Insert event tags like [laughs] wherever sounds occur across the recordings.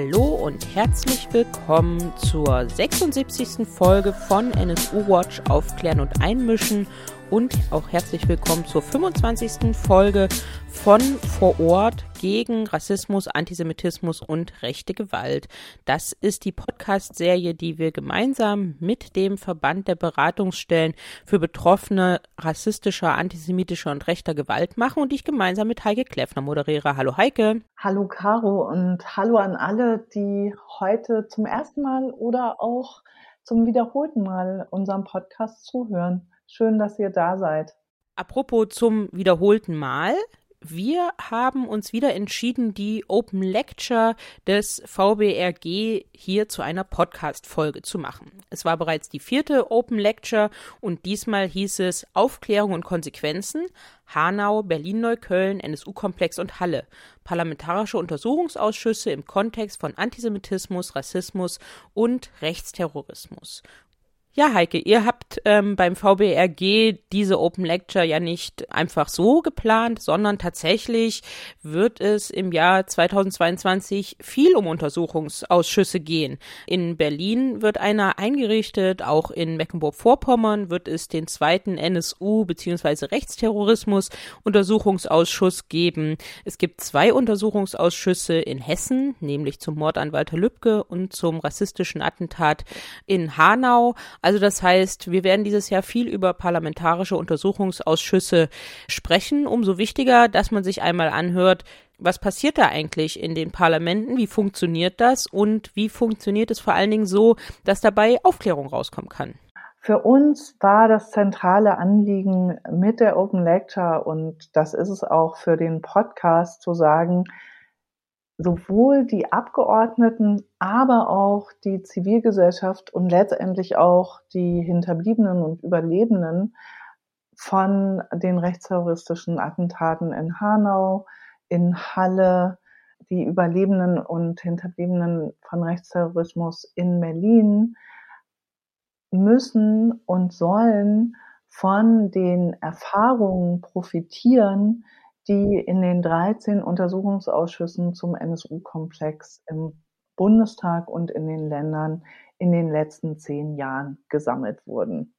Hallo und herzlich willkommen zur 76. Folge von NSU Watch Aufklären und Einmischen und auch herzlich willkommen zur 25. Folge von Vor Ort gegen Rassismus, Antisemitismus und rechte Gewalt. Das ist die Podcast-Serie, die wir gemeinsam mit dem Verband der Beratungsstellen für Betroffene rassistischer, antisemitischer und rechter Gewalt machen und ich gemeinsam mit Heike Kleffner moderiere. Hallo Heike. Hallo Caro und hallo an alle, die heute zum ersten Mal oder auch zum wiederholten Mal unserem Podcast zuhören. Schön, dass ihr da seid. Apropos zum wiederholten Mal. Wir haben uns wieder entschieden, die Open Lecture des VBRG hier zu einer Podcast-Folge zu machen. Es war bereits die vierte Open Lecture und diesmal hieß es Aufklärung und Konsequenzen, Hanau, Berlin-Neukölln, NSU-Komplex und Halle. Parlamentarische Untersuchungsausschüsse im Kontext von Antisemitismus, Rassismus und Rechtsterrorismus. Ja, Heike, ihr habt ähm, beim VBRG diese Open Lecture ja nicht einfach so geplant, sondern tatsächlich wird es im Jahr 2022 viel um Untersuchungsausschüsse gehen. In Berlin wird einer eingerichtet, auch in Mecklenburg-Vorpommern wird es den zweiten NSU bzw. Rechtsterrorismus Untersuchungsausschuss geben. Es gibt zwei Untersuchungsausschüsse in Hessen, nämlich zum Mord an Walter Lübcke und zum rassistischen Attentat in Hanau. Also das heißt, wir werden dieses Jahr viel über parlamentarische Untersuchungsausschüsse sprechen. Umso wichtiger, dass man sich einmal anhört, was passiert da eigentlich in den Parlamenten? Wie funktioniert das? Und wie funktioniert es vor allen Dingen so, dass dabei Aufklärung rauskommen kann? Für uns war das zentrale Anliegen mit der Open Lecture und das ist es auch für den Podcast zu sagen, sowohl die Abgeordneten, aber auch die Zivilgesellschaft und letztendlich auch die Hinterbliebenen und Überlebenden von den rechtsterroristischen Attentaten in Hanau, in Halle, die Überlebenden und Hinterbliebenen von Rechtsterrorismus in Berlin müssen und sollen von den Erfahrungen profitieren, die in den 13 Untersuchungsausschüssen zum NSU-Komplex im Bundestag und in den Ländern in den letzten zehn Jahren gesammelt wurden.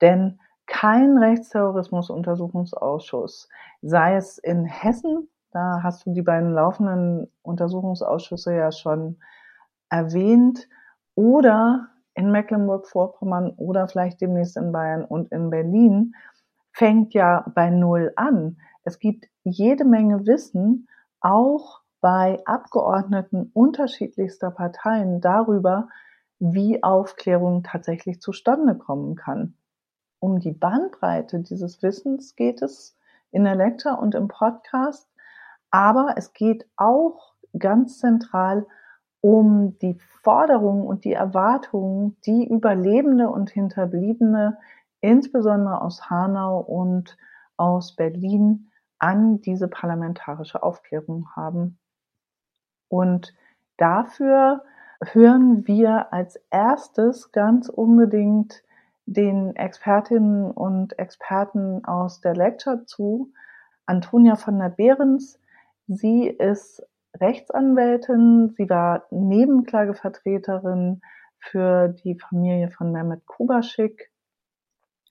Denn kein Rechtsterrorismus-Untersuchungsausschuss, sei es in Hessen, da hast du die beiden laufenden Untersuchungsausschüsse ja schon erwähnt, oder in Mecklenburg-Vorpommern oder vielleicht demnächst in Bayern und in Berlin, fängt ja bei Null an. Es gibt jede Menge Wissen, auch bei Abgeordneten unterschiedlichster Parteien darüber, wie Aufklärung tatsächlich zustande kommen kann. Um die Bandbreite dieses Wissens geht es in der Lecture und im Podcast, aber es geht auch ganz zentral um die Forderungen und die Erwartungen, die Überlebende und Hinterbliebene, insbesondere aus Hanau und aus Berlin, an diese parlamentarische Aufklärung haben. Und dafür hören wir als erstes ganz unbedingt den Expertinnen und Experten aus der Lecture zu. Antonia von der Behrens, sie ist Rechtsanwältin, sie war Nebenklagevertreterin für die Familie von Mehmet Kubaschik,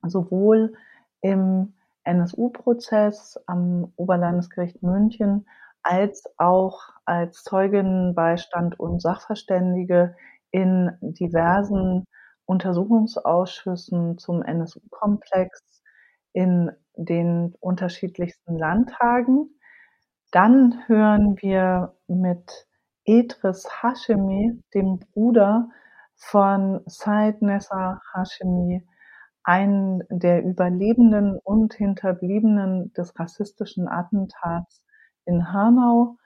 sowohl im NSU-Prozess am Oberlandesgericht München als auch als Zeuginnenbeistand und Sachverständige in diversen Untersuchungsausschüssen zum NSU-Komplex in den unterschiedlichsten Landtagen. Dann hören wir mit Edris Hashemi, dem Bruder von Said Nessa Hashemi, einen der Überlebenden und Hinterbliebenen des rassistischen Attentats in Hanau.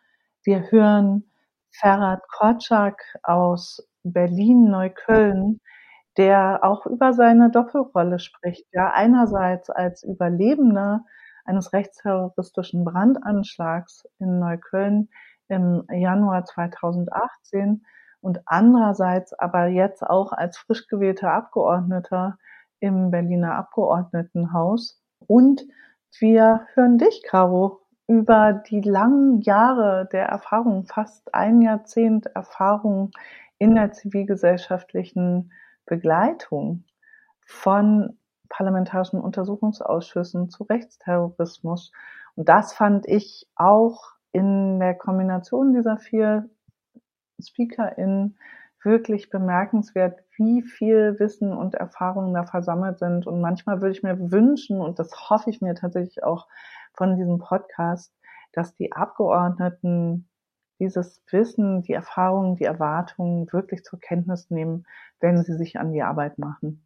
Wir hören Ferhat Korczak aus Berlin-Neukölln, der auch über seine Doppelrolle spricht. Ja, einerseits als Überlebender eines rechtsterroristischen Brandanschlags in Neukölln im Januar 2018 und andererseits aber jetzt auch als frisch gewählter Abgeordneter im Berliner Abgeordnetenhaus. Und wir hören dich, Caro. über die langen Jahre der Erfahrung, fast ein Jahrzehnt Erfahrung in der zivilgesellschaftlichen Begleitung von parlamentarischen Untersuchungsausschüssen zu Rechtsterrorismus. Und das fand ich auch in der Kombination dieser vier SpeakerInnen wirklich bemerkenswert, wie viel Wissen und Erfahrungen da versammelt sind. Und manchmal würde ich mir wünschen, und das hoffe ich mir tatsächlich auch von diesem Podcast, dass die Abgeordneten dieses Wissen, die Erfahrungen, die Erwartungen wirklich zur Kenntnis nehmen, wenn sie sich an die Arbeit machen.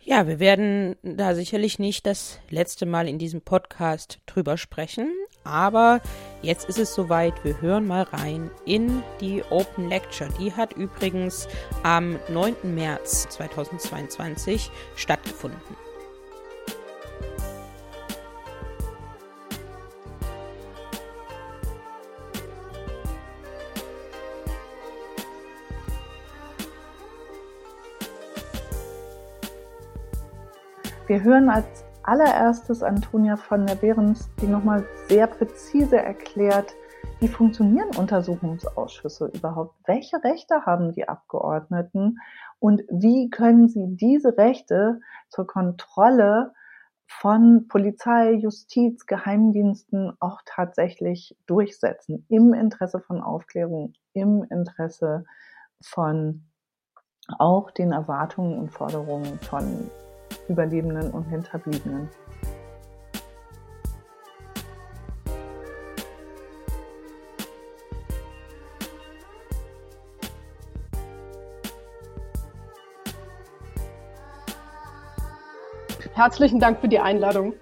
Ja, wir werden da sicherlich nicht das letzte Mal in diesem Podcast drüber sprechen, aber jetzt ist es soweit. Wir hören mal rein in die Open Lecture. Die hat übrigens am 9. März 2022 stattgefunden. Wir hören als allererstes Antonia von der Behrens, die nochmal sehr präzise erklärt, wie funktionieren Untersuchungsausschüsse überhaupt? Welche Rechte haben die Abgeordneten und wie können sie diese Rechte zur Kontrolle von Polizei, Justiz, Geheimdiensten auch tatsächlich durchsetzen im Interesse von Aufklärung, im Interesse von auch den Erwartungen und Forderungen von Überlebenden und Hinterbliebenen. Herzlichen Dank für die Einladung.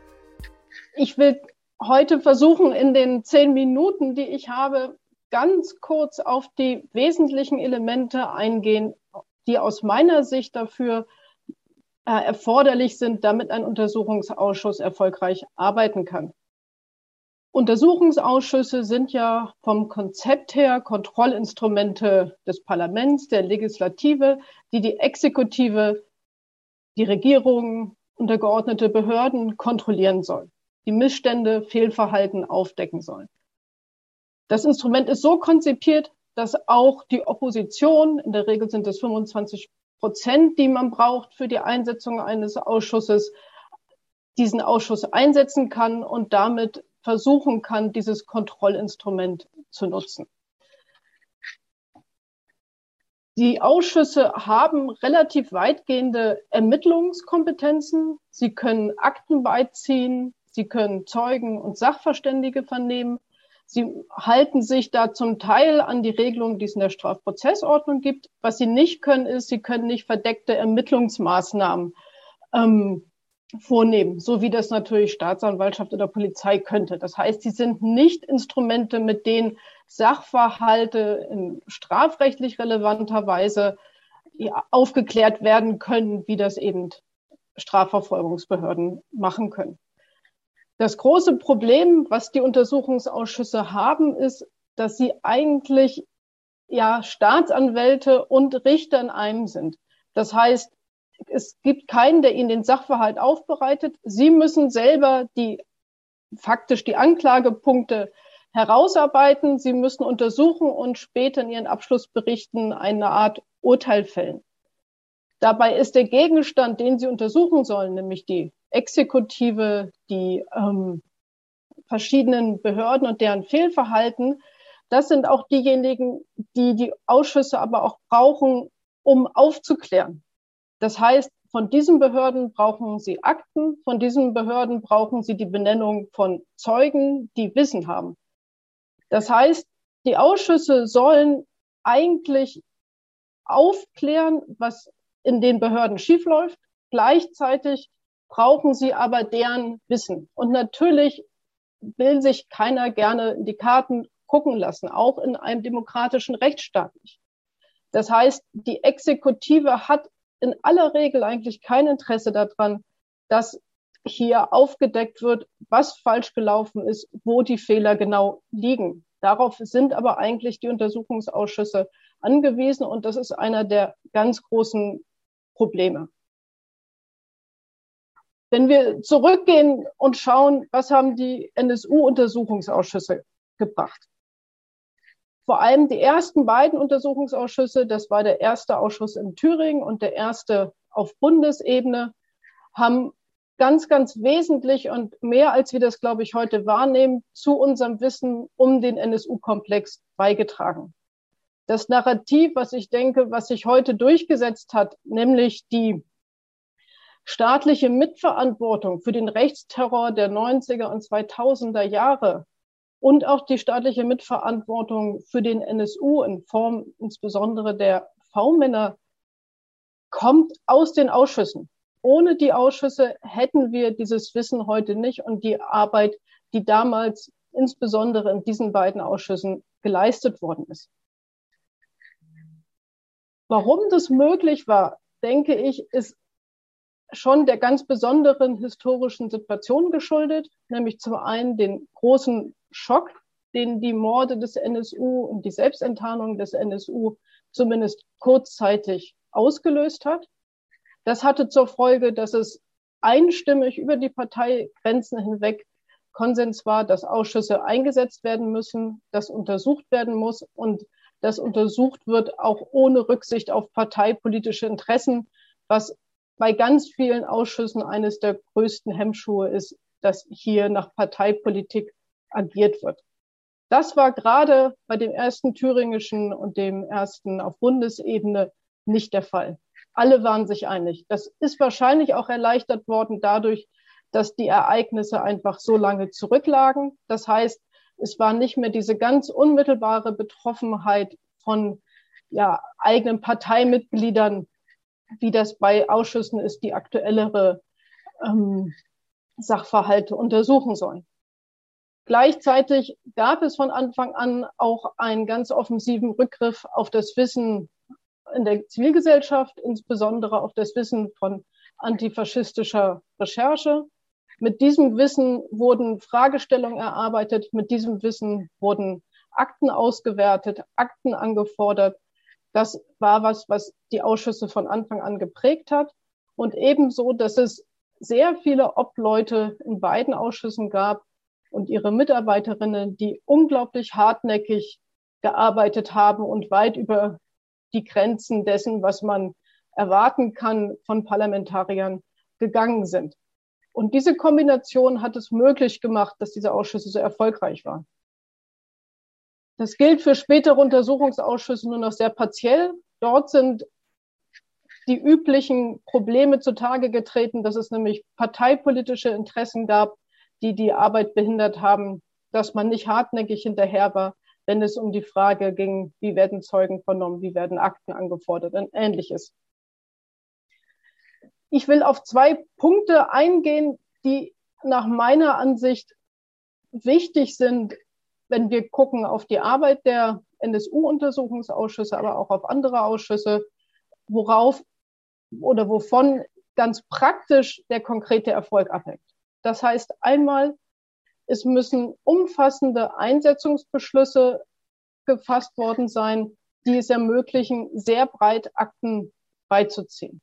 Ich will heute versuchen, in den zehn Minuten, die ich habe, ganz kurz auf die wesentlichen Elemente eingehen, die aus meiner Sicht dafür erforderlich sind, damit ein Untersuchungsausschuss erfolgreich arbeiten kann. Untersuchungsausschüsse sind ja vom Konzept her Kontrollinstrumente des Parlaments, der Legislative, die die Exekutive, die Regierung, untergeordnete Behörden kontrollieren sollen, die Missstände, Fehlverhalten aufdecken sollen. Das Instrument ist so konzipiert, dass auch die Opposition, in der Regel sind es 25 Prozent, die man braucht für die Einsetzung eines Ausschusses, diesen Ausschuss einsetzen kann und damit versuchen kann, dieses Kontrollinstrument zu nutzen. Die Ausschüsse haben relativ weitgehende Ermittlungskompetenzen. Sie können Akten beiziehen, sie können Zeugen und Sachverständige vernehmen. Sie halten sich da zum Teil an die Regelungen, die es in der Strafprozessordnung gibt. Was sie nicht können, ist, sie können nicht verdeckte Ermittlungsmaßnahmen ähm, vornehmen, so wie das natürlich Staatsanwaltschaft oder Polizei könnte. Das heißt, sie sind nicht Instrumente, mit denen Sachverhalte in strafrechtlich relevanter Weise ja, aufgeklärt werden können, wie das eben Strafverfolgungsbehörden machen können. Das große Problem, was die Untersuchungsausschüsse haben, ist, dass sie eigentlich ja Staatsanwälte und Richter in einem sind. Das heißt, es gibt keinen, der ihnen den Sachverhalt aufbereitet. Sie müssen selber die faktisch die Anklagepunkte herausarbeiten. Sie müssen untersuchen und später in ihren Abschlussberichten eine Art Urteil fällen. Dabei ist der Gegenstand, den Sie untersuchen sollen, nämlich die Exekutive, die ähm, verschiedenen Behörden und deren Fehlverhalten, das sind auch diejenigen, die die Ausschüsse aber auch brauchen, um aufzuklären. Das heißt, von diesen Behörden brauchen sie Akten, von diesen Behörden brauchen sie die Benennung von Zeugen, die Wissen haben. Das heißt, die Ausschüsse sollen eigentlich aufklären, was in den Behörden schiefläuft. Gleichzeitig brauchen sie aber deren Wissen. Und natürlich will sich keiner gerne in die Karten gucken lassen, auch in einem demokratischen Rechtsstaat nicht. Das heißt, die Exekutive hat in aller Regel eigentlich kein Interesse daran, dass hier aufgedeckt wird, was falsch gelaufen ist, wo die Fehler genau liegen. Darauf sind aber eigentlich die Untersuchungsausschüsse angewiesen und das ist einer der ganz großen Probleme. Wenn wir zurückgehen und schauen, was haben die NSU-Untersuchungsausschüsse gebracht? Vor allem die ersten beiden Untersuchungsausschüsse, das war der erste Ausschuss in Thüringen und der erste auf Bundesebene, haben ganz, ganz wesentlich und mehr als wir das, glaube ich, heute wahrnehmen, zu unserem Wissen um den NSU-Komplex beigetragen. Das Narrativ, was ich denke, was sich heute durchgesetzt hat, nämlich die staatliche Mitverantwortung für den Rechtsterror der 90er und 2000er Jahre und auch die staatliche Mitverantwortung für den NSU in Form insbesondere der V-Männer kommt aus den Ausschüssen. Ohne die Ausschüsse hätten wir dieses Wissen heute nicht und die Arbeit, die damals insbesondere in diesen beiden Ausschüssen geleistet worden ist. Warum das möglich war, denke ich, ist schon der ganz besonderen historischen Situation geschuldet, nämlich zum einen den großen Schock, den die Morde des NSU und die Selbstenttarnung des NSU zumindest kurzzeitig ausgelöst hat. Das hatte zur Folge, dass es einstimmig über die Parteigrenzen hinweg Konsens war, dass Ausschüsse eingesetzt werden müssen, dass untersucht werden muss und dass untersucht wird, auch ohne Rücksicht auf parteipolitische Interessen, was bei ganz vielen Ausschüssen eines der größten Hemmschuhe ist, dass hier nach Parteipolitik agiert wird. Das war gerade bei dem ersten thüringischen und dem ersten auf Bundesebene nicht der Fall. Alle waren sich einig. Das ist wahrscheinlich auch erleichtert worden dadurch, dass die Ereignisse einfach so lange zurücklagen. Das heißt, es war nicht mehr diese ganz unmittelbare Betroffenheit von ja, eigenen Parteimitgliedern, wie das bei Ausschüssen ist, die aktuellere ähm, Sachverhalte untersuchen sollen. Gleichzeitig gab es von Anfang an auch einen ganz offensiven Rückgriff auf das Wissen in der Zivilgesellschaft, insbesondere auf das Wissen von antifaschistischer Recherche. Mit diesem Wissen wurden Fragestellungen erarbeitet, mit diesem Wissen wurden Akten ausgewertet, Akten angefordert. Das war was, was die Ausschüsse von Anfang an geprägt hat. Und ebenso, dass es sehr viele Obleute in beiden Ausschüssen gab und ihre Mitarbeiterinnen, die unglaublich hartnäckig gearbeitet haben und weit über die Grenzen dessen, was man erwarten kann von Parlamentariern, gegangen sind. Und diese Kombination hat es möglich gemacht, dass diese Ausschüsse so erfolgreich waren. Das gilt für spätere Untersuchungsausschüsse nur noch sehr partiell. Dort sind die üblichen Probleme zutage getreten, dass es nämlich parteipolitische Interessen gab, die die Arbeit behindert haben, dass man nicht hartnäckig hinterher war, wenn es um die Frage ging, wie werden Zeugen vernommen, wie werden Akten angefordert und ähnliches. Ich will auf zwei Punkte eingehen, die nach meiner Ansicht wichtig sind, wenn wir gucken auf die Arbeit der NSU-Untersuchungsausschüsse, aber auch auf andere Ausschüsse, worauf oder wovon ganz praktisch der konkrete Erfolg abhängt. Das heißt einmal, es müssen umfassende Einsetzungsbeschlüsse gefasst worden sein, die es ermöglichen, sehr breit Akten beizuziehen.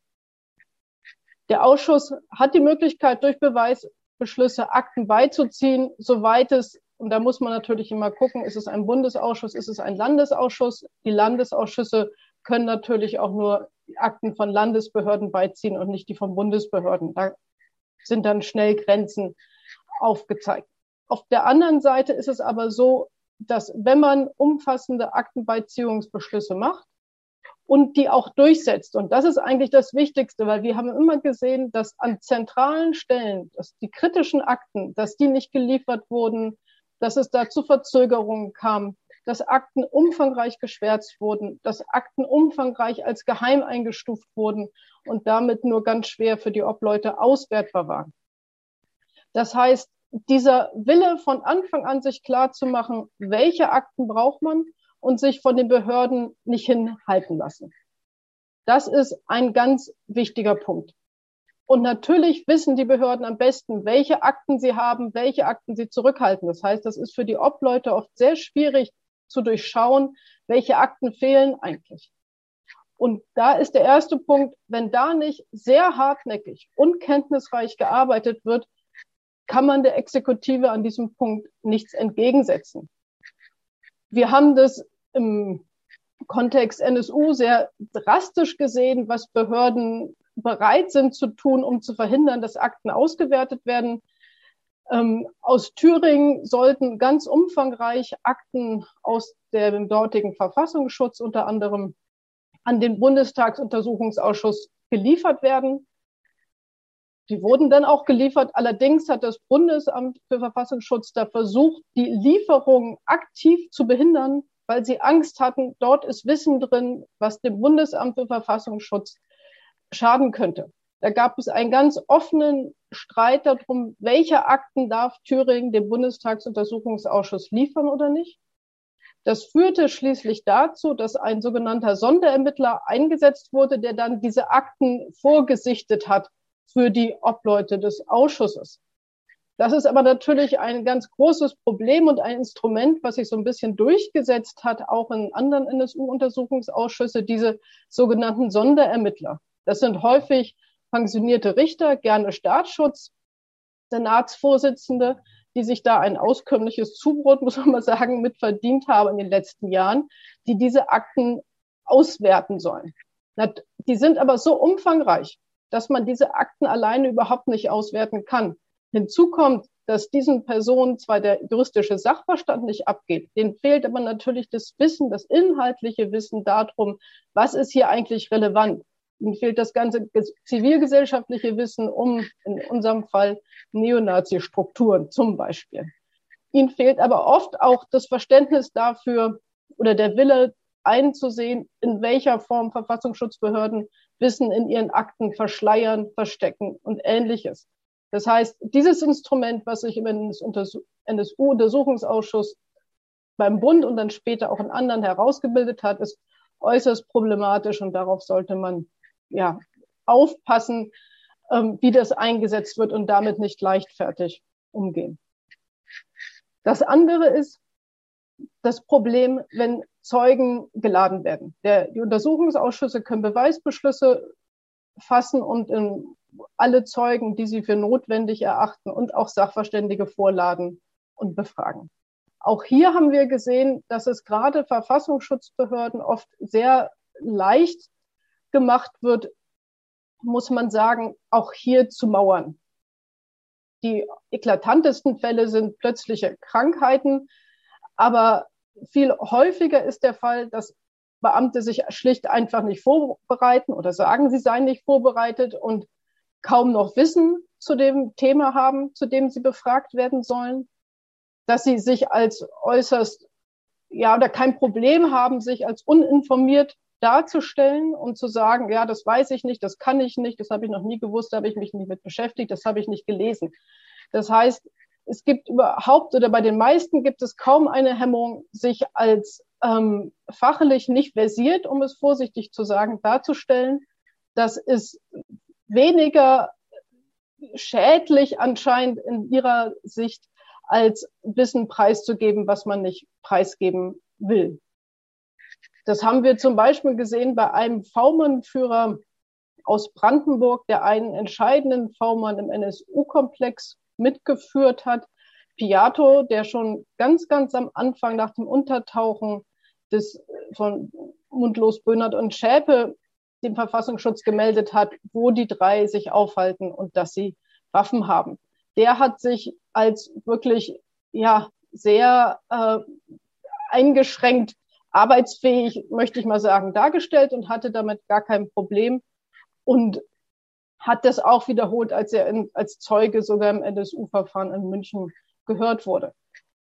Der Ausschuss hat die Möglichkeit, durch Beweisbeschlüsse Akten beizuziehen, soweit es, und da muss man natürlich immer gucken, ist es ein Bundesausschuss, ist es ein Landesausschuss. Die Landesausschüsse können natürlich auch nur Akten von Landesbehörden beiziehen und nicht die von Bundesbehörden. Da sind dann schnell Grenzen aufgezeigt. Auf der anderen Seite ist es aber so, dass wenn man umfassende Aktenbeiziehungsbeschlüsse macht, und die auch durchsetzt. Und das ist eigentlich das Wichtigste, weil wir haben immer gesehen, dass an zentralen Stellen, dass die kritischen Akten, dass die nicht geliefert wurden, dass es da zu Verzögerungen kam, dass Akten umfangreich geschwärzt wurden, dass Akten umfangreich als geheim eingestuft wurden und damit nur ganz schwer für die Obleute auswertbar waren. Das heißt, dieser Wille von Anfang an sich klar zu machen, welche Akten braucht man und sich von den Behörden nicht hinhalten lassen. Das ist ein ganz wichtiger Punkt. Und natürlich wissen die Behörden am besten, welche Akten sie haben, welche Akten sie zurückhalten. Das heißt, das ist für die Obleute oft sehr schwierig zu durchschauen, welche Akten fehlen eigentlich. Und da ist der erste Punkt, wenn da nicht sehr hartnäckig und kenntnisreich gearbeitet wird, kann man der Exekutive an diesem Punkt nichts entgegensetzen. Wir haben das im Kontext NSU sehr drastisch gesehen, was Behörden bereit sind zu tun, um zu verhindern, dass Akten ausgewertet werden. Ähm, aus Thüringen sollten ganz umfangreich Akten aus dem dortigen Verfassungsschutz unter anderem an den Bundestagsuntersuchungsausschuss geliefert werden. Die wurden dann auch geliefert. Allerdings hat das Bundesamt für Verfassungsschutz da versucht, die Lieferung aktiv zu behindern, weil sie Angst hatten, dort ist Wissen drin, was dem Bundesamt für Verfassungsschutz schaden könnte. Da gab es einen ganz offenen Streit darum, welche Akten darf Thüringen dem Bundestagsuntersuchungsausschuss liefern oder nicht. Das führte schließlich dazu, dass ein sogenannter Sonderermittler eingesetzt wurde, der dann diese Akten vorgesichtet hat für die Obleute des Ausschusses. Das ist aber natürlich ein ganz großes Problem und ein Instrument, was sich so ein bisschen durchgesetzt hat, auch in anderen NSU-Untersuchungsausschüsse, diese sogenannten Sonderermittler. Das sind häufig pensionierte Richter, gerne Staatsschutz, Senatsvorsitzende, die sich da ein auskömmliches Zubrot, [laughs] muss man mal sagen, mit verdient haben in den letzten Jahren, die diese Akten auswerten sollen. Die sind aber so umfangreich, dass man diese Akten alleine überhaupt nicht auswerten kann. Hinzu kommt, dass diesen Personen zwar der juristische Sachverstand nicht abgeht, denen fehlt aber natürlich das Wissen, das inhaltliche Wissen darum, was ist hier eigentlich relevant. Ihnen fehlt das ganze zivilgesellschaftliche Wissen um, in unserem Fall, Neonazi-Strukturen zum Beispiel. Ihnen fehlt aber oft auch das Verständnis dafür oder der Wille einzusehen, in welcher Form Verfassungsschutzbehörden Wissen in ihren Akten verschleiern, verstecken und ähnliches. Das heißt, dieses Instrument, was sich im NSU-Untersuchungsausschuss beim Bund und dann später auch in anderen herausgebildet hat, ist äußerst problematisch und darauf sollte man ja aufpassen, ähm, wie das eingesetzt wird und damit nicht leichtfertig umgehen. Das andere ist das Problem, wenn Zeugen geladen werden. Der, die Untersuchungsausschüsse können Beweisbeschlüsse fassen und in alle Zeugen, die sie für notwendig erachten und auch Sachverständige vorladen und befragen. Auch hier haben wir gesehen, dass es gerade Verfassungsschutzbehörden oft sehr leicht gemacht wird, muss man sagen, auch hier zu mauern. Die eklatantesten Fälle sind plötzliche Krankheiten, aber viel häufiger ist der Fall, dass Beamte sich schlicht einfach nicht vorbereiten oder sagen, sie seien nicht vorbereitet und kaum noch Wissen zu dem Thema haben, zu dem sie befragt werden sollen, dass sie sich als äußerst, ja, oder kein Problem haben, sich als uninformiert darzustellen und zu sagen, ja, das weiß ich nicht, das kann ich nicht, das habe ich noch nie gewusst, da habe ich mich nicht mit beschäftigt, das habe ich nicht gelesen. Das heißt, es gibt überhaupt oder bei den meisten gibt es kaum eine Hemmung, sich als ähm, fachlich nicht versiert, um es vorsichtig zu sagen, darzustellen. Das ist weniger schädlich anscheinend in ihrer Sicht, als Wissen preiszugeben, was man nicht preisgeben will. Das haben wir zum Beispiel gesehen bei einem V-Mann-Führer aus Brandenburg, der einen entscheidenden V-Mann im NSU-Komplex mitgeführt hat. Piato, der schon ganz, ganz am Anfang nach dem Untertauchen des, von Mundlos, Böhnert und Schäpe dem Verfassungsschutz gemeldet hat, wo die drei sich aufhalten und dass sie Waffen haben. Der hat sich als wirklich ja sehr äh, eingeschränkt arbeitsfähig, möchte ich mal sagen, dargestellt und hatte damit gar kein Problem und hat das auch wiederholt, als er in, als Zeuge sogar im NSU-Verfahren in München gehört wurde.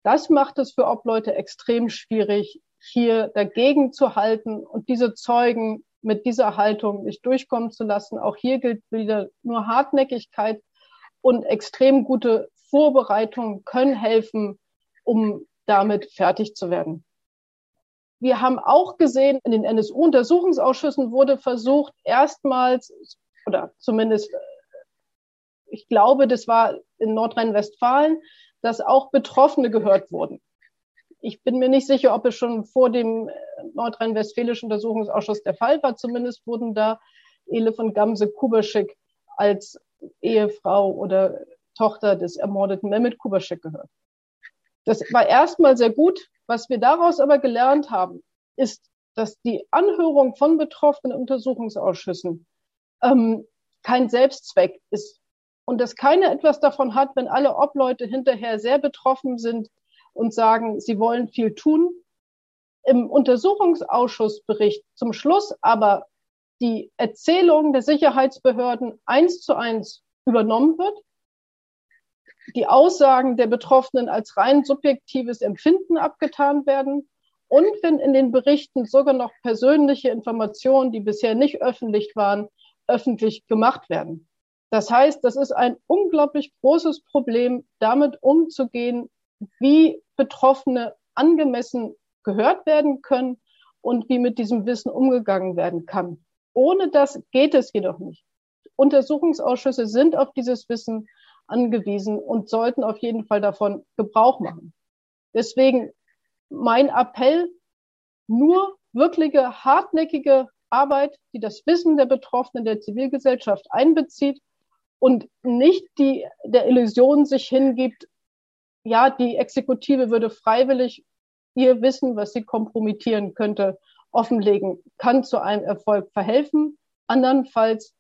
Das macht es für Obleute extrem schwierig, hier dagegen zu halten und diese Zeugen mit dieser Haltung nicht durchkommen zu lassen. Auch hier gilt wieder nur Hartnäckigkeit und extrem gute Vorbereitungen können helfen, um damit fertig zu werden. Wir haben auch gesehen, in den NSU-Untersuchungsausschüssen wurde versucht, erstmals, oder zumindest, ich glaube, das war in Nordrhein-Westfalen, dass auch Betroffene gehört wurden. Ich bin mir nicht sicher, ob es schon vor dem nordrhein-westfälischen Untersuchungsausschuss der Fall war. Zumindest wurden da Ele von Gamse Kubaschik als Ehefrau oder Tochter des ermordeten Mehmet Kubaschik gehört. Das war erstmal sehr gut. Was wir daraus aber gelernt haben, ist, dass die Anhörung von betroffenen Untersuchungsausschüssen ähm, kein Selbstzweck ist und dass keiner etwas davon hat, wenn alle Obleute hinterher sehr betroffen sind und sagen, sie wollen viel tun. Im Untersuchungsausschussbericht zum Schluss aber die Erzählung der Sicherheitsbehörden eins zu eins übernommen wird, die Aussagen der Betroffenen als rein subjektives Empfinden abgetan werden und wenn in den Berichten sogar noch persönliche Informationen, die bisher nicht öffentlich waren, öffentlich gemacht werden. Das heißt, das ist ein unglaublich großes Problem, damit umzugehen, wie Betroffene angemessen gehört werden können und wie mit diesem Wissen umgegangen werden kann. Ohne das geht es jedoch nicht. Untersuchungsausschüsse sind auf dieses Wissen angewiesen und sollten auf jeden Fall davon Gebrauch machen. Deswegen mein Appell, nur wirkliche hartnäckige Arbeit, die das Wissen der Betroffenen der Zivilgesellschaft einbezieht und nicht die der Illusion sich hingibt, ja, die Exekutive würde freiwillig ihr Wissen, was sie kompromittieren könnte, offenlegen, kann zu einem Erfolg verhelfen. Andernfalls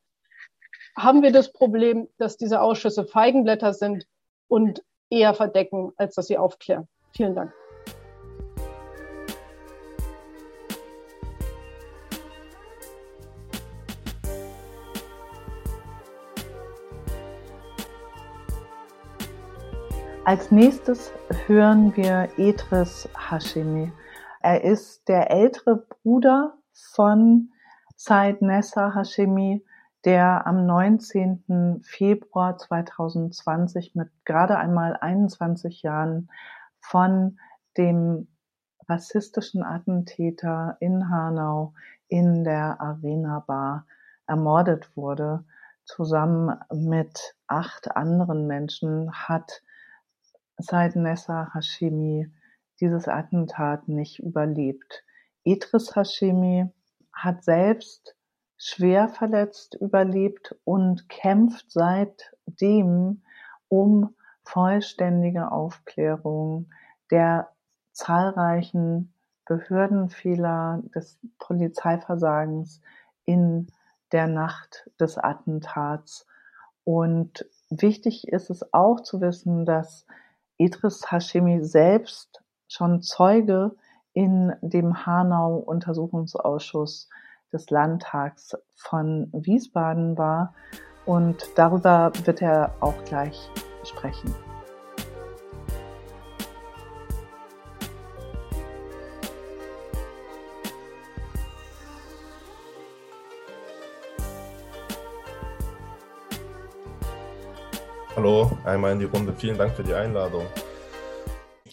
haben wir das Problem, dass diese Ausschüsse Feigenblätter sind und eher verdecken, als dass sie aufklären. Vielen Dank. Als nächstes hören wir Edris Hashemi. Er ist der ältere Bruder von Said Nessa Hashemi, der am 19. Februar 2020 mit gerade einmal 21 Jahren von dem rassistischen Attentäter in Hanau in der Arena Bar ermordet wurde. Zusammen mit acht anderen Menschen hat Said Nessa Hashemi dieses Attentat nicht überlebt. Idris Hashemi hat selbst schwer verletzt überlebt und kämpft seitdem um vollständige Aufklärung der zahlreichen Behördenfehler des Polizeiversagens in der Nacht des Attentats. Und wichtig ist es auch zu wissen, dass Idris Hashemi selbst schon Zeuge in dem Hanau-Untersuchungsausschuss des Landtags von Wiesbaden war. Und darüber wird er auch gleich sprechen. Hallo, einmal in die Runde. Vielen Dank für die Einladung.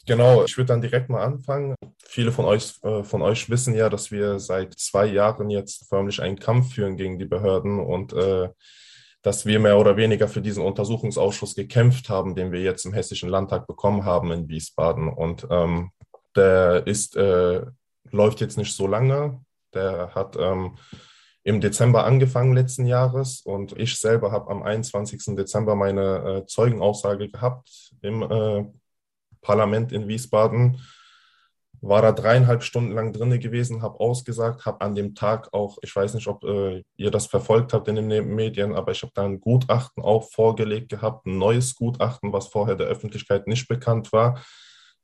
Genau, ich würde dann direkt mal anfangen. Viele von euch, äh, von euch wissen ja, dass wir seit zwei Jahren jetzt förmlich einen Kampf führen gegen die Behörden und äh, dass wir mehr oder weniger für diesen Untersuchungsausschuss gekämpft haben, den wir jetzt im Hessischen Landtag bekommen haben in Wiesbaden. Und ähm, der ist, äh, läuft jetzt nicht so lange. Der hat ähm, im Dezember angefangen letzten Jahres und ich selber habe am 21. Dezember meine äh, Zeugenaussage gehabt im äh, Parlament in Wiesbaden, war da dreieinhalb Stunden lang drinne gewesen, habe ausgesagt, habe an dem Tag auch, ich weiß nicht, ob äh, ihr das verfolgt habt in den Medien, aber ich habe da ein Gutachten auch vorgelegt gehabt, ein neues Gutachten, was vorher der Öffentlichkeit nicht bekannt war.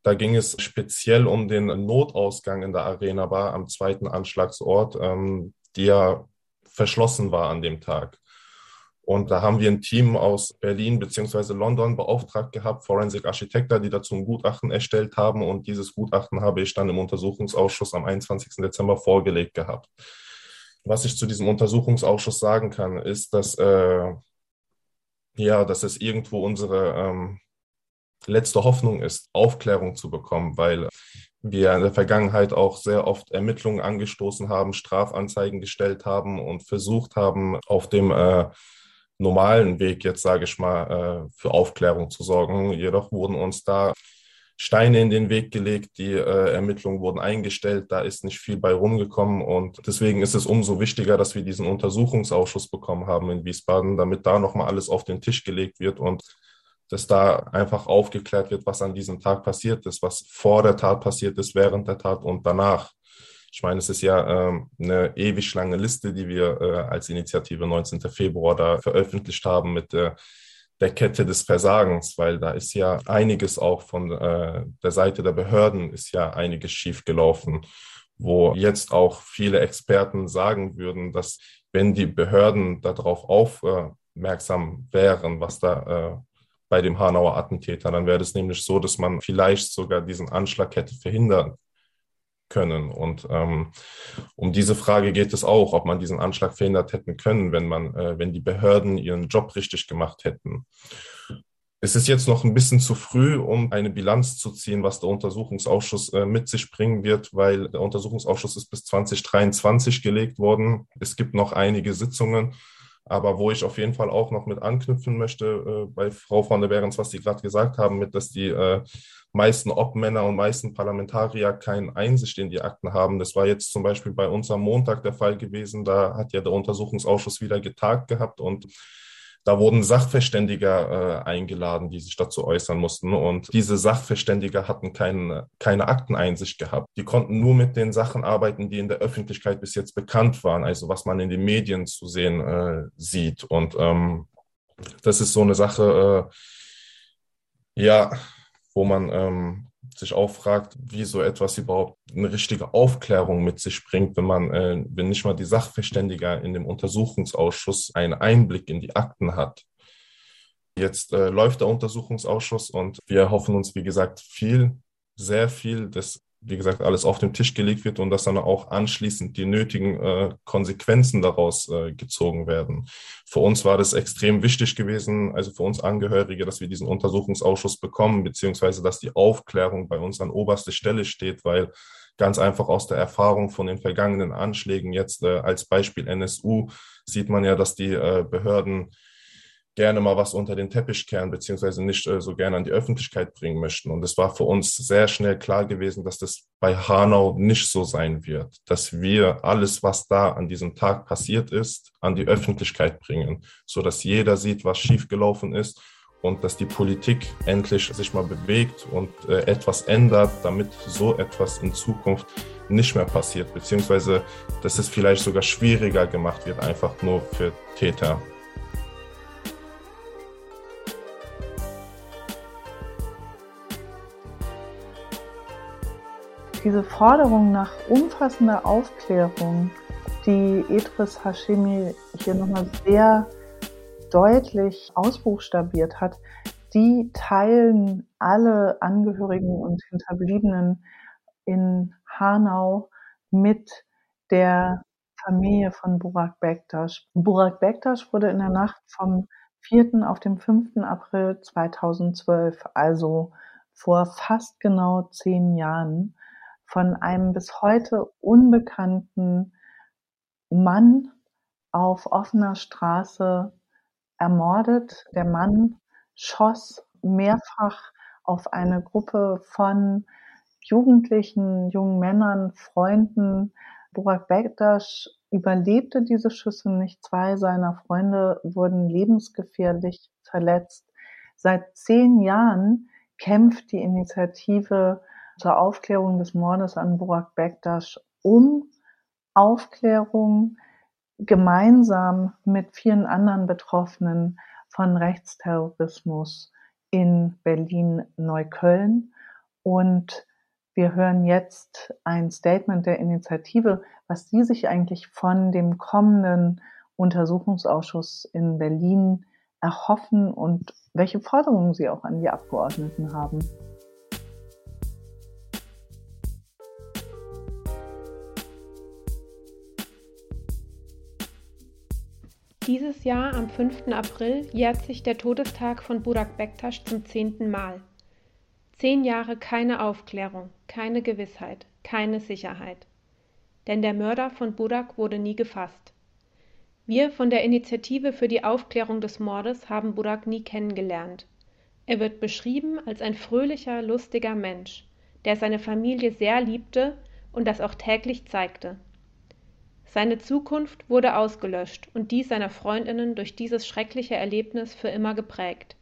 Da ging es speziell um den Notausgang in der Arena Bar am zweiten Anschlagsort, ähm, ja verschlossen war an dem Tag. Und da haben wir ein Team aus Berlin bzw. London beauftragt gehabt, Forensic Architekter, die dazu ein Gutachten erstellt haben. Und dieses Gutachten habe ich dann im Untersuchungsausschuss am 21. Dezember vorgelegt gehabt. Was ich zu diesem Untersuchungsausschuss sagen kann, ist, dass, äh, ja, dass es irgendwo unsere ähm, letzte Hoffnung ist, Aufklärung zu bekommen, weil wir in der Vergangenheit auch sehr oft Ermittlungen angestoßen haben, Strafanzeigen gestellt haben und versucht haben, auf dem äh, normalen Weg jetzt, sage ich mal, äh, für Aufklärung zu sorgen. Jedoch wurden uns da Steine in den Weg gelegt, die äh, Ermittlungen wurden eingestellt, da ist nicht viel bei rumgekommen und deswegen ist es umso wichtiger, dass wir diesen Untersuchungsausschuss bekommen haben in Wiesbaden, damit da nochmal alles auf den Tisch gelegt wird und dass da einfach aufgeklärt wird, was an diesem Tag passiert ist, was vor der Tat passiert ist, während der Tat und danach. Ich meine, es ist ja ähm, eine ewig lange Liste, die wir äh, als Initiative 19. Februar da veröffentlicht haben mit der, der Kette des Versagens, weil da ist ja einiges auch von äh, der Seite der Behörden ist ja einiges schiefgelaufen, wo jetzt auch viele Experten sagen würden, dass wenn die Behörden darauf aufmerksam wären, was da äh, bei dem Hanauer Attentäter, dann wäre es nämlich so, dass man vielleicht sogar diesen Anschlag hätte verhindern können. Und ähm, um diese Frage geht es auch, ob man diesen Anschlag verhindert hätten können, wenn man, äh, wenn die Behörden ihren Job richtig gemacht hätten. Es ist jetzt noch ein bisschen zu früh, um eine Bilanz zu ziehen, was der Untersuchungsausschuss äh, mit sich bringen wird, weil der Untersuchungsausschuss ist bis 2023 gelegt worden. Es gibt noch einige Sitzungen. Aber wo ich auf jeden Fall auch noch mit anknüpfen möchte, äh, bei Frau von der Behrens, was Sie gerade gesagt haben, mit, dass die äh, meisten Obmänner und meisten Parlamentarier keine Einsicht in die Akten haben. Das war jetzt zum Beispiel bei uns am Montag der Fall gewesen. Da hat ja der Untersuchungsausschuss wieder getagt gehabt und da wurden Sachverständiger äh, eingeladen, die sich dazu äußern mussten. Und diese Sachverständiger hatten keine, keine Akteneinsicht gehabt. Die konnten nur mit den Sachen arbeiten, die in der Öffentlichkeit bis jetzt bekannt waren, also was man in den Medien zu sehen äh, sieht. Und ähm, das ist so eine Sache, äh, ja, wo man ähm, sich auch fragt, wie so etwas überhaupt eine richtige Aufklärung mit sich bringt, wenn man, äh, wenn nicht mal die Sachverständiger in dem Untersuchungsausschuss einen Einblick in die Akten hat. Jetzt äh, läuft der Untersuchungsausschuss und wir hoffen uns, wie gesagt, viel, sehr viel des wie gesagt, alles auf den Tisch gelegt wird und dass dann auch anschließend die nötigen äh, Konsequenzen daraus äh, gezogen werden. Für uns war das extrem wichtig gewesen, also für uns Angehörige, dass wir diesen Untersuchungsausschuss bekommen, beziehungsweise dass die Aufklärung bei uns an oberster Stelle steht, weil ganz einfach aus der Erfahrung von den vergangenen Anschlägen jetzt äh, als Beispiel NSU sieht man ja, dass die äh, Behörden gerne mal was unter den Teppich kehren, beziehungsweise nicht äh, so gerne an die Öffentlichkeit bringen möchten. Und es war für uns sehr schnell klar gewesen, dass das bei Hanau nicht so sein wird, dass wir alles, was da an diesem Tag passiert ist, an die Öffentlichkeit bringen, so dass jeder sieht, was schiefgelaufen ist und dass die Politik endlich sich mal bewegt und äh, etwas ändert, damit so etwas in Zukunft nicht mehr passiert, beziehungsweise dass es vielleicht sogar schwieriger gemacht wird, einfach nur für Täter. Diese Forderung nach umfassender Aufklärung, die Edris Hashemi hier nochmal sehr deutlich ausbuchstabiert hat, die teilen alle Angehörigen und Hinterbliebenen in Hanau mit der Familie von Burak Bektasch. Burak Bektasch wurde in der Nacht vom 4. auf den 5. April 2012, also vor fast genau zehn Jahren, von einem bis heute unbekannten Mann auf offener Straße ermordet. Der Mann schoss mehrfach auf eine Gruppe von Jugendlichen, jungen Männern, Freunden. Burak Bektasch überlebte diese Schüsse nicht. Zwei seiner Freunde wurden lebensgefährlich verletzt. Seit zehn Jahren kämpft die Initiative zur Aufklärung des Mordes an Burak Bektasch um Aufklärung gemeinsam mit vielen anderen Betroffenen von Rechtsterrorismus in Berlin-Neukölln. Und wir hören jetzt ein Statement der Initiative, was sie sich eigentlich von dem kommenden Untersuchungsausschuss in Berlin erhoffen und welche Forderungen sie auch an die Abgeordneten haben. Dieses Jahr am 5. April jährt sich der Todestag von Burak Bektasch zum zehnten Mal. Zehn Jahre keine Aufklärung, keine Gewissheit, keine Sicherheit. Denn der Mörder von Burak wurde nie gefasst. Wir von der Initiative für die Aufklärung des Mordes haben Burak nie kennengelernt. Er wird beschrieben als ein fröhlicher, lustiger Mensch, der seine Familie sehr liebte und das auch täglich zeigte. Seine Zukunft wurde ausgelöscht und die seiner Freundinnen durch dieses schreckliche Erlebnis für immer geprägt.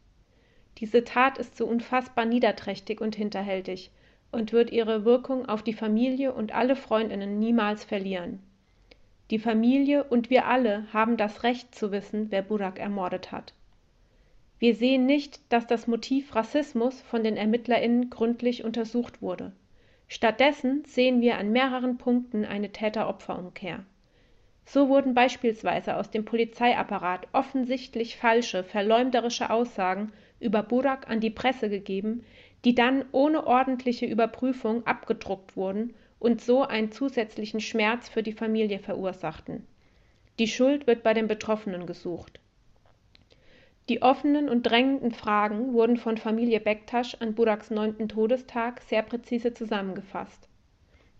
Diese Tat ist so unfassbar niederträchtig und hinterhältig und wird ihre Wirkung auf die Familie und alle Freundinnen niemals verlieren. Die Familie und wir alle haben das Recht zu wissen, wer Burak ermordet hat. Wir sehen nicht, dass das Motiv Rassismus von den ErmittlerInnen gründlich untersucht wurde. Stattdessen sehen wir an mehreren Punkten eine Täter-Opfer-Umkehr. So wurden beispielsweise aus dem Polizeiapparat offensichtlich falsche, verleumderische Aussagen über Burak an die Presse gegeben, die dann ohne ordentliche Überprüfung abgedruckt wurden und so einen zusätzlichen Schmerz für die Familie verursachten. Die Schuld wird bei den Betroffenen gesucht. Die offenen und drängenden Fragen wurden von Familie Bektasch an Buraks neunten Todestag sehr präzise zusammengefasst.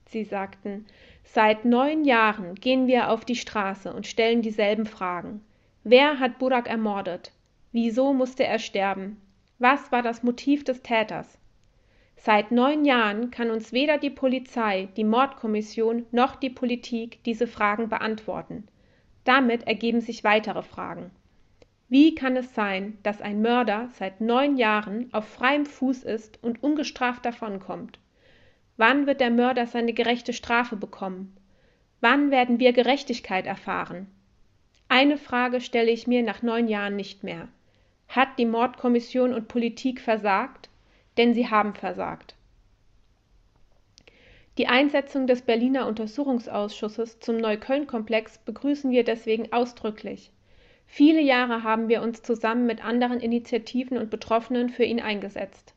Sie sagten, seit neun Jahren gehen wir auf die Straße und stellen dieselben Fragen. Wer hat Burak ermordet? Wieso musste er sterben? Was war das Motiv des Täters? Seit neun Jahren kann uns weder die Polizei, die Mordkommission noch die Politik diese Fragen beantworten. Damit ergeben sich weitere Fragen. Wie kann es sein, dass ein Mörder seit neun Jahren auf freiem Fuß ist und ungestraft davonkommt? Wann wird der Mörder seine gerechte Strafe bekommen? Wann werden wir Gerechtigkeit erfahren? Eine Frage stelle ich mir nach neun Jahren nicht mehr. Hat die Mordkommission und Politik versagt? denn sie haben versagt. Die Einsetzung des Berliner Untersuchungsausschusses zum Neukölln-Komplex begrüßen wir deswegen ausdrücklich. Viele Jahre haben wir uns zusammen mit anderen Initiativen und Betroffenen für ihn eingesetzt.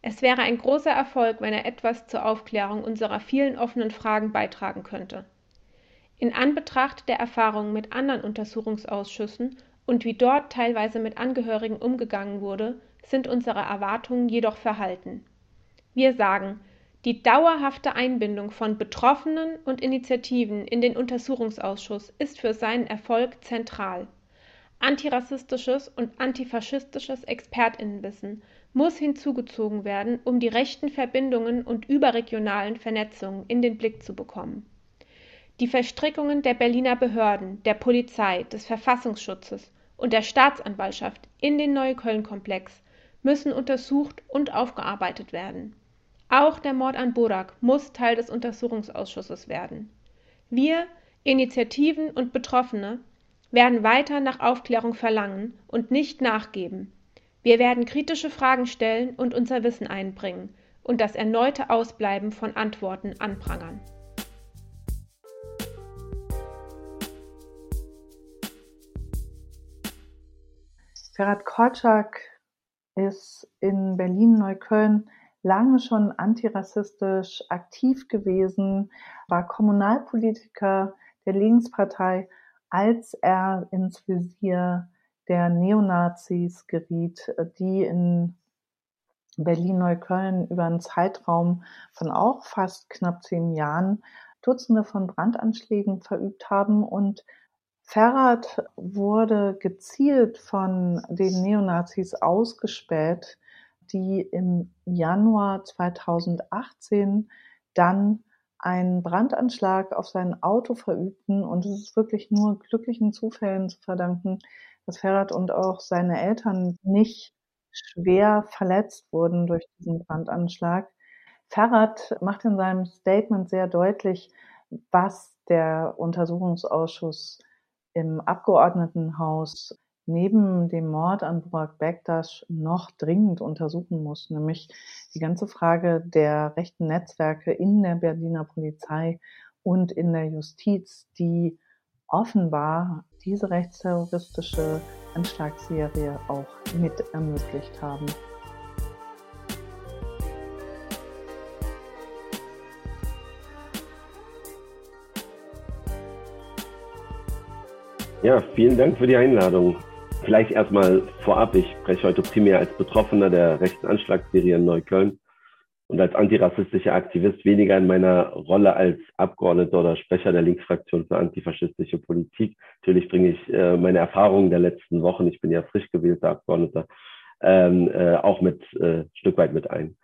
Es wäre ein großer Erfolg, wenn er etwas zur Aufklärung unserer vielen offenen Fragen beitragen könnte. In Anbetracht der Erfahrungen mit anderen Untersuchungsausschüssen und wie dort teilweise mit Angehörigen umgegangen wurde, sind unsere Erwartungen jedoch verhalten. Wir sagen, die dauerhafte Einbindung von Betroffenen und Initiativen in den Untersuchungsausschuss ist für seinen Erfolg zentral. Antirassistisches und antifaschistisches Expertinnenwissen muss hinzugezogen werden, um die rechten Verbindungen und überregionalen Vernetzungen in den Blick zu bekommen. Die Verstrickungen der Berliner Behörden, der Polizei, des Verfassungsschutzes und der Staatsanwaltschaft in den Neukölln-Komplex müssen untersucht und aufgearbeitet werden. Auch der Mord an Burak muss Teil des Untersuchungsausschusses werden. Wir, Initiativen und Betroffene, werden weiter nach Aufklärung verlangen und nicht nachgeben. Wir werden kritische Fragen stellen und unser Wissen einbringen und das erneute Ausbleiben von Antworten anprangern. Ferhat Korczak ist in Berlin-Neukölln lange schon antirassistisch aktiv gewesen, war Kommunalpolitiker der Linkspartei, als er ins Visier der Neonazis geriet, die in Berlin-Neukölln über einen Zeitraum von auch fast knapp zehn Jahren Dutzende von Brandanschlägen verübt haben und Ferrat wurde gezielt von den Neonazis ausgespäht, die im Januar 2018 dann einen Brandanschlag auf sein Auto verübten. Und es ist wirklich nur glücklichen Zufällen zu verdanken, dass Ferrat und auch seine Eltern nicht schwer verletzt wurden durch diesen Brandanschlag. Ferrat macht in seinem Statement sehr deutlich, was der Untersuchungsausschuss im Abgeordnetenhaus neben dem Mord an Burak Bektas noch dringend untersuchen muss, nämlich die ganze Frage der rechten Netzwerke in der Berliner Polizei und in der Justiz, die offenbar diese rechtsterroristische Anschlagsserie auch mit ermöglicht haben. Ja, vielen Dank für die Einladung. Vielleicht erstmal vorab, ich spreche heute primär als Betroffener der rechten Anschlagsserie in Neukölln und als antirassistischer Aktivist weniger in meiner Rolle als Abgeordneter oder Sprecher der Linksfraktion für antifaschistische Politik. Natürlich bringe ich äh, meine Erfahrungen der letzten Wochen, ich bin ja frisch gewählter Abgeordneter, ähm, äh, auch mit äh, Stück weit mit ein.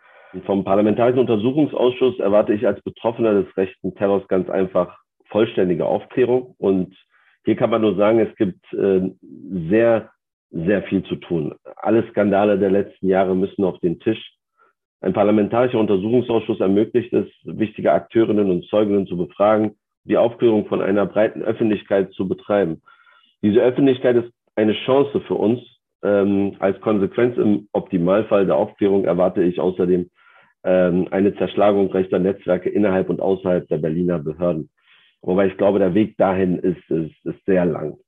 Vom Parlamentarischen Untersuchungsausschuss erwarte ich als Betroffener des rechten Terrors ganz einfach vollständige Aufklärung. Und hier kann man nur sagen, es gibt äh, sehr, sehr viel zu tun. Alle Skandale der letzten Jahre müssen auf den Tisch. Ein parlamentarischer Untersuchungsausschuss ermöglicht es, wichtige Akteurinnen und Zeuginnen zu befragen, die Aufklärung von einer breiten Öffentlichkeit zu betreiben. Diese Öffentlichkeit ist eine Chance für uns. Ähm, als Konsequenz im Optimalfall der Aufklärung erwarte ich außerdem ähm, eine Zerschlagung rechter Netzwerke innerhalb und außerhalb der Berliner Behörden. Wobei ich glaube, der Weg dahin ist, ist, ist sehr lang.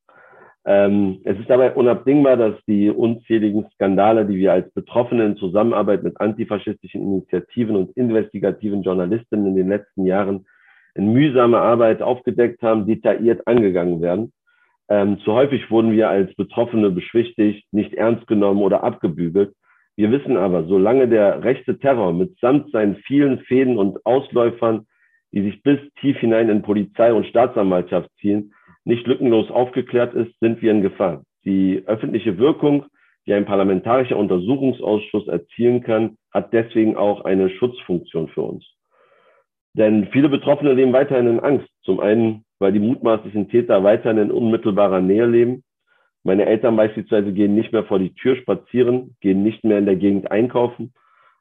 Ähm, es ist dabei unabdingbar, dass die unzähligen Skandale, die wir als Betroffene in Zusammenarbeit mit antifaschistischen Initiativen und investigativen Journalistinnen in den letzten Jahren in mühsamer Arbeit aufgedeckt haben, detailliert angegangen werden. Ähm, zu häufig wurden wir als Betroffene beschwichtigt, nicht ernst genommen oder abgebügelt. Wir wissen aber, solange der rechte Terror mitsamt seinen vielen Fäden und Ausläufern, die sich bis tief hinein in Polizei und Staatsanwaltschaft ziehen, nicht lückenlos aufgeklärt ist, sind wir in Gefahr. Die öffentliche Wirkung, die ein parlamentarischer Untersuchungsausschuss erzielen kann, hat deswegen auch eine Schutzfunktion für uns. Denn viele Betroffene leben weiterhin in Angst. Zum einen, weil die mutmaßlichen Täter weiterhin in unmittelbarer Nähe leben meine Eltern beispielsweise gehen nicht mehr vor die Tür spazieren, gehen nicht mehr in der Gegend einkaufen.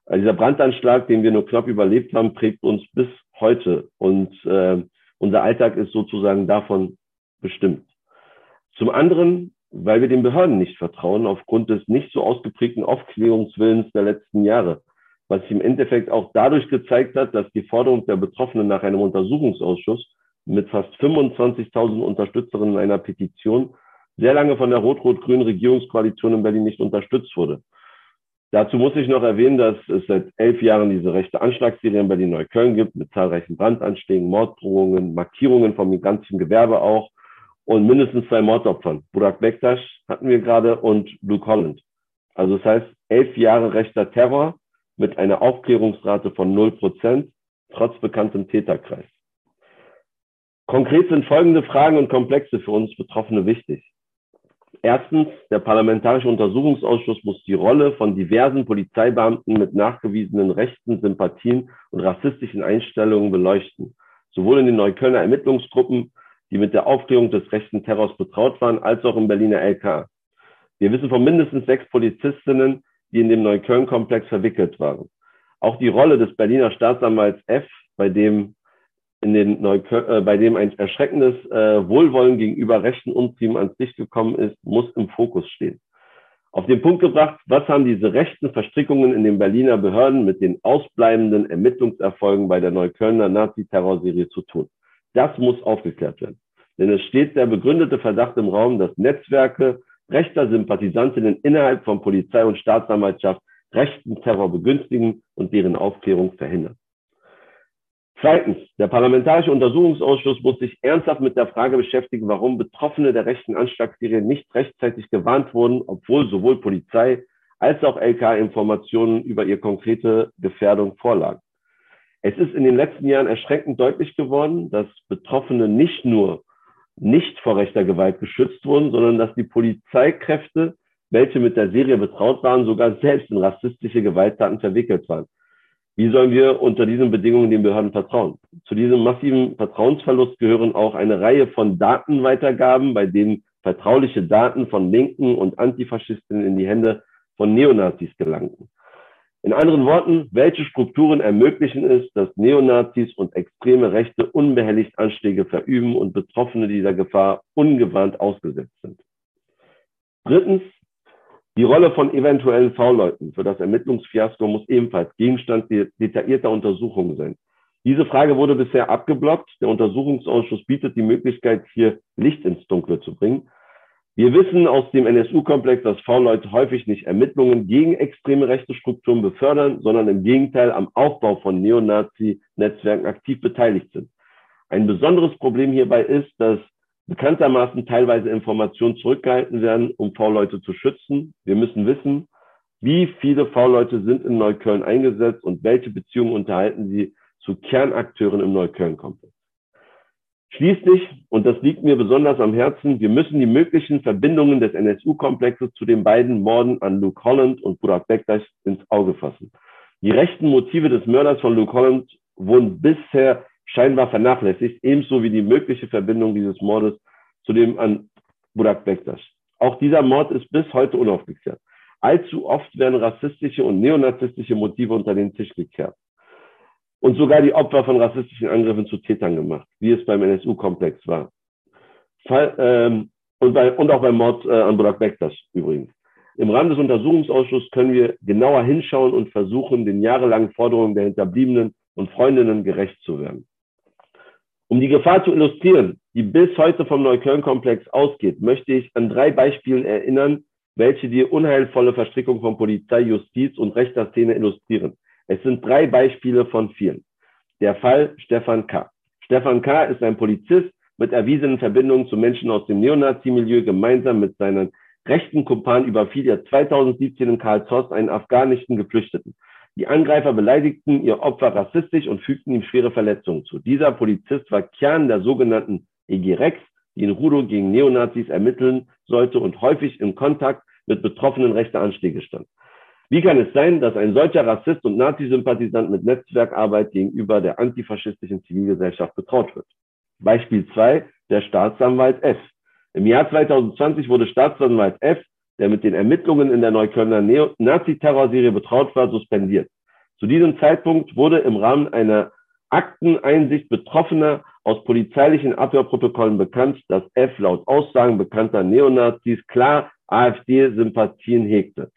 Also dieser Brandanschlag, den wir nur knapp überlebt haben, prägt uns bis heute. Und äh, unser Alltag ist sozusagen davon bestimmt. Zum anderen, weil wir den Behörden nicht vertrauen, aufgrund des nicht so ausgeprägten Aufklärungswillens der letzten Jahre, was sich im Endeffekt auch dadurch gezeigt hat, dass die Forderung der Betroffenen nach einem Untersuchungsausschuss mit fast 25.000 Unterstützerinnen einer Petition sehr lange von der rot-rot-grünen Regierungskoalition in Berlin nicht unterstützt wurde. Dazu muss ich noch erwähnen, dass es seit elf Jahren diese rechte Anschlagsserie in Berlin-Neukölln gibt, mit zahlreichen Brandanschlägen, Morddrohungen, Markierungen vom migrantischen Gewerbe auch und mindestens zwei Mordopfern. Burak Bektasch hatten wir gerade und Luke Holland. Also das heißt, elf Jahre rechter Terror mit einer Aufklärungsrate von 0 Prozent, trotz bekanntem Täterkreis. Konkret sind folgende Fragen und Komplexe für uns Betroffene wichtig. Erstens, der Parlamentarische Untersuchungsausschuss muss die Rolle von diversen Polizeibeamten mit nachgewiesenen rechten Sympathien und rassistischen Einstellungen beleuchten, sowohl in den Neuköllner Ermittlungsgruppen, die mit der Aufklärung des rechten Terrors betraut waren, als auch im Berliner LK. Wir wissen von mindestens sechs Polizistinnen, die in dem Neukölln-Komplex verwickelt waren. Auch die Rolle des Berliner Staatsanwalts F, bei dem in den Neukölln, äh, bei dem ein erschreckendes äh, Wohlwollen gegenüber rechten Untrieben ans Licht gekommen ist, muss im Fokus stehen. Auf den Punkt gebracht, was haben diese rechten Verstrickungen in den Berliner Behörden mit den ausbleibenden Ermittlungserfolgen bei der Neuköllner Nazi-Terrorserie zu tun? Das muss aufgeklärt werden. Denn es steht der begründete Verdacht im Raum, dass Netzwerke rechter Sympathisantinnen innerhalb von Polizei und Staatsanwaltschaft rechten Terror begünstigen und deren Aufklärung verhindern. Zweitens, der Parlamentarische Untersuchungsausschuss muss sich ernsthaft mit der Frage beschäftigen, warum Betroffene der rechten Anschlagsserie nicht rechtzeitig gewarnt wurden, obwohl sowohl Polizei als auch LK Informationen über ihre konkrete Gefährdung vorlagen. Es ist in den letzten Jahren erschreckend deutlich geworden, dass Betroffene nicht nur nicht vor rechter Gewalt geschützt wurden, sondern dass die Polizeikräfte, welche mit der Serie betraut waren, sogar selbst in rassistische Gewalttaten verwickelt waren. Wie sollen wir unter diesen Bedingungen den Behörden vertrauen? Zu diesem massiven Vertrauensverlust gehören auch eine Reihe von Datenweitergaben, bei denen vertrauliche Daten von Linken und Antifaschisten in die Hände von Neonazis gelangten. In anderen Worten, welche Strukturen ermöglichen es, dass Neonazis und extreme Rechte unbehelligt Anschläge verüben und Betroffene dieser Gefahr ungewarnt ausgesetzt sind? Drittens, die Rolle von eventuellen V-Leuten für das Ermittlungsfiasko muss ebenfalls Gegenstand detaillierter Untersuchungen sein. Diese Frage wurde bisher abgeblockt. Der Untersuchungsausschuss bietet die Möglichkeit, hier Licht ins Dunkle zu bringen. Wir wissen aus dem NSU-Komplex, dass V-Leute häufig nicht Ermittlungen gegen extreme rechte Strukturen befördern, sondern im Gegenteil am Aufbau von Neonazi-Netzwerken aktiv beteiligt sind. Ein besonderes Problem hierbei ist, dass bekanntermaßen teilweise Informationen zurückgehalten werden, um V-Leute zu schützen. Wir müssen wissen, wie viele V-Leute sind in Neukölln eingesetzt und welche Beziehungen unterhalten sie zu Kernakteuren im Neukölln-Komplex. Schließlich, und das liegt mir besonders am Herzen, wir müssen die möglichen Verbindungen des NSU-Komplexes zu den beiden Morden an Luke Holland und Burak Bektaş ins Auge fassen. Die rechten Motive des Mörders von Luke Holland wurden bisher scheinbar vernachlässigt, ebenso wie die mögliche Verbindung dieses Mordes zu dem an Burak Bektaş. Auch dieser Mord ist bis heute unaufgeklärt. Allzu oft werden rassistische und neonazistische Motive unter den Tisch gekehrt und sogar die Opfer von rassistischen Angriffen zu Tätern gemacht, wie es beim NSU-Komplex war. Fall, ähm, und, bei, und auch beim Mord äh, an Burak Bektas übrigens. Im Rahmen des Untersuchungsausschusses können wir genauer hinschauen und versuchen, den jahrelangen Forderungen der Hinterbliebenen und Freundinnen gerecht zu werden. Um die Gefahr zu illustrieren, die bis heute vom Neukölln-Komplex ausgeht, möchte ich an drei Beispielen erinnern, welche die unheilvolle Verstrickung von Polizei, Justiz und rechter Szene illustrieren. Es sind drei Beispiele von vielen. Der Fall Stefan K. Stefan K. ist ein Polizist mit erwiesenen Verbindungen zu Menschen aus dem Neonazi-Milieu. Gemeinsam mit seinen rechten Kumpan überfiel er 2017 in Karlshorst einen afghanischen Geflüchteten. Die Angreifer beleidigten ihr Opfer rassistisch und fügten ihm schwere Verletzungen zu. Dieser Polizist war Kern der sogenannten EG Rex, die in Rudo gegen Neonazis ermitteln sollte und häufig in Kontakt mit betroffenen rechter Anschläge stand. Wie kann es sein, dass ein solcher Rassist und Nazi-Sympathisant mit Netzwerkarbeit gegenüber der antifaschistischen Zivilgesellschaft betraut wird? Beispiel 2, der Staatsanwalt F. Im Jahr 2020 wurde Staatsanwalt F, der mit den Ermittlungen in der Neuköllner Nazi-Terrorserie betraut war, suspendiert. Zu diesem Zeitpunkt wurde im Rahmen einer Akteneinsicht Betroffener aus polizeilichen Abhörprotokollen bekannt, dass F laut Aussagen bekannter Neonazis klar AfD-Sympathien hegte.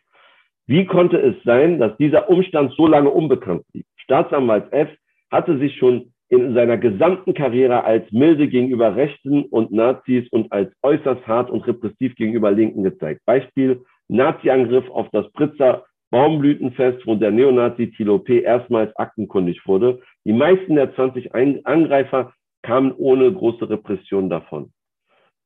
Wie konnte es sein, dass dieser Umstand so lange unbekannt blieb? Staatsanwalt F hatte sich schon in seiner gesamten Karriere als milde gegenüber Rechten und Nazis und als äußerst hart und repressiv gegenüber Linken gezeigt. Beispiel Nazi-Angriff auf das Pritzer Baumblütenfest, wo der Neonazi Thilo P. erstmals aktenkundig wurde. Die meisten der 20 Angreifer kamen ohne große Repression davon.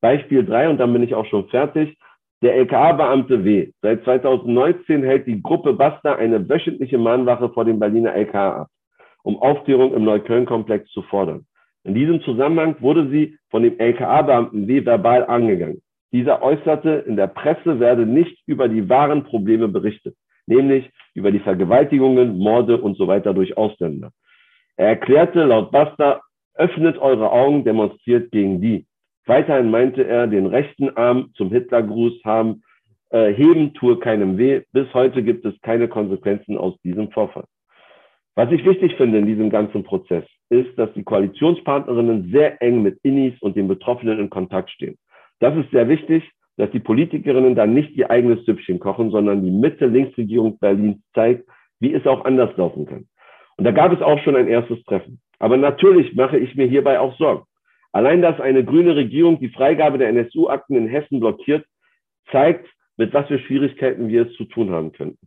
Beispiel drei und dann bin ich auch schon fertig. Der LKA-Beamte W. Seit 2019 hält die Gruppe Basta eine wöchentliche Mahnwache vor dem Berliner LKA ab, um Aufklärung im Neukölln-Komplex zu fordern. In diesem Zusammenhang wurde sie von dem LKA-Beamten W. verbal angegangen. Dieser äußerte, in der Presse werde nicht über die wahren Probleme berichtet, nämlich über die Vergewaltigungen, Morde und so weiter durch Ausländer. Er erklärte laut Basta, öffnet eure Augen, demonstriert gegen die. Weiterhin meinte er, den rechten Arm zum Hitlergruß haben, äh, heben tue keinem weh. Bis heute gibt es keine Konsequenzen aus diesem Vorfall. Was ich wichtig finde in diesem ganzen Prozess, ist, dass die Koalitionspartnerinnen sehr eng mit Innis und den Betroffenen in Kontakt stehen. Das ist sehr wichtig, dass die Politikerinnen dann nicht ihr eigenes Süppchen kochen, sondern die Mitte-Links-Regierung Berlins zeigt, wie es auch anders laufen kann. Und da gab es auch schon ein erstes Treffen. Aber natürlich mache ich mir hierbei auch Sorgen. Allein, dass eine grüne Regierung die Freigabe der NSU-Akten in Hessen blockiert, zeigt, mit was für Schwierigkeiten wir es zu tun haben könnten.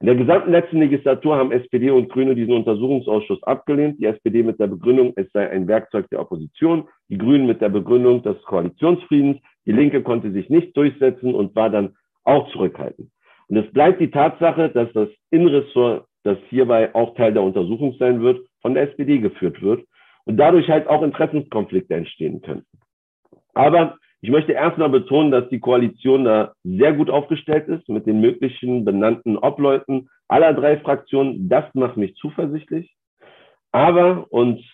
In der gesamten letzten Legislatur haben SPD und Grüne diesen Untersuchungsausschuss abgelehnt. Die SPD mit der Begründung, es sei ein Werkzeug der Opposition, die Grünen mit der Begründung des Koalitionsfriedens. Die Linke konnte sich nicht durchsetzen und war dann auch zurückhaltend. Und es bleibt die Tatsache, dass das Innenressort, das hierbei auch Teil der Untersuchung sein wird, von der SPD geführt wird und dadurch halt auch Interessenskonflikte entstehen könnten. Aber ich möchte erstmal betonen, dass die Koalition da sehr gut aufgestellt ist mit den möglichen benannten Obleuten aller drei Fraktionen. Das macht mich zuversichtlich. Aber, und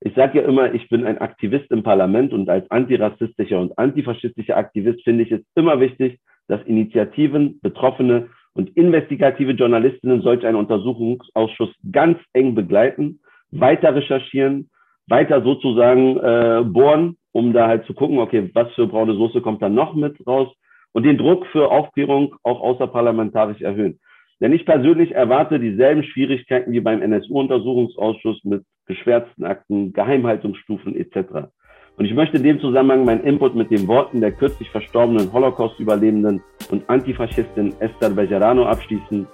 ich sage ja immer, ich bin ein Aktivist im Parlament und als antirassistischer und antifaschistischer Aktivist finde ich es immer wichtig, dass Initiativen, Betroffene und investigative Journalistinnen solch einen Untersuchungsausschuss ganz eng begleiten, weiter recherchieren weiter sozusagen äh, bohren, um da halt zu gucken, okay, was für braune Soße kommt da noch mit raus und den Druck für Aufklärung auch außerparlamentarisch erhöhen. Denn ich persönlich erwarte dieselben Schwierigkeiten wie beim NSU-Untersuchungsausschuss mit geschwärzten Akten, Geheimhaltungsstufen etc. Und ich möchte in dem Zusammenhang meinen Input mit den Worten der kürzlich verstorbenen Holocaust-Überlebenden und Antifaschistin Esther Bejarano abschließen.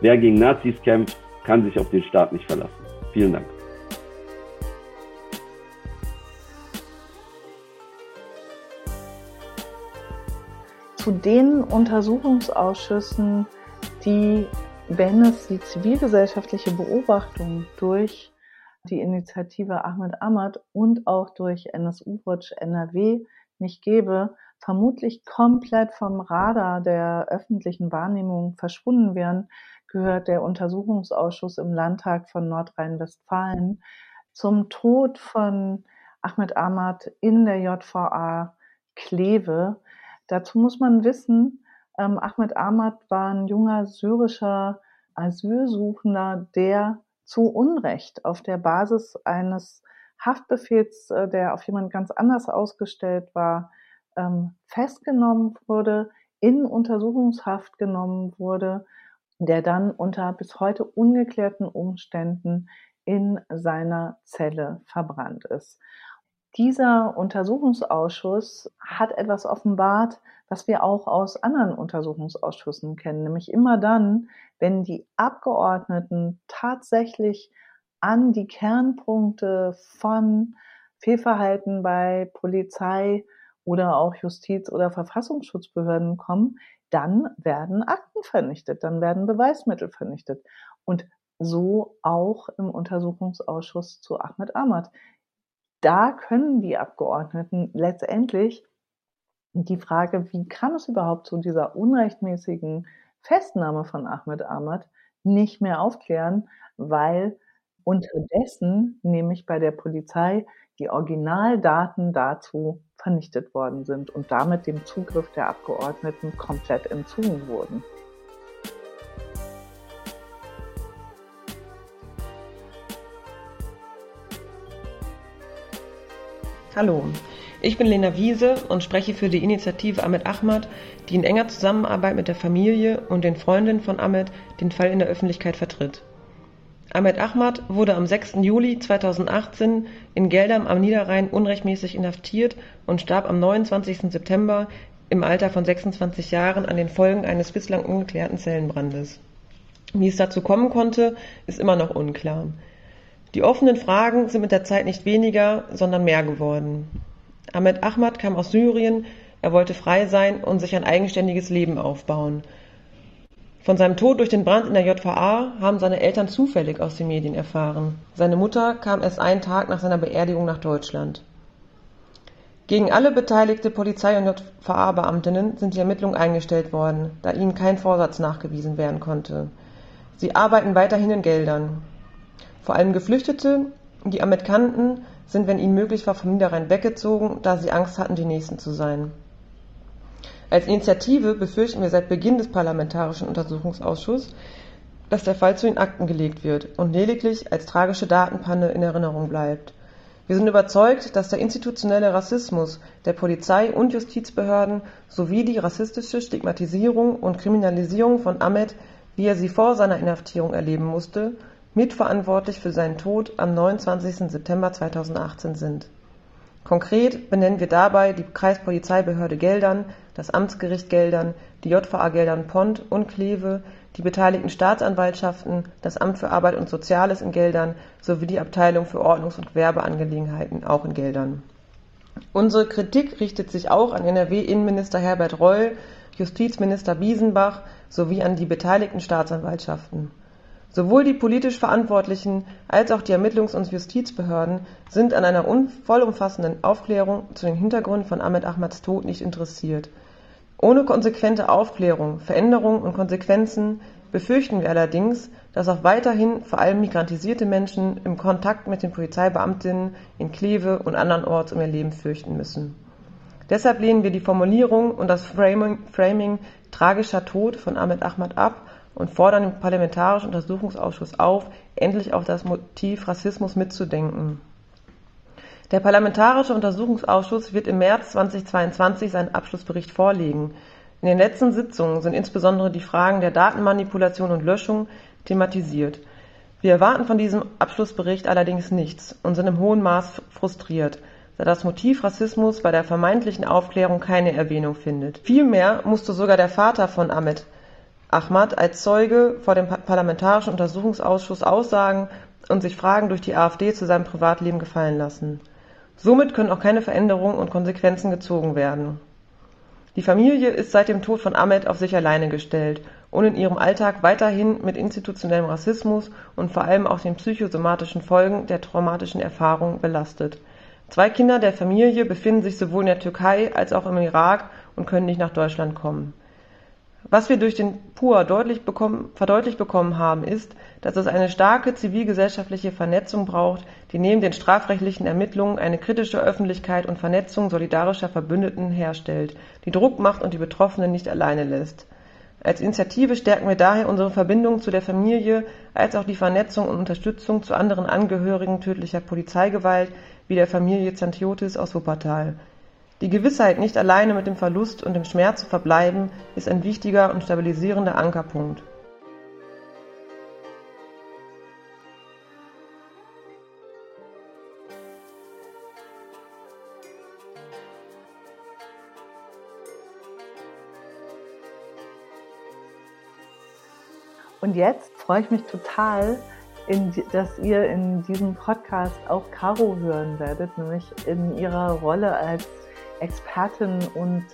Wer gegen Nazis kämpft, kann sich auf den Staat nicht verlassen. Vielen Dank. Zu den Untersuchungsausschüssen, die, wenn es die zivilgesellschaftliche Beobachtung durch die Initiative Ahmed Ahmad und auch durch NSU Watch NRW nicht gäbe, vermutlich komplett vom Radar der öffentlichen Wahrnehmung verschwunden wären, gehört der Untersuchungsausschuss im Landtag von Nordrhein-Westfalen zum Tod von Ahmed Ahmad in der JVA Kleve. Dazu muss man wissen, ähm, Ahmed Ahmad war ein junger syrischer Asylsuchender, der zu Unrecht auf der Basis eines Haftbefehls, äh, der auf jemand ganz anders ausgestellt war, ähm, festgenommen wurde, in Untersuchungshaft genommen wurde, der dann unter bis heute ungeklärten Umständen in seiner Zelle verbrannt ist. Dieser Untersuchungsausschuss hat etwas offenbart, was wir auch aus anderen Untersuchungsausschüssen kennen, nämlich immer dann, wenn die Abgeordneten tatsächlich an die Kernpunkte von Fehlverhalten bei Polizei oder auch Justiz- oder Verfassungsschutzbehörden kommen, dann werden Akten vernichtet, dann werden Beweismittel vernichtet. Und so auch im Untersuchungsausschuss zu Ahmed Ahmad. Da können die Abgeordneten letztendlich die Frage, wie kam es überhaupt zu dieser unrechtmäßigen Festnahme von Ahmed Ahmad, nicht mehr aufklären, weil unterdessen nämlich bei der Polizei die Originaldaten dazu vernichtet worden sind und damit dem Zugriff der Abgeordneten komplett entzogen wurden. Hallo, ich bin Lena Wiese und spreche für die Initiative Ahmed Ahmad, die in enger Zusammenarbeit mit der Familie und den Freundinnen von Ahmed den Fall in der Öffentlichkeit vertritt. Ahmed Ahmad wurde am 6. Juli 2018 in Geldern am Niederrhein unrechtmäßig inhaftiert und starb am 29. September im Alter von 26 Jahren an den Folgen eines bislang ungeklärten Zellenbrandes. Wie es dazu kommen konnte, ist immer noch unklar. Die offenen Fragen sind mit der Zeit nicht weniger, sondern mehr geworden. Ahmed Ahmad kam aus Syrien, er wollte frei sein und sich ein eigenständiges Leben aufbauen. Von seinem Tod durch den Brand in der JVA haben seine Eltern zufällig aus den Medien erfahren. Seine Mutter kam erst einen Tag nach seiner Beerdigung nach Deutschland. Gegen alle beteiligte Polizei- und JVA-Beamtinnen sind die Ermittlungen eingestellt worden, da ihnen kein Vorsatz nachgewiesen werden konnte. Sie arbeiten weiterhin in Geldern. Vor allem Geflüchtete, die Ahmed kannten, sind, wenn ihnen möglich war, vom Niederrhein weggezogen, da sie Angst hatten, die Nächsten zu sein. Als Initiative befürchten wir seit Beginn des Parlamentarischen Untersuchungsausschusses, dass der Fall zu den Akten gelegt wird und lediglich als tragische Datenpanne in Erinnerung bleibt. Wir sind überzeugt, dass der institutionelle Rassismus der Polizei und Justizbehörden sowie die rassistische Stigmatisierung und Kriminalisierung von Ahmed, wie er sie vor seiner Inhaftierung erleben musste, mitverantwortlich für seinen Tod am 29. September 2018 sind. Konkret benennen wir dabei die Kreispolizeibehörde Geldern, das Amtsgericht Geldern, die JVA Geldern Pont und Kleve, die beteiligten Staatsanwaltschaften, das Amt für Arbeit und Soziales in Geldern sowie die Abteilung für Ordnungs- und Gewerbeangelegenheiten auch in Geldern. Unsere Kritik richtet sich auch an NRW-Innenminister Herbert Reul, Justizminister Biesenbach sowie an die beteiligten Staatsanwaltschaften. Sowohl die politisch Verantwortlichen als auch die Ermittlungs- und Justizbehörden sind an einer vollumfassenden Aufklärung zu den Hintergründen von Ahmed Ahmads Tod nicht interessiert. Ohne konsequente Aufklärung, Veränderung und Konsequenzen befürchten wir allerdings, dass auch weiterhin vor allem migrantisierte Menschen im Kontakt mit den Polizeibeamtinnen in Kleve und andernorts um ihr Leben fürchten müssen. Deshalb lehnen wir die Formulierung und das Framing tragischer Tod von Ahmed Ahmad ab und fordern den Parlamentarischen Untersuchungsausschuss auf, endlich auf das Motiv Rassismus mitzudenken. Der Parlamentarische Untersuchungsausschuss wird im März 2022 seinen Abschlussbericht vorlegen. In den letzten Sitzungen sind insbesondere die Fragen der Datenmanipulation und Löschung thematisiert. Wir erwarten von diesem Abschlussbericht allerdings nichts und sind im hohen Maß frustriert, da das Motiv Rassismus bei der vermeintlichen Aufklärung keine Erwähnung findet. Vielmehr musste sogar der Vater von Ahmed Ahmad als Zeuge vor dem Parlamentarischen Untersuchungsausschuss aussagen und sich Fragen durch die AfD zu seinem Privatleben gefallen lassen. Somit können auch keine Veränderungen und Konsequenzen gezogen werden. Die Familie ist seit dem Tod von Ahmed auf sich alleine gestellt und in ihrem Alltag weiterhin mit institutionellem Rassismus und vor allem auch den psychosomatischen Folgen der traumatischen Erfahrung belastet. Zwei Kinder der Familie befinden sich sowohl in der Türkei als auch im Irak und können nicht nach Deutschland kommen. Was wir durch den PUA deutlich bekommen, verdeutlicht bekommen haben, ist, dass es eine starke zivilgesellschaftliche Vernetzung braucht, die neben den strafrechtlichen Ermittlungen eine kritische Öffentlichkeit und Vernetzung solidarischer Verbündeten herstellt, die Druck macht und die Betroffenen nicht alleine lässt. Als Initiative stärken wir daher unsere Verbindung zu der Familie als auch die Vernetzung und Unterstützung zu anderen Angehörigen tödlicher Polizeigewalt wie der Familie Zantiotis aus Wuppertal. Die Gewissheit, nicht alleine mit dem Verlust und dem Schmerz zu verbleiben, ist ein wichtiger und stabilisierender Ankerpunkt. Und jetzt freue ich mich total, in, dass ihr in diesem Podcast auch Caro hören werdet, nämlich in ihrer Rolle als Expertin und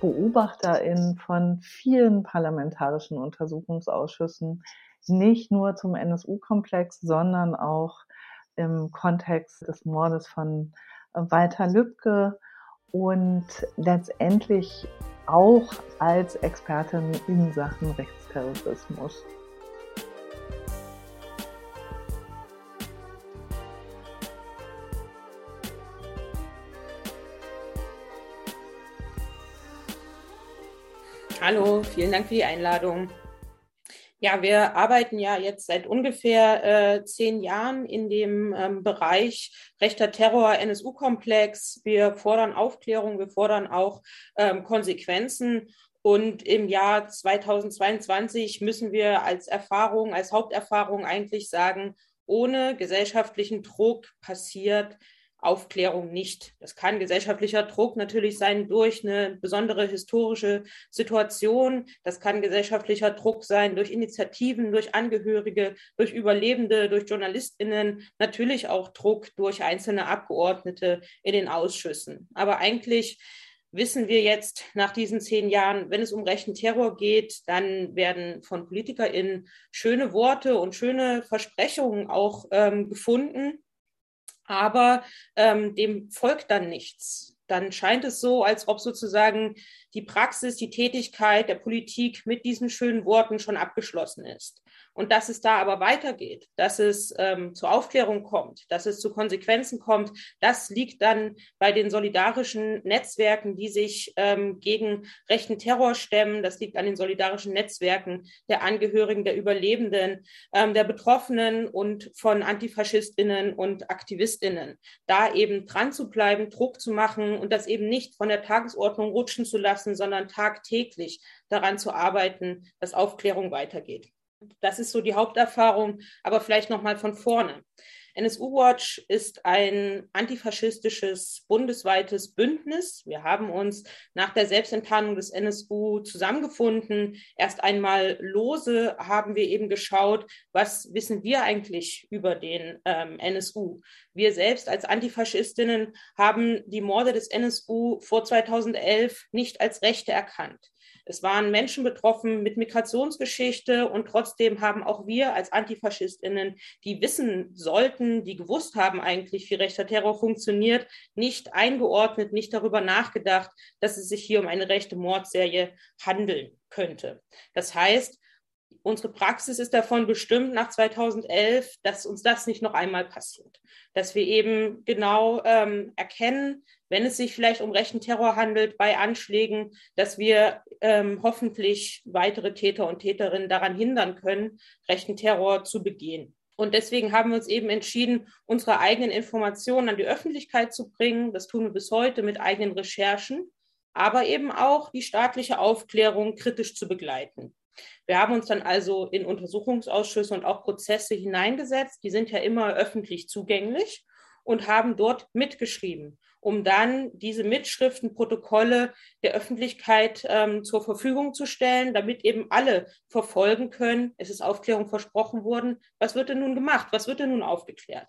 Beobachterin von vielen parlamentarischen Untersuchungsausschüssen, nicht nur zum NSU-Komplex, sondern auch im Kontext des Mordes von Walter Lübcke und letztendlich auch als Expertin in Sachen Rechtsterrorismus. Hallo, vielen Dank für die Einladung. Ja, wir arbeiten ja jetzt seit ungefähr äh, zehn Jahren in dem ähm, Bereich rechter Terror, NSU-Komplex. Wir fordern Aufklärung, wir fordern auch ähm, Konsequenzen. Und im Jahr 2022 müssen wir als Erfahrung, als Haupterfahrung eigentlich sagen, ohne gesellschaftlichen Druck passiert Aufklärung nicht. Das kann gesellschaftlicher Druck natürlich sein durch eine besondere historische Situation. Das kann gesellschaftlicher Druck sein durch Initiativen, durch Angehörige, durch Überlebende, durch JournalistInnen, natürlich auch Druck durch einzelne Abgeordnete in den Ausschüssen. Aber eigentlich wissen wir jetzt nach diesen zehn Jahren, wenn es um rechten Terror geht, dann werden von PolitikerInnen schöne Worte und schöne Versprechungen auch ähm, gefunden aber ähm, dem folgt dann nichts. Dann scheint es so, als ob sozusagen die Praxis, die Tätigkeit der Politik mit diesen schönen Worten schon abgeschlossen ist. Und dass es da aber weitergeht, dass es ähm, zur Aufklärung kommt, dass es zu Konsequenzen kommt, das liegt dann bei den solidarischen Netzwerken, die sich ähm, gegen rechten Terror stemmen. Das liegt an den solidarischen Netzwerken der Angehörigen, der Überlebenden, ähm, der Betroffenen und von Antifaschistinnen und Aktivistinnen. Da eben dran zu bleiben, Druck zu machen und das eben nicht von der Tagesordnung rutschen zu lassen, sondern tagtäglich daran zu arbeiten, dass Aufklärung weitergeht. Das ist so die Haupterfahrung, aber vielleicht noch mal von vorne. NSU Watch ist ein antifaschistisches bundesweites Bündnis. Wir haben uns nach der Selbstenttarnung des NSU zusammengefunden. Erst einmal lose haben wir eben geschaut, was wissen wir eigentlich über den ähm, NSU. Wir selbst als Antifaschistinnen haben die Morde des NSU vor 2011 nicht als Rechte erkannt. Es waren Menschen betroffen mit Migrationsgeschichte und trotzdem haben auch wir als Antifaschistinnen, die wissen sollten, die gewusst haben eigentlich, wie rechter Terror funktioniert, nicht eingeordnet, nicht darüber nachgedacht, dass es sich hier um eine rechte Mordserie handeln könnte. Das heißt, unsere Praxis ist davon bestimmt nach 2011, dass uns das nicht noch einmal passiert. Dass wir eben genau ähm, erkennen, wenn es sich vielleicht um rechten Terror handelt bei Anschlägen, dass wir ähm, hoffentlich weitere Täter und Täterinnen daran hindern können, rechten Terror zu begehen. Und deswegen haben wir uns eben entschieden, unsere eigenen Informationen an die Öffentlichkeit zu bringen. Das tun wir bis heute mit eigenen Recherchen, aber eben auch die staatliche Aufklärung kritisch zu begleiten. Wir haben uns dann also in Untersuchungsausschüsse und auch Prozesse hineingesetzt. Die sind ja immer öffentlich zugänglich und haben dort mitgeschrieben, um dann diese Mitschriften, Protokolle der Öffentlichkeit ähm, zur Verfügung zu stellen, damit eben alle verfolgen können. Es ist Aufklärung versprochen worden. Was wird denn nun gemacht? Was wird denn nun aufgeklärt?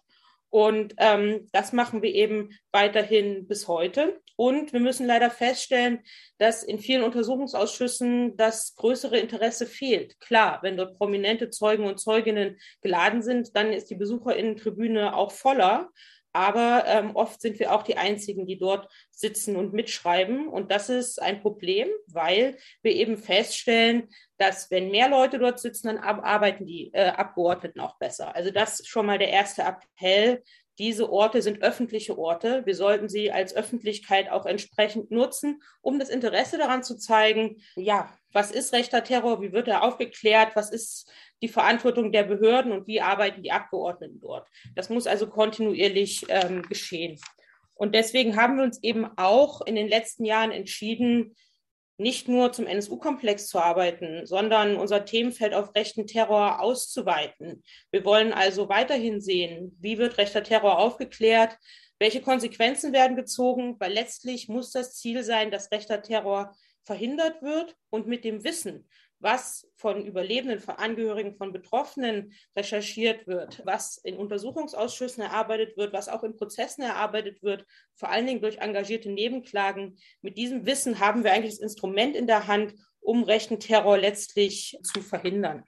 Und ähm, das machen wir eben weiterhin bis heute. Und wir müssen leider feststellen, dass in vielen Untersuchungsausschüssen das größere Interesse fehlt. Klar, wenn dort prominente Zeugen und Zeuginnen geladen sind, dann ist die Besucherinnentribüne auch voller. Aber ähm, oft sind wir auch die Einzigen, die dort sitzen und mitschreiben. Und das ist ein Problem, weil wir eben feststellen, dass wenn mehr Leute dort sitzen, dann arbeiten die äh, Abgeordneten auch besser. Also das ist schon mal der erste Appell. Diese Orte sind öffentliche Orte. Wir sollten sie als Öffentlichkeit auch entsprechend nutzen, um das Interesse daran zu zeigen, ja, was ist rechter Terror, wie wird er aufgeklärt, was ist die Verantwortung der Behörden und wie arbeiten die Abgeordneten dort. Das muss also kontinuierlich ähm, geschehen. Und deswegen haben wir uns eben auch in den letzten Jahren entschieden, nicht nur zum NSU-Komplex zu arbeiten, sondern unser Themenfeld auf rechten Terror auszuweiten. Wir wollen also weiterhin sehen, wie wird rechter Terror aufgeklärt, welche Konsequenzen werden gezogen, weil letztlich muss das Ziel sein, dass rechter Terror verhindert wird und mit dem Wissen, was von Überlebenden, von Angehörigen, von Betroffenen recherchiert wird, was in Untersuchungsausschüssen erarbeitet wird, was auch in Prozessen erarbeitet wird, vor allen Dingen durch engagierte Nebenklagen. Mit diesem Wissen haben wir eigentlich das Instrument in der Hand, um rechten Terror letztlich zu verhindern.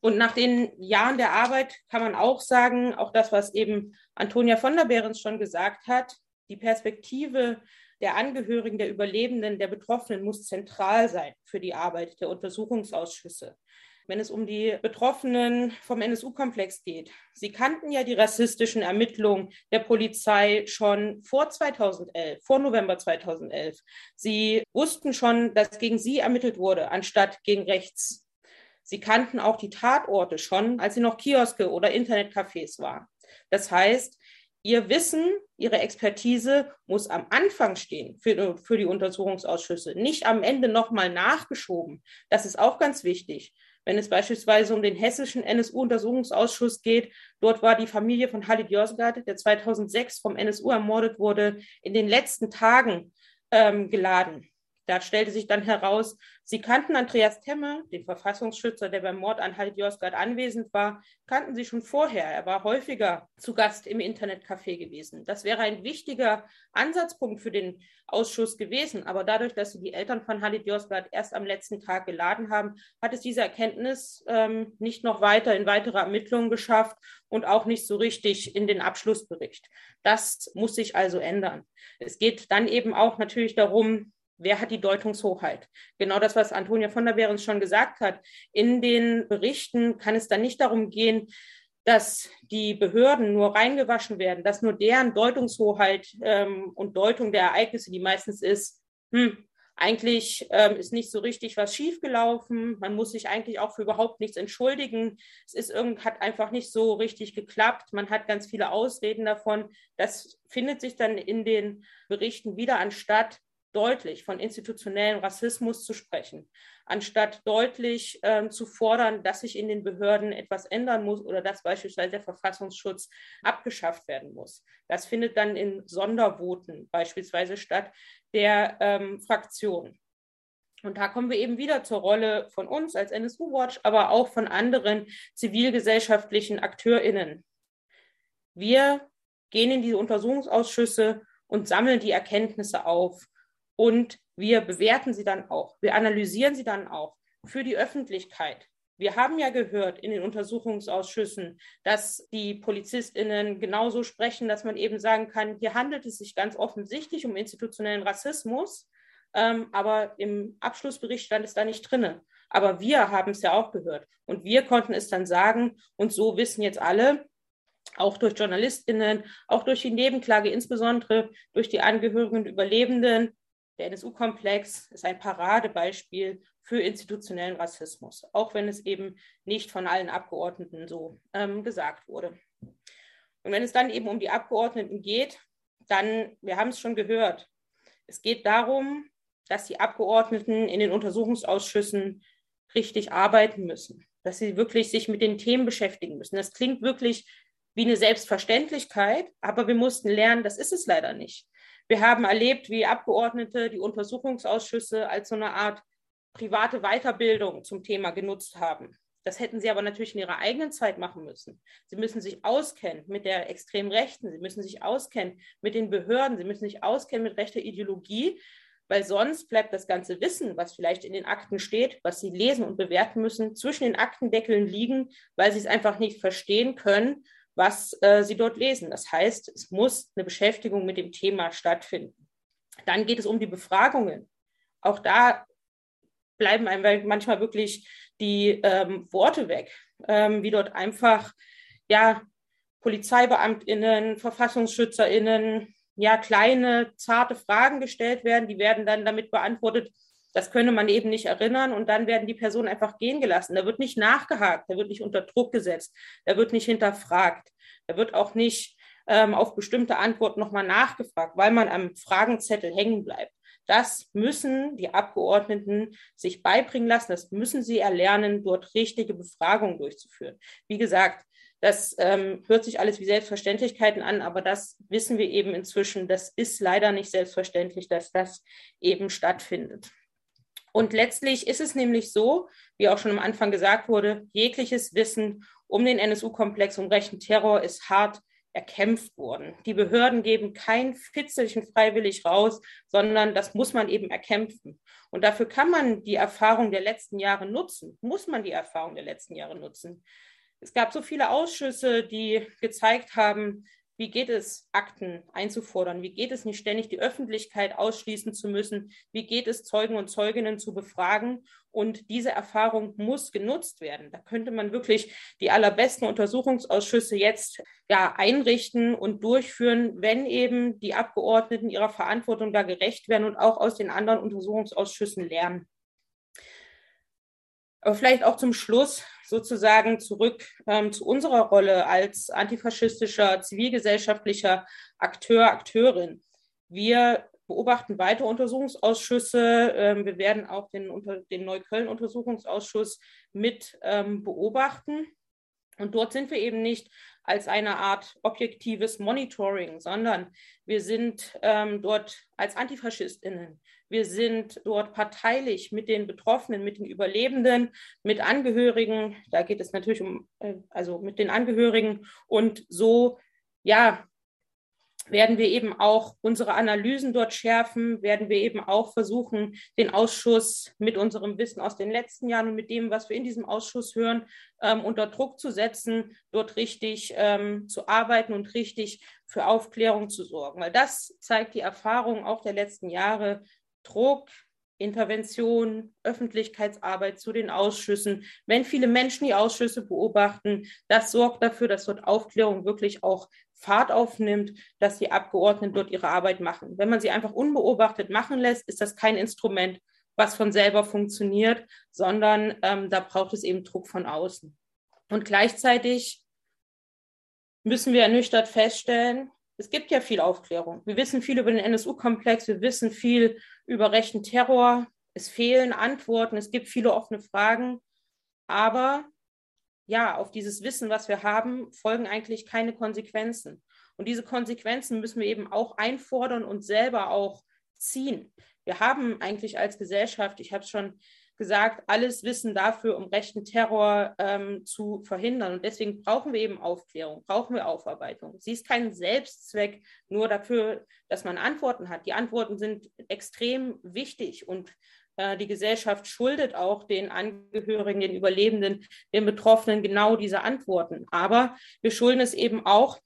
Und nach den Jahren der Arbeit kann man auch sagen, auch das, was eben Antonia von der Behrens schon gesagt hat, die Perspektive der Angehörigen, der Überlebenden, der Betroffenen muss zentral sein für die Arbeit der Untersuchungsausschüsse. Wenn es um die Betroffenen vom NSU-Komplex geht. Sie kannten ja die rassistischen Ermittlungen der Polizei schon vor 2011, vor November 2011. Sie wussten schon, dass gegen sie ermittelt wurde, anstatt gegen rechts. Sie kannten auch die Tatorte schon, als sie noch Kioske oder Internetcafés waren. Das heißt, Ihr Wissen, Ihre Expertise muss am Anfang stehen für, für die Untersuchungsausschüsse, nicht am Ende nochmal nachgeschoben. Das ist auch ganz wichtig. Wenn es beispielsweise um den hessischen NSU-Untersuchungsausschuss geht, dort war die Familie von Halid Yozgat, der 2006 vom NSU ermordet wurde, in den letzten Tagen ähm, geladen. Da stellte sich dann heraus, sie kannten Andreas Temme, den Verfassungsschützer, der beim Mord an Halit Yozgat anwesend war, kannten sie schon vorher. Er war häufiger zu Gast im Internetcafé gewesen. Das wäre ein wichtiger Ansatzpunkt für den Ausschuss gewesen. Aber dadurch, dass sie die Eltern von Halit Yozgat erst am letzten Tag geladen haben, hat es diese Erkenntnis ähm, nicht noch weiter in weitere Ermittlungen geschafft und auch nicht so richtig in den Abschlussbericht. Das muss sich also ändern. Es geht dann eben auch natürlich darum, Wer hat die Deutungshoheit? Genau das, was Antonia von der Behrens schon gesagt hat. In den Berichten kann es dann nicht darum gehen, dass die Behörden nur reingewaschen werden, dass nur deren Deutungshoheit ähm, und Deutung der Ereignisse, die meistens ist, hm, eigentlich ähm, ist nicht so richtig was schiefgelaufen. Man muss sich eigentlich auch für überhaupt nichts entschuldigen. Es ist irgend, hat einfach nicht so richtig geklappt. Man hat ganz viele Ausreden davon. Das findet sich dann in den Berichten wieder anstatt deutlich von institutionellem Rassismus zu sprechen, anstatt deutlich ähm, zu fordern, dass sich in den Behörden etwas ändern muss oder dass beispielsweise der Verfassungsschutz abgeschafft werden muss. Das findet dann in Sondervoten beispielsweise statt der ähm, Fraktion. Und da kommen wir eben wieder zur Rolle von uns als NSU Watch, aber auch von anderen zivilgesellschaftlichen AkteurInnen. Wir gehen in diese Untersuchungsausschüsse und sammeln die Erkenntnisse auf und wir bewerten sie dann auch. Wir analysieren sie dann auch für die Öffentlichkeit. Wir haben ja gehört in den Untersuchungsausschüssen, dass die PolizistInnen genauso sprechen, dass man eben sagen kann, hier handelt es sich ganz offensichtlich um institutionellen Rassismus, ähm, aber im Abschlussbericht stand es da nicht drinne. Aber wir haben es ja auch gehört und wir konnten es dann sagen und so wissen jetzt alle, auch durch JournalistInnen, auch durch die Nebenklage, insbesondere durch die Angehörigen und Überlebenden, der NSU-Komplex ist ein Paradebeispiel für institutionellen Rassismus, auch wenn es eben nicht von allen Abgeordneten so ähm, gesagt wurde. Und wenn es dann eben um die Abgeordneten geht, dann, wir haben es schon gehört, es geht darum, dass die Abgeordneten in den Untersuchungsausschüssen richtig arbeiten müssen, dass sie wirklich sich mit den Themen beschäftigen müssen. Das klingt wirklich wie eine Selbstverständlichkeit, aber wir mussten lernen, das ist es leider nicht. Wir haben erlebt, wie Abgeordnete die Untersuchungsausschüsse als so eine Art private Weiterbildung zum Thema genutzt haben. Das hätten sie aber natürlich in ihrer eigenen Zeit machen müssen. Sie müssen sich auskennen mit der extremen Rechten, sie müssen sich auskennen mit den Behörden, sie müssen sich auskennen mit rechter Ideologie, weil sonst bleibt das ganze Wissen, was vielleicht in den Akten steht, was sie lesen und bewerten müssen, zwischen den Aktendeckeln liegen, weil sie es einfach nicht verstehen können, was äh, sie dort lesen. Das heißt, es muss eine Beschäftigung mit dem Thema stattfinden. Dann geht es um die Befragungen. Auch da bleiben einem manchmal wirklich die ähm, Worte weg, ähm, wie dort einfach ja PolizeibeamtInnen, VerfassungsschützerInnen, ja kleine, zarte Fragen gestellt werden, die werden dann damit beantwortet, das könne man eben nicht erinnern und dann werden die Personen einfach gehen gelassen. Da wird nicht nachgehakt, da wird nicht unter Druck gesetzt, da wird nicht hinterfragt, da wird auch nicht ähm, auf bestimmte Antworten nochmal nachgefragt, weil man am Fragenzettel hängen bleibt. Das müssen die Abgeordneten sich beibringen lassen, das müssen sie erlernen, dort richtige Befragungen durchzuführen. Wie gesagt, das ähm, hört sich alles wie Selbstverständlichkeiten an, aber das wissen wir eben inzwischen. Das ist leider nicht selbstverständlich, dass das eben stattfindet. Und letztlich ist es nämlich so, wie auch schon am Anfang gesagt wurde, jegliches Wissen um den NSU-Komplex, um rechten Terror ist hart erkämpft worden. Die Behörden geben kein Fitzelchen freiwillig raus, sondern das muss man eben erkämpfen. Und dafür kann man die Erfahrung der letzten Jahre nutzen, muss man die Erfahrung der letzten Jahre nutzen. Es gab so viele Ausschüsse, die gezeigt haben, wie geht es, Akten einzufordern? Wie geht es nicht ständig die Öffentlichkeit ausschließen zu müssen? Wie geht es, Zeugen und Zeuginnen zu befragen? Und diese Erfahrung muss genutzt werden. Da könnte man wirklich die allerbesten Untersuchungsausschüsse jetzt ja einrichten und durchführen, wenn eben die Abgeordneten ihrer Verantwortung da gerecht werden und auch aus den anderen Untersuchungsausschüssen lernen. Aber vielleicht auch zum Schluss sozusagen zurück ähm, zu unserer Rolle als antifaschistischer, zivilgesellschaftlicher Akteur, Akteurin. Wir beobachten weitere Untersuchungsausschüsse. Ähm, wir werden auch den, unter, den Neukölln-Untersuchungsausschuss mit ähm, beobachten. Und dort sind wir eben nicht als eine Art objektives Monitoring, sondern wir sind ähm, dort als Antifaschistinnen. Wir sind dort parteilich mit den Betroffenen, mit den Überlebenden, mit Angehörigen. Da geht es natürlich um, äh, also mit den Angehörigen. Und so, ja, werden wir eben auch unsere Analysen dort schärfen, werden wir eben auch versuchen, den Ausschuss mit unserem Wissen aus den letzten Jahren und mit dem, was wir in diesem Ausschuss hören, ähm, unter Druck zu setzen, dort richtig ähm, zu arbeiten und richtig für Aufklärung zu sorgen. Weil das zeigt die Erfahrung auch der letzten Jahre. Druck, Intervention, Öffentlichkeitsarbeit zu den Ausschüssen. Wenn viele Menschen die Ausschüsse beobachten, das sorgt dafür, dass dort Aufklärung wirklich auch Fahrt aufnimmt, dass die Abgeordneten dort ihre Arbeit machen. Wenn man sie einfach unbeobachtet machen lässt, ist das kein Instrument, was von selber funktioniert, sondern ähm, da braucht es eben Druck von außen. Und gleichzeitig müssen wir ernüchtert feststellen, es gibt ja viel Aufklärung. Wir wissen viel über den NSU-Komplex, wir wissen viel über rechten Terror. Es fehlen Antworten, es gibt viele offene Fragen. Aber ja, auf dieses Wissen, was wir haben, folgen eigentlich keine Konsequenzen. Und diese Konsequenzen müssen wir eben auch einfordern und selber auch ziehen. Wir haben eigentlich als Gesellschaft, ich habe es schon gesagt, alles Wissen dafür, um rechten Terror ähm, zu verhindern. Und deswegen brauchen wir eben Aufklärung, brauchen wir Aufarbeitung. Sie ist kein Selbstzweck nur dafür, dass man Antworten hat. Die Antworten sind extrem wichtig und äh, die Gesellschaft schuldet auch den Angehörigen, den Überlebenden, den Betroffenen genau diese Antworten. Aber wir schulden es eben auch,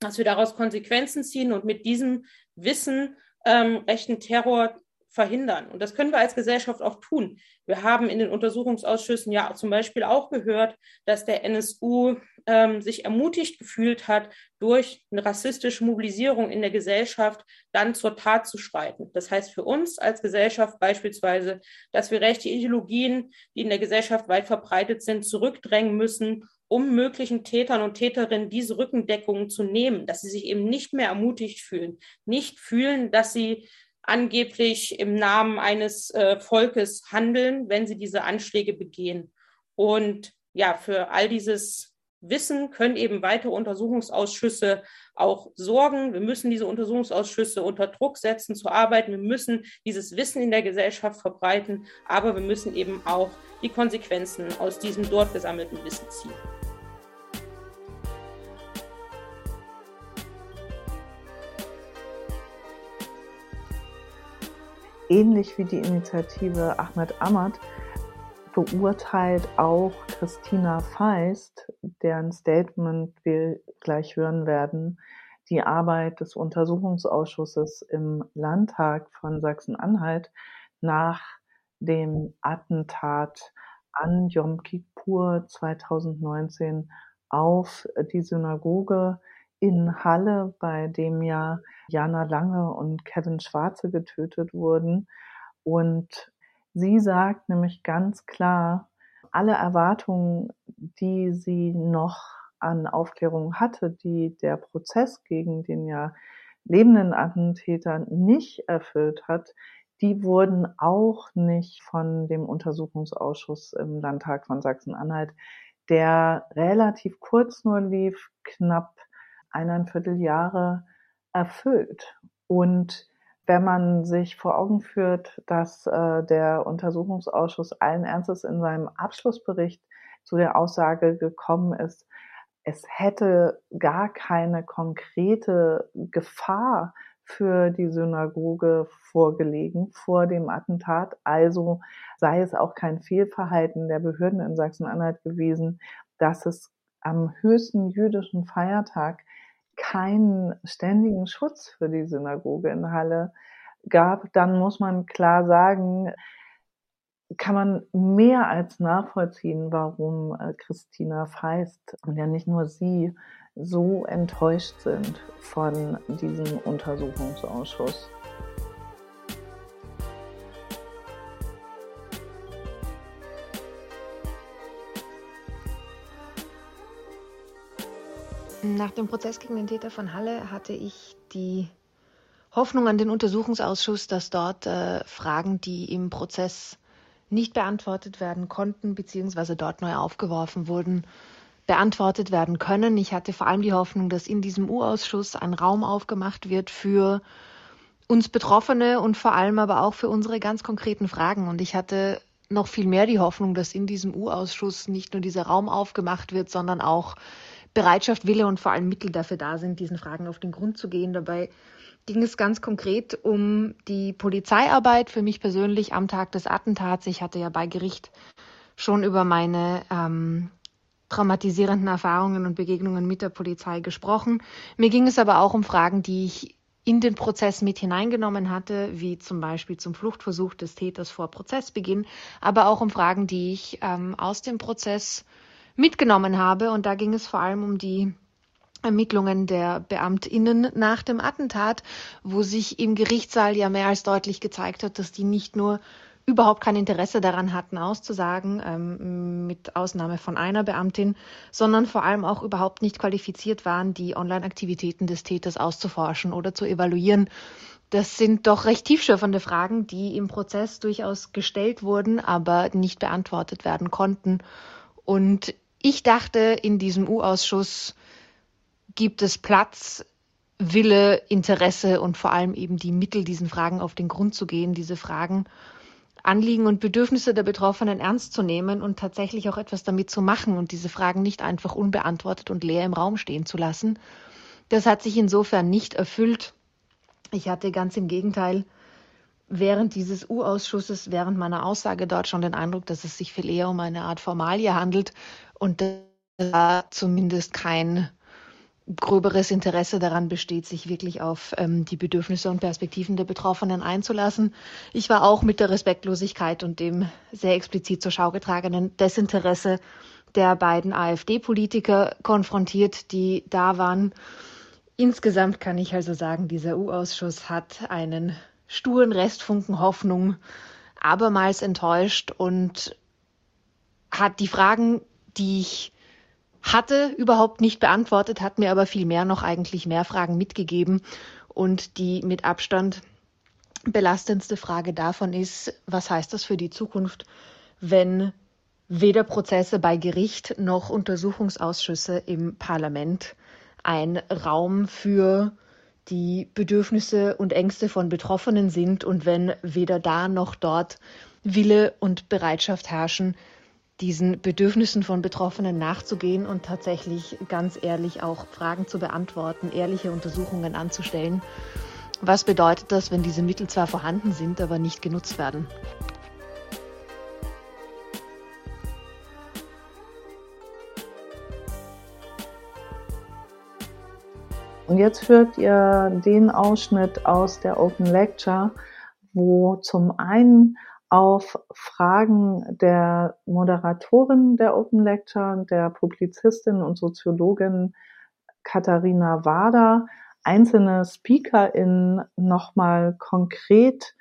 dass wir daraus Konsequenzen ziehen und mit diesem Wissen ähm, rechten Terror verhindern. Und das können wir als Gesellschaft auch tun. Wir haben in den Untersuchungsausschüssen ja zum Beispiel auch gehört, dass der NSU ähm, sich ermutigt gefühlt hat, durch eine rassistische Mobilisierung in der Gesellschaft dann zur Tat zu schreiten. Das heißt für uns als Gesellschaft beispielsweise, dass wir rechte Ideologien, die in der Gesellschaft weit verbreitet sind, zurückdrängen müssen, um möglichen Tätern und Täterinnen diese Rückendeckung zu nehmen, dass sie sich eben nicht mehr ermutigt fühlen, nicht fühlen, dass sie angeblich im Namen eines äh, Volkes handeln, wenn sie diese Anschläge begehen. Und ja, für all dieses wissen, können eben weitere Untersuchungsausschüsse auch sorgen. Wir müssen diese Untersuchungsausschüsse unter Druck setzen zu arbeiten. Wir müssen dieses Wissen in der Gesellschaft verbreiten, aber wir müssen eben auch die Konsequenzen aus diesem dort gesammelten Wissen ziehen. Ähnlich wie die Initiative Ahmed Ahmad beurteilt auch Christina Feist, deren Statement wir gleich hören werden, die Arbeit des Untersuchungsausschusses im Landtag von Sachsen-Anhalt nach dem Attentat an Yom Kippur 2019 auf die Synagoge in Halle, bei dem ja Jana Lange und Kevin Schwarze getötet wurden. Und Sie sagt nämlich ganz klar, alle Erwartungen, die sie noch an Aufklärung hatte, die der Prozess gegen den ja lebenden Attentäter nicht erfüllt hat, die wurden auch nicht von dem Untersuchungsausschuss im Landtag von Sachsen-Anhalt, der relativ kurz nur lief, knapp eineinviertel Jahre erfüllt. Und wenn man sich vor Augen führt, dass äh, der Untersuchungsausschuss allen Ernstes in seinem Abschlussbericht zu der Aussage gekommen ist, es hätte gar keine konkrete Gefahr für die Synagoge vorgelegen vor dem Attentat. Also sei es auch kein Fehlverhalten der Behörden in Sachsen-Anhalt gewesen, dass es am höchsten jüdischen Feiertag keinen ständigen Schutz für die Synagoge in Halle gab, dann muss man klar sagen, kann man mehr als nachvollziehen, warum äh, Christina Feist und ja nicht nur sie so enttäuscht sind von diesem Untersuchungsausschuss. Nach dem Prozess gegen den Täter von Halle hatte ich die Hoffnung an den Untersuchungsausschuss, dass dort äh, Fragen, die im Prozess nicht beantwortet werden konnten, beziehungsweise dort neu aufgeworfen wurden, beantwortet werden können. Ich hatte vor allem die Hoffnung, dass in diesem U-Ausschuss ein Raum aufgemacht wird für uns Betroffene und vor allem aber auch für unsere ganz konkreten Fragen. Und ich hatte noch viel mehr die Hoffnung, dass in diesem U-Ausschuss nicht nur dieser Raum aufgemacht wird, sondern auch Bereitschaft, Wille und vor allem Mittel dafür da sind, diesen Fragen auf den Grund zu gehen. Dabei ging es ganz konkret um die Polizeiarbeit für mich persönlich am Tag des Attentats. Ich hatte ja bei Gericht schon über meine ähm, traumatisierenden Erfahrungen und Begegnungen mit der Polizei gesprochen. Mir ging es aber auch um Fragen, die ich in den Prozess mit hineingenommen hatte, wie zum Beispiel zum Fluchtversuch des Täters vor Prozessbeginn, aber auch um Fragen, die ich ähm, aus dem Prozess mitgenommen habe. Und da ging es vor allem um die Ermittlungen der Beamtinnen nach dem Attentat, wo sich im Gerichtssaal ja mehr als deutlich gezeigt hat, dass die nicht nur überhaupt kein Interesse daran hatten, auszusagen, ähm, mit Ausnahme von einer Beamtin, sondern vor allem auch überhaupt nicht qualifiziert waren, die Online-Aktivitäten des Täters auszuforschen oder zu evaluieren. Das sind doch recht tiefschürfende Fragen, die im Prozess durchaus gestellt wurden, aber nicht beantwortet werden konnten. Und ich dachte, in diesem U-Ausschuss gibt es Platz, Wille, Interesse und vor allem eben die Mittel, diesen Fragen auf den Grund zu gehen, diese Fragen, Anliegen und Bedürfnisse der Betroffenen ernst zu nehmen und tatsächlich auch etwas damit zu machen und diese Fragen nicht einfach unbeantwortet und leer im Raum stehen zu lassen. Das hat sich insofern nicht erfüllt. Ich hatte ganz im Gegenteil während dieses U-Ausschusses, während meiner Aussage dort schon den Eindruck, dass es sich viel eher um eine Art Formalie handelt und da zumindest kein gröberes Interesse daran besteht, sich wirklich auf ähm, die Bedürfnisse und Perspektiven der Betroffenen einzulassen. Ich war auch mit der Respektlosigkeit und dem sehr explizit zur Schau getragenen Desinteresse der beiden AfD-Politiker konfrontiert, die da waren. Insgesamt kann ich also sagen, dieser U-Ausschuss hat einen sturen Restfunken Hoffnung abermals enttäuscht und hat die Fragen, die ich hatte, überhaupt nicht beantwortet, hat mir aber vielmehr noch eigentlich mehr Fragen mitgegeben. Und die mit Abstand belastendste Frage davon ist, was heißt das für die Zukunft, wenn weder Prozesse bei Gericht noch Untersuchungsausschüsse im Parlament ein Raum für die Bedürfnisse und Ängste von Betroffenen sind und wenn weder da noch dort Wille und Bereitschaft herrschen, diesen Bedürfnissen von Betroffenen nachzugehen und tatsächlich ganz ehrlich auch Fragen zu beantworten, ehrliche Untersuchungen anzustellen. Was bedeutet das, wenn diese Mittel zwar vorhanden sind, aber nicht genutzt werden? Und jetzt hört ihr den Ausschnitt aus der Open Lecture, wo zum einen auf Fragen der Moderatorin der Open Lecture, der Publizistin und Soziologin Katharina Wader, einzelne SpeakerInnen nochmal konkret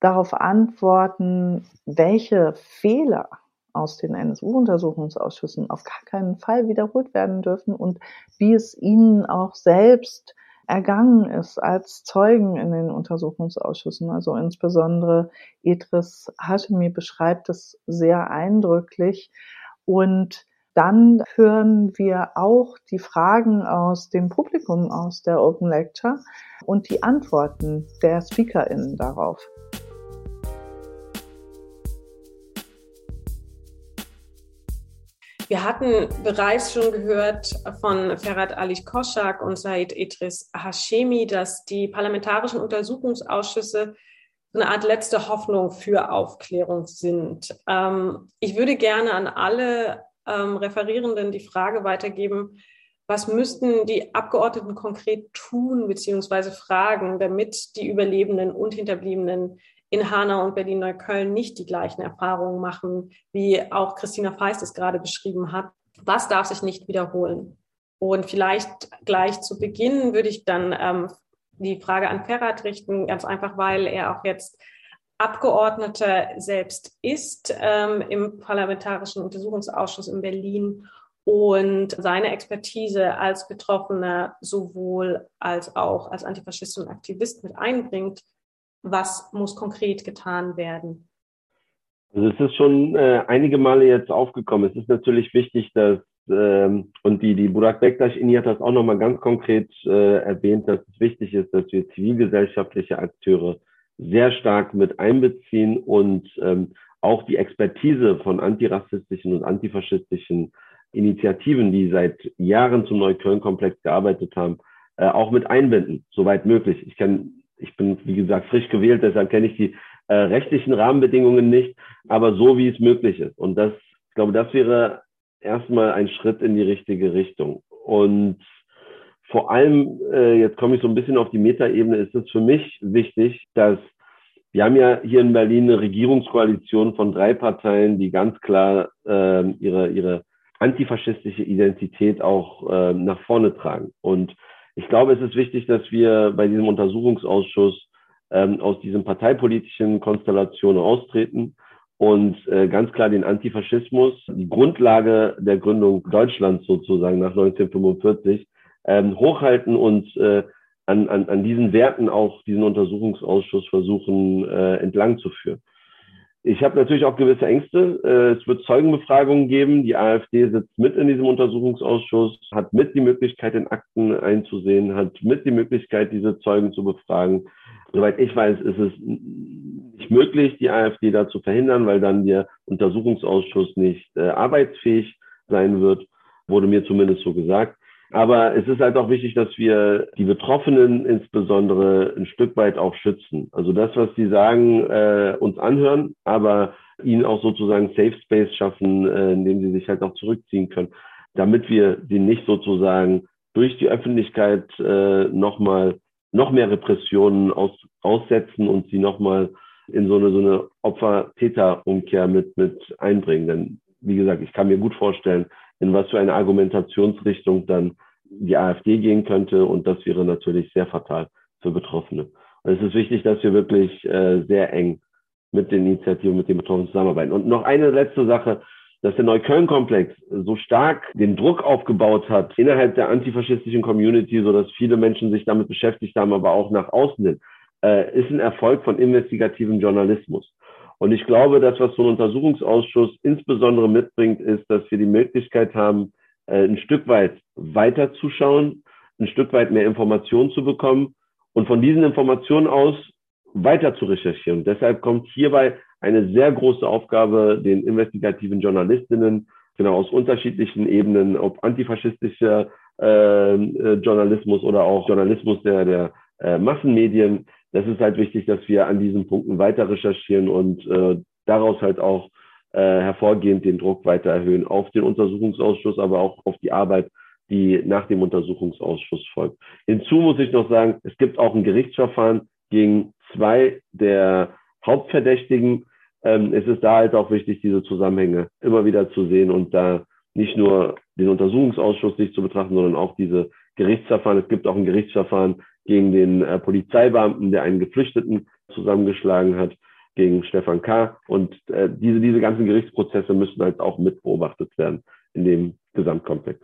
darauf antworten, welche Fehler aus den NSU-Untersuchungsausschüssen auf gar keinen Fall wiederholt werden dürfen und wie es ihnen auch selbst ergangen ist als Zeugen in den Untersuchungsausschüssen. Also insbesondere Idris Hashemi beschreibt es sehr eindrücklich. Und dann hören wir auch die Fragen aus dem Publikum aus der Open Lecture und die Antworten der SpeakerInnen darauf. Wir hatten bereits schon gehört von Ferhat Ali Koschak und Said Idris Hashemi, dass die parlamentarischen Untersuchungsausschüsse eine Art letzte Hoffnung für Aufklärung sind. Ähm, ich würde gerne an alle ähm, Referierenden die Frage weitergeben, was müssten die Abgeordneten konkret tun bzw. fragen, damit die Überlebenden und Hinterbliebenen in Hanau und Berlin-Neukölln nicht die gleichen Erfahrungen machen, wie auch Christina Feist es gerade beschrieben hat. Was darf sich nicht wiederholen? Und vielleicht gleich zu Beginn würde ich dann ähm, die Frage an Ferrat richten, ganz einfach, weil er auch jetzt Abgeordneter selbst ist ähm, im Parlamentarischen Untersuchungsausschuss in Berlin und seine Expertise als Betroffener sowohl als auch als Antifaschist und Aktivist mit einbringt was muss konkret getan werden? Also es ist schon äh, einige Male jetzt aufgekommen. Es ist natürlich wichtig, dass ähm, und die, die Burak Bektasch-Ini hat das auch nochmal ganz konkret äh, erwähnt, dass es wichtig ist, dass wir zivilgesellschaftliche Akteure sehr stark mit einbeziehen und ähm, auch die Expertise von antirassistischen und antifaschistischen Initiativen, die seit Jahren zum Neukölln-Komplex gearbeitet haben, äh, auch mit einbinden, soweit möglich. Ich kann ich bin, wie gesagt, frisch gewählt, deshalb kenne ich die äh, rechtlichen Rahmenbedingungen nicht, aber so wie es möglich ist. Und das, ich glaube, das wäre erstmal ein Schritt in die richtige Richtung. Und vor allem, äh, jetzt komme ich so ein bisschen auf die Metaebene, ist es für mich wichtig, dass wir haben ja hier in Berlin eine Regierungskoalition von drei Parteien, die ganz klar äh, ihre, ihre antifaschistische Identität auch äh, nach vorne tragen. Und ich glaube, es ist wichtig, dass wir bei diesem Untersuchungsausschuss ähm, aus diesen parteipolitischen Konstellationen austreten und äh, ganz klar den Antifaschismus, die Grundlage der Gründung Deutschlands sozusagen nach 1945, ähm, hochhalten und äh, an, an, an diesen Werten auch diesen Untersuchungsausschuss versuchen äh, entlang zu führen. Ich habe natürlich auch gewisse Ängste. Äh, es wird Zeugenbefragungen geben. Die AfD sitzt mit in diesem Untersuchungsausschuss, hat mit die Möglichkeit, in Akten einzusehen, hat mit die Möglichkeit, diese Zeugen zu befragen. Soweit ich weiß, ist es nicht möglich, die AfD da zu verhindern, weil dann der Untersuchungsausschuss nicht äh, arbeitsfähig sein wird, wurde mir zumindest so gesagt. Aber es ist halt auch wichtig, dass wir die Betroffenen insbesondere ein Stück weit auch schützen. Also das, was sie sagen, äh, uns anhören, aber ihnen auch sozusagen Safe Space schaffen, äh, indem sie sich halt auch zurückziehen können, damit wir sie nicht sozusagen durch die Öffentlichkeit äh, nochmal noch mehr Repressionen aus, aussetzen und sie nochmal in so eine, so eine Opfer-Täter-Umkehr mit, mit einbringen. Denn wie gesagt, ich kann mir gut vorstellen, in was für eine Argumentationsrichtung dann die AfD gehen könnte. Und das wäre natürlich sehr fatal für Betroffene. Und es ist wichtig, dass wir wirklich äh, sehr eng mit den Initiativen, mit den Betroffenen zusammenarbeiten. Und noch eine letzte Sache, dass der Neukölln-Komplex so stark den Druck aufgebaut hat innerhalb der antifaschistischen Community, so dass viele Menschen sich damit beschäftigt haben, aber auch nach außen hin, äh, ist ein Erfolg von investigativem Journalismus. Und ich glaube, dass was so ein Untersuchungsausschuss insbesondere mitbringt, ist, dass wir die Möglichkeit haben, äh, ein Stück weit weiterzuschauen, ein Stück weit mehr Informationen zu bekommen und von diesen Informationen aus weiter zu recherchieren. Deshalb kommt hierbei eine sehr große Aufgabe den investigativen Journalistinnen, genau aus unterschiedlichen Ebenen, ob antifaschistischer äh, äh, Journalismus oder auch Journalismus der, der äh, Massenmedien. Das ist halt wichtig, dass wir an diesen Punkten weiter recherchieren und äh, daraus halt auch äh, hervorgehend den Druck weiter erhöhen auf den Untersuchungsausschuss, aber auch auf die Arbeit, die nach dem Untersuchungsausschuss folgt. Hinzu muss ich noch sagen, es gibt auch ein Gerichtsverfahren gegen zwei der Hauptverdächtigen. Ähm, es ist da halt auch wichtig, diese Zusammenhänge immer wieder zu sehen und da nicht nur den Untersuchungsausschuss sich zu betrachten, sondern auch diese Gerichtsverfahren. Es gibt auch ein Gerichtsverfahren gegen den äh, Polizeibeamten, der einen Geflüchteten zusammengeschlagen hat, gegen Stefan K. Und äh, diese, diese ganzen Gerichtsprozesse müssen halt auch mit beobachtet werden in dem Gesamtkomplex.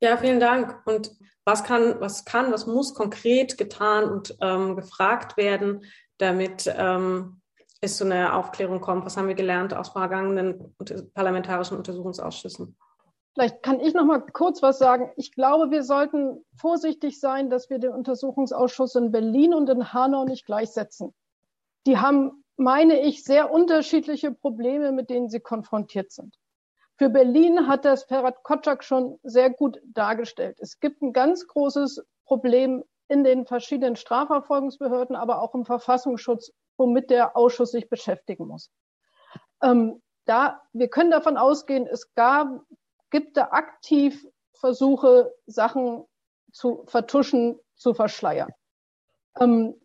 Ja, vielen Dank. Und was kann, was kann, was muss konkret getan und ähm, gefragt werden, damit ähm, es zu einer Aufklärung kommt? Was haben wir gelernt aus vergangenen parlamentarischen Untersuchungsausschüssen? Vielleicht kann ich noch mal kurz was sagen. Ich glaube, wir sollten vorsichtig sein, dass wir den Untersuchungsausschuss in Berlin und in Hanau nicht gleichsetzen. Die haben, meine ich, sehr unterschiedliche Probleme, mit denen sie konfrontiert sind. Für Berlin hat das Ferhat Kotschak schon sehr gut dargestellt. Es gibt ein ganz großes Problem in den verschiedenen Strafverfolgungsbehörden, aber auch im Verfassungsschutz, womit der Ausschuss sich beschäftigen muss. Ähm, da, wir können davon ausgehen, es gab, gibt da aktiv Versuche, Sachen zu vertuschen, zu verschleiern. Ähm,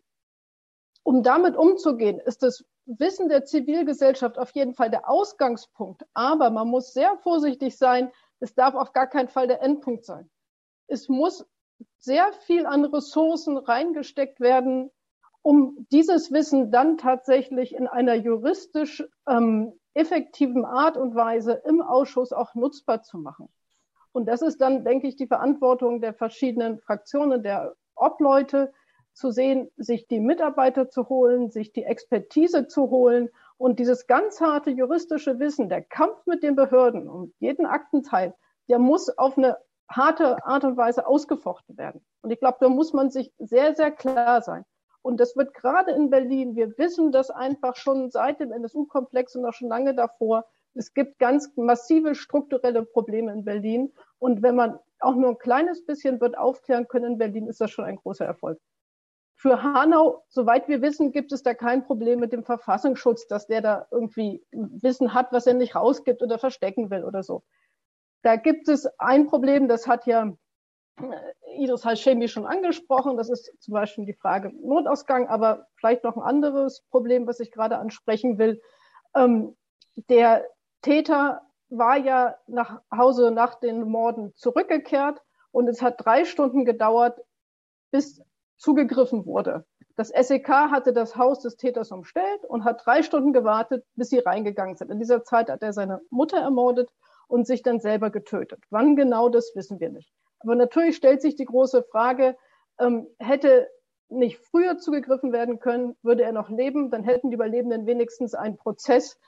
um damit umzugehen, ist das Wissen der Zivilgesellschaft auf jeden Fall der Ausgangspunkt. Aber man muss sehr vorsichtig sein. Es darf auf gar keinen Fall der Endpunkt sein. Es muss sehr viel an Ressourcen reingesteckt werden, um dieses Wissen dann tatsächlich in einer juristisch ähm, effektiven Art und Weise im Ausschuss auch nutzbar zu machen. Und das ist dann, denke ich, die Verantwortung der verschiedenen Fraktionen, der Obleute, zu sehen, sich die Mitarbeiter zu holen, sich die Expertise zu holen und dieses ganz harte juristische Wissen, der Kampf mit den Behörden um jeden Aktenteil, der muss auf eine harte Art und Weise ausgefochten werden. Und ich glaube, da muss man sich sehr, sehr klar sein. Und das wird gerade in Berlin, wir wissen das einfach schon seit dem NSU-Komplex und auch schon lange davor. Es gibt ganz massive strukturelle Probleme in Berlin. Und wenn man auch nur ein kleines bisschen wird aufklären können in Berlin, ist das schon ein großer Erfolg. Für Hanau, soweit wir wissen, gibt es da kein Problem mit dem Verfassungsschutz, dass der da irgendwie Wissen hat, was er nicht rausgibt oder verstecken will oder so. Da gibt es ein Problem, das hat ja Idris Hashemi schon angesprochen. Das ist zum Beispiel die Frage Notausgang, aber vielleicht noch ein anderes Problem, was ich gerade ansprechen will. Ähm, der Täter war ja nach Hause nach den Morden zurückgekehrt und es hat drei Stunden gedauert, bis zugegriffen wurde. Das SEK hatte das Haus des Täters umstellt und hat drei Stunden gewartet, bis sie reingegangen sind. In dieser Zeit hat er seine Mutter ermordet und sich dann selber getötet. Wann genau, das wissen wir nicht. Aber natürlich stellt sich die große Frage, ähm, hätte nicht früher zugegriffen werden können, würde er noch leben, dann hätten die Überlebenden wenigstens einen Prozess,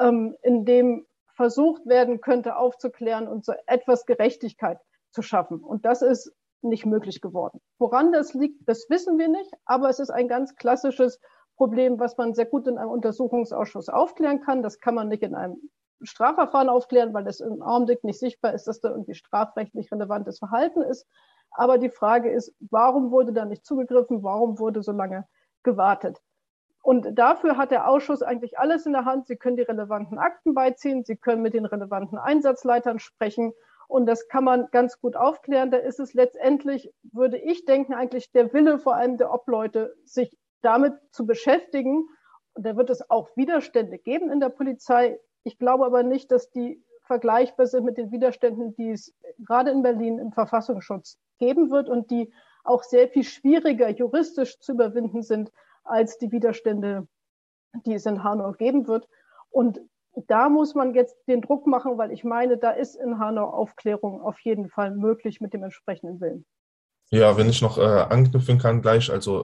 ähm, in dem versucht werden könnte, aufzuklären und so etwas Gerechtigkeit zu schaffen. Und das ist nicht möglich geworden. Woran das liegt, das wissen wir nicht, aber es ist ein ganz klassisches Problem, was man sehr gut in einem Untersuchungsausschuss aufklären kann. Das kann man nicht in einem Strafverfahren aufklären, weil es im Augenblick nicht sichtbar ist, dass da irgendwie strafrechtlich relevantes Verhalten ist. Aber die Frage ist, warum wurde da nicht zugegriffen? Warum wurde so lange gewartet? Und dafür hat der Ausschuss eigentlich alles in der Hand. Sie können die relevanten Akten beiziehen. Sie können mit den relevanten Einsatzleitern sprechen. Und das kann man ganz gut aufklären. Da ist es letztendlich, würde ich denken, eigentlich der Wille vor allem der Obleute, sich damit zu beschäftigen. Und da wird es auch Widerstände geben in der Polizei. Ich glaube aber nicht, dass die vergleichbar sind mit den Widerständen, die es gerade in Berlin im Verfassungsschutz geben wird und die auch sehr viel schwieriger juristisch zu überwinden sind als die Widerstände, die es in Hanau geben wird. Und da muss man jetzt den Druck machen, weil ich meine, da ist in Hanau Aufklärung auf jeden Fall möglich mit dem entsprechenden Willen. Ja, wenn ich noch äh, anknüpfen kann gleich, also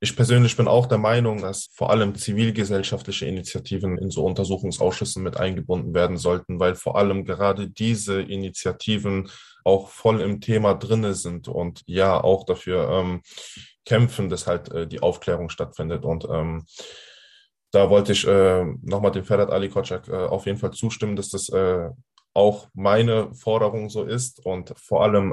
Ich persönlich bin auch der Meinung, dass vor allem zivilgesellschaftliche Initiativen in so Untersuchungsausschüssen mit eingebunden werden sollten, weil vor allem gerade diese Initiativen auch voll im Thema drinne sind und ja auch dafür ähm, kämpfen, dass halt äh, die Aufklärung stattfindet. Und ähm, da wollte ich äh, nochmal dem Ferhat Ali Kotschak äh, auf jeden Fall zustimmen, dass das äh, auch meine Forderung so ist. Und vor allem,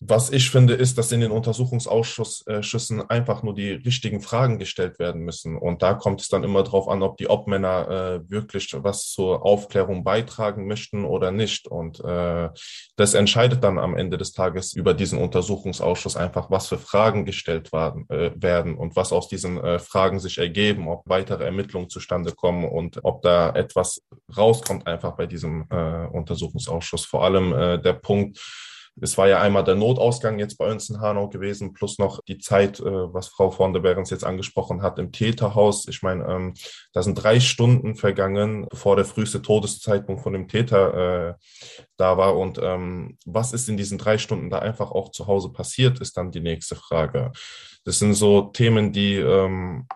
was ich finde, ist, dass in den Untersuchungsausschüssen einfach nur die richtigen Fragen gestellt werden müssen. Und da kommt es dann immer darauf an, ob die Obmänner äh, wirklich was zur Aufklärung beitragen möchten oder nicht. Und äh, das entscheidet dann am Ende des Tages über diesen Untersuchungsausschuss einfach, was für Fragen gestellt werden, äh, werden und was aus diesen äh, Fragen sich ergeben, ob weitere Ermittlungen zustande kommen und ob da etwas rauskommt einfach bei diesem äh, Untersuchungsausschuss. Untersuchungsausschuss. Vor allem äh, der Punkt, es war ja einmal der Notausgang jetzt bei uns in Hanau gewesen, plus noch die Zeit, äh, was Frau von der Behrens jetzt angesprochen hat, im Täterhaus. Ich meine, ähm, da sind drei Stunden vergangen, bevor der früheste Todeszeitpunkt von dem Täter äh, da war. Und ähm, was ist in diesen drei Stunden da einfach auch zu Hause passiert, ist dann die nächste Frage. Das sind so Themen, die ähm,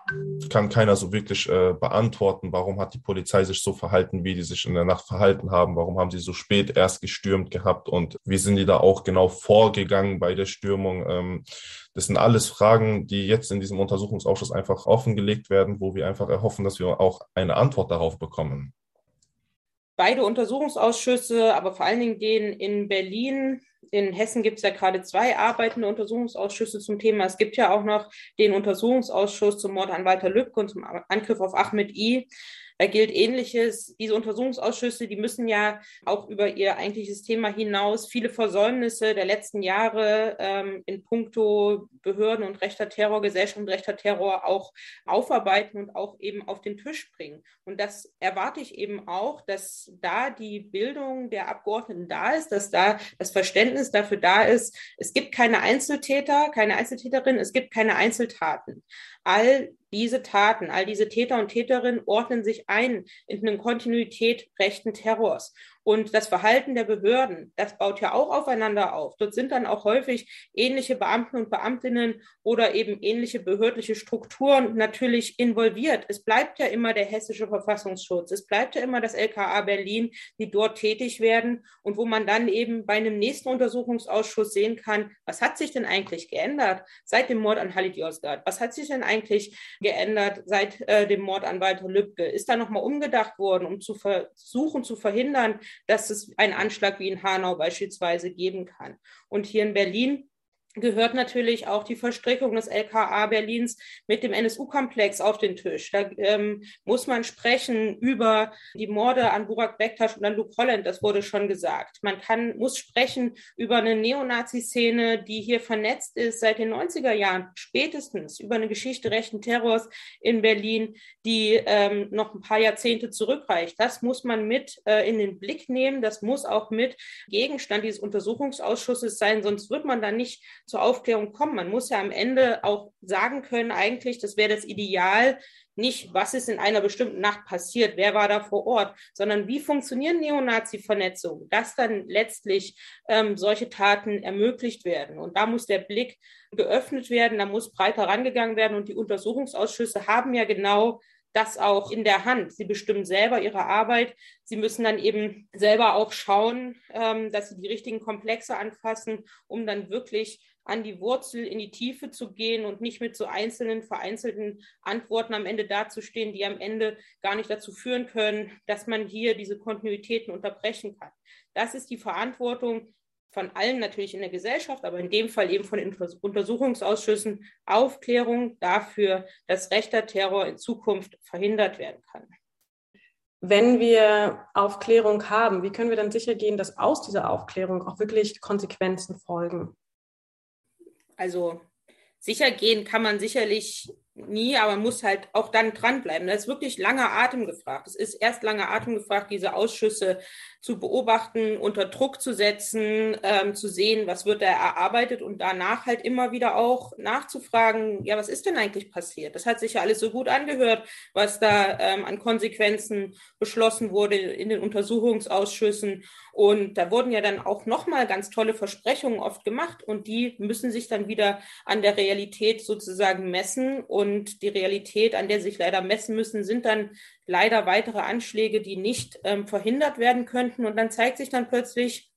kann keiner so wirklich äh, beantworten. Warum hat die Polizei sich so verhalten, wie die sich in der Nacht verhalten haben? Warum haben sie so spät erst gestürmt gehabt? Und wie sind die da auch genau vorgegangen bei der Stürmung? Ähm, das sind alles Fragen, die jetzt in diesem Untersuchungsausschuss einfach offengelegt werden, wo wir einfach erhoffen, dass wir auch eine Antwort darauf bekommen. Beide Untersuchungsausschüsse, aber vor allen Dingen den in Berlin in Hessen gibt es ja gerade zwei arbeitende Untersuchungsausschüsse zum Thema. Es gibt ja auch noch den Untersuchungsausschuss zum Mord an Walter Lübcke und zum Angriff auf Ahmed I. Da gilt Ähnliches. Diese Untersuchungsausschüsse, die müssen ja auch über ihr eigentliches Thema hinaus viele Versäumnisse der letzten Jahre ähm, in puncto Behörden und rechter Terror, Gesellschaft und rechter Terror auch aufarbeiten und auch eben auf den Tisch bringen. Und das erwarte ich eben auch, dass da die Bildung der Abgeordneten da ist, dass da das Verständnis dafür da ist. Es gibt keine Einzeltäter, keine Einzeltäterin, es gibt keine Einzeltaten. All diese Taten, all diese Täter und Täterinnen ordnen sich ein in eine Kontinuität rechten Terrors. Und das Verhalten der Behörden, das baut ja auch aufeinander auf. Dort sind dann auch häufig ähnliche Beamten und Beamtinnen oder eben ähnliche behördliche Strukturen natürlich involviert. Es bleibt ja immer der hessische Verfassungsschutz. Es bleibt ja immer das LKA Berlin, die dort tätig werden und wo man dann eben bei einem nächsten Untersuchungsausschuss sehen kann, was hat sich denn eigentlich geändert seit dem Mord an Halit Yozgat? Was hat sich denn eigentlich geändert seit äh, dem Mord an Walter Lübcke? Ist da nochmal umgedacht worden, um zu versuchen zu verhindern, dass es einen Anschlag wie in Hanau beispielsweise geben kann. Und hier in Berlin gehört natürlich auch die Verstrickung des LKA Berlins mit dem NSU-Komplex auf den Tisch. Da ähm, muss man sprechen über die Morde an Burak Bektasch und an Luke Holland, das wurde schon gesagt. Man kann, muss sprechen über eine Neonazi-Szene, die hier vernetzt ist seit den 90er Jahren, spätestens über eine Geschichte rechten Terrors in Berlin, die ähm, noch ein paar Jahrzehnte zurückreicht. Das muss man mit äh, in den Blick nehmen. Das muss auch mit Gegenstand dieses Untersuchungsausschusses sein, sonst wird man dann nicht zur Aufklärung kommen. Man muss ja am Ende auch sagen können, eigentlich, das wäre das Ideal, nicht, was ist in einer bestimmten Nacht passiert, wer war da vor Ort, sondern wie funktionieren Neonazi-Vernetzungen, dass dann letztlich ähm, solche Taten ermöglicht werden. Und da muss der Blick geöffnet werden, da muss breiter rangegangen werden. Und die Untersuchungsausschüsse haben ja genau das auch in der Hand. Sie bestimmen selber ihre Arbeit. Sie müssen dann eben selber auch schauen, ähm, dass sie die richtigen Komplexe anfassen, um dann wirklich an die Wurzel, in die Tiefe zu gehen und nicht mit so einzelnen, vereinzelten Antworten am Ende dazustehen, die am Ende gar nicht dazu führen können, dass man hier diese Kontinuitäten unterbrechen kann. Das ist die Verantwortung, von allen natürlich in der Gesellschaft, aber in dem Fall eben von Untersuchungsausschüssen Aufklärung dafür, dass rechter Terror in Zukunft verhindert werden kann. Wenn wir Aufklärung haben, wie können wir dann sicher gehen, dass aus dieser Aufklärung auch wirklich Konsequenzen folgen? Also sicher gehen kann man sicherlich nie, aber muss halt auch dann dranbleiben. Da ist wirklich langer Atem gefragt. Es ist erst langer Atem gefragt, diese Ausschüsse zu beobachten, unter Druck zu setzen, ähm, zu sehen, was wird da erarbeitet und danach halt immer wieder auch nachzufragen, ja, was ist denn eigentlich passiert? Das hat sich ja alles so gut angehört, was da ähm, an Konsequenzen beschlossen wurde in den Untersuchungsausschüssen. Und da wurden ja dann auch nochmal ganz tolle Versprechungen oft gemacht und die müssen sich dann wieder an der Realität sozusagen messen. Und und die Realität, an der sich leider messen müssen, sind dann leider weitere Anschläge, die nicht ähm, verhindert werden könnten. Und dann zeigt sich dann plötzlich,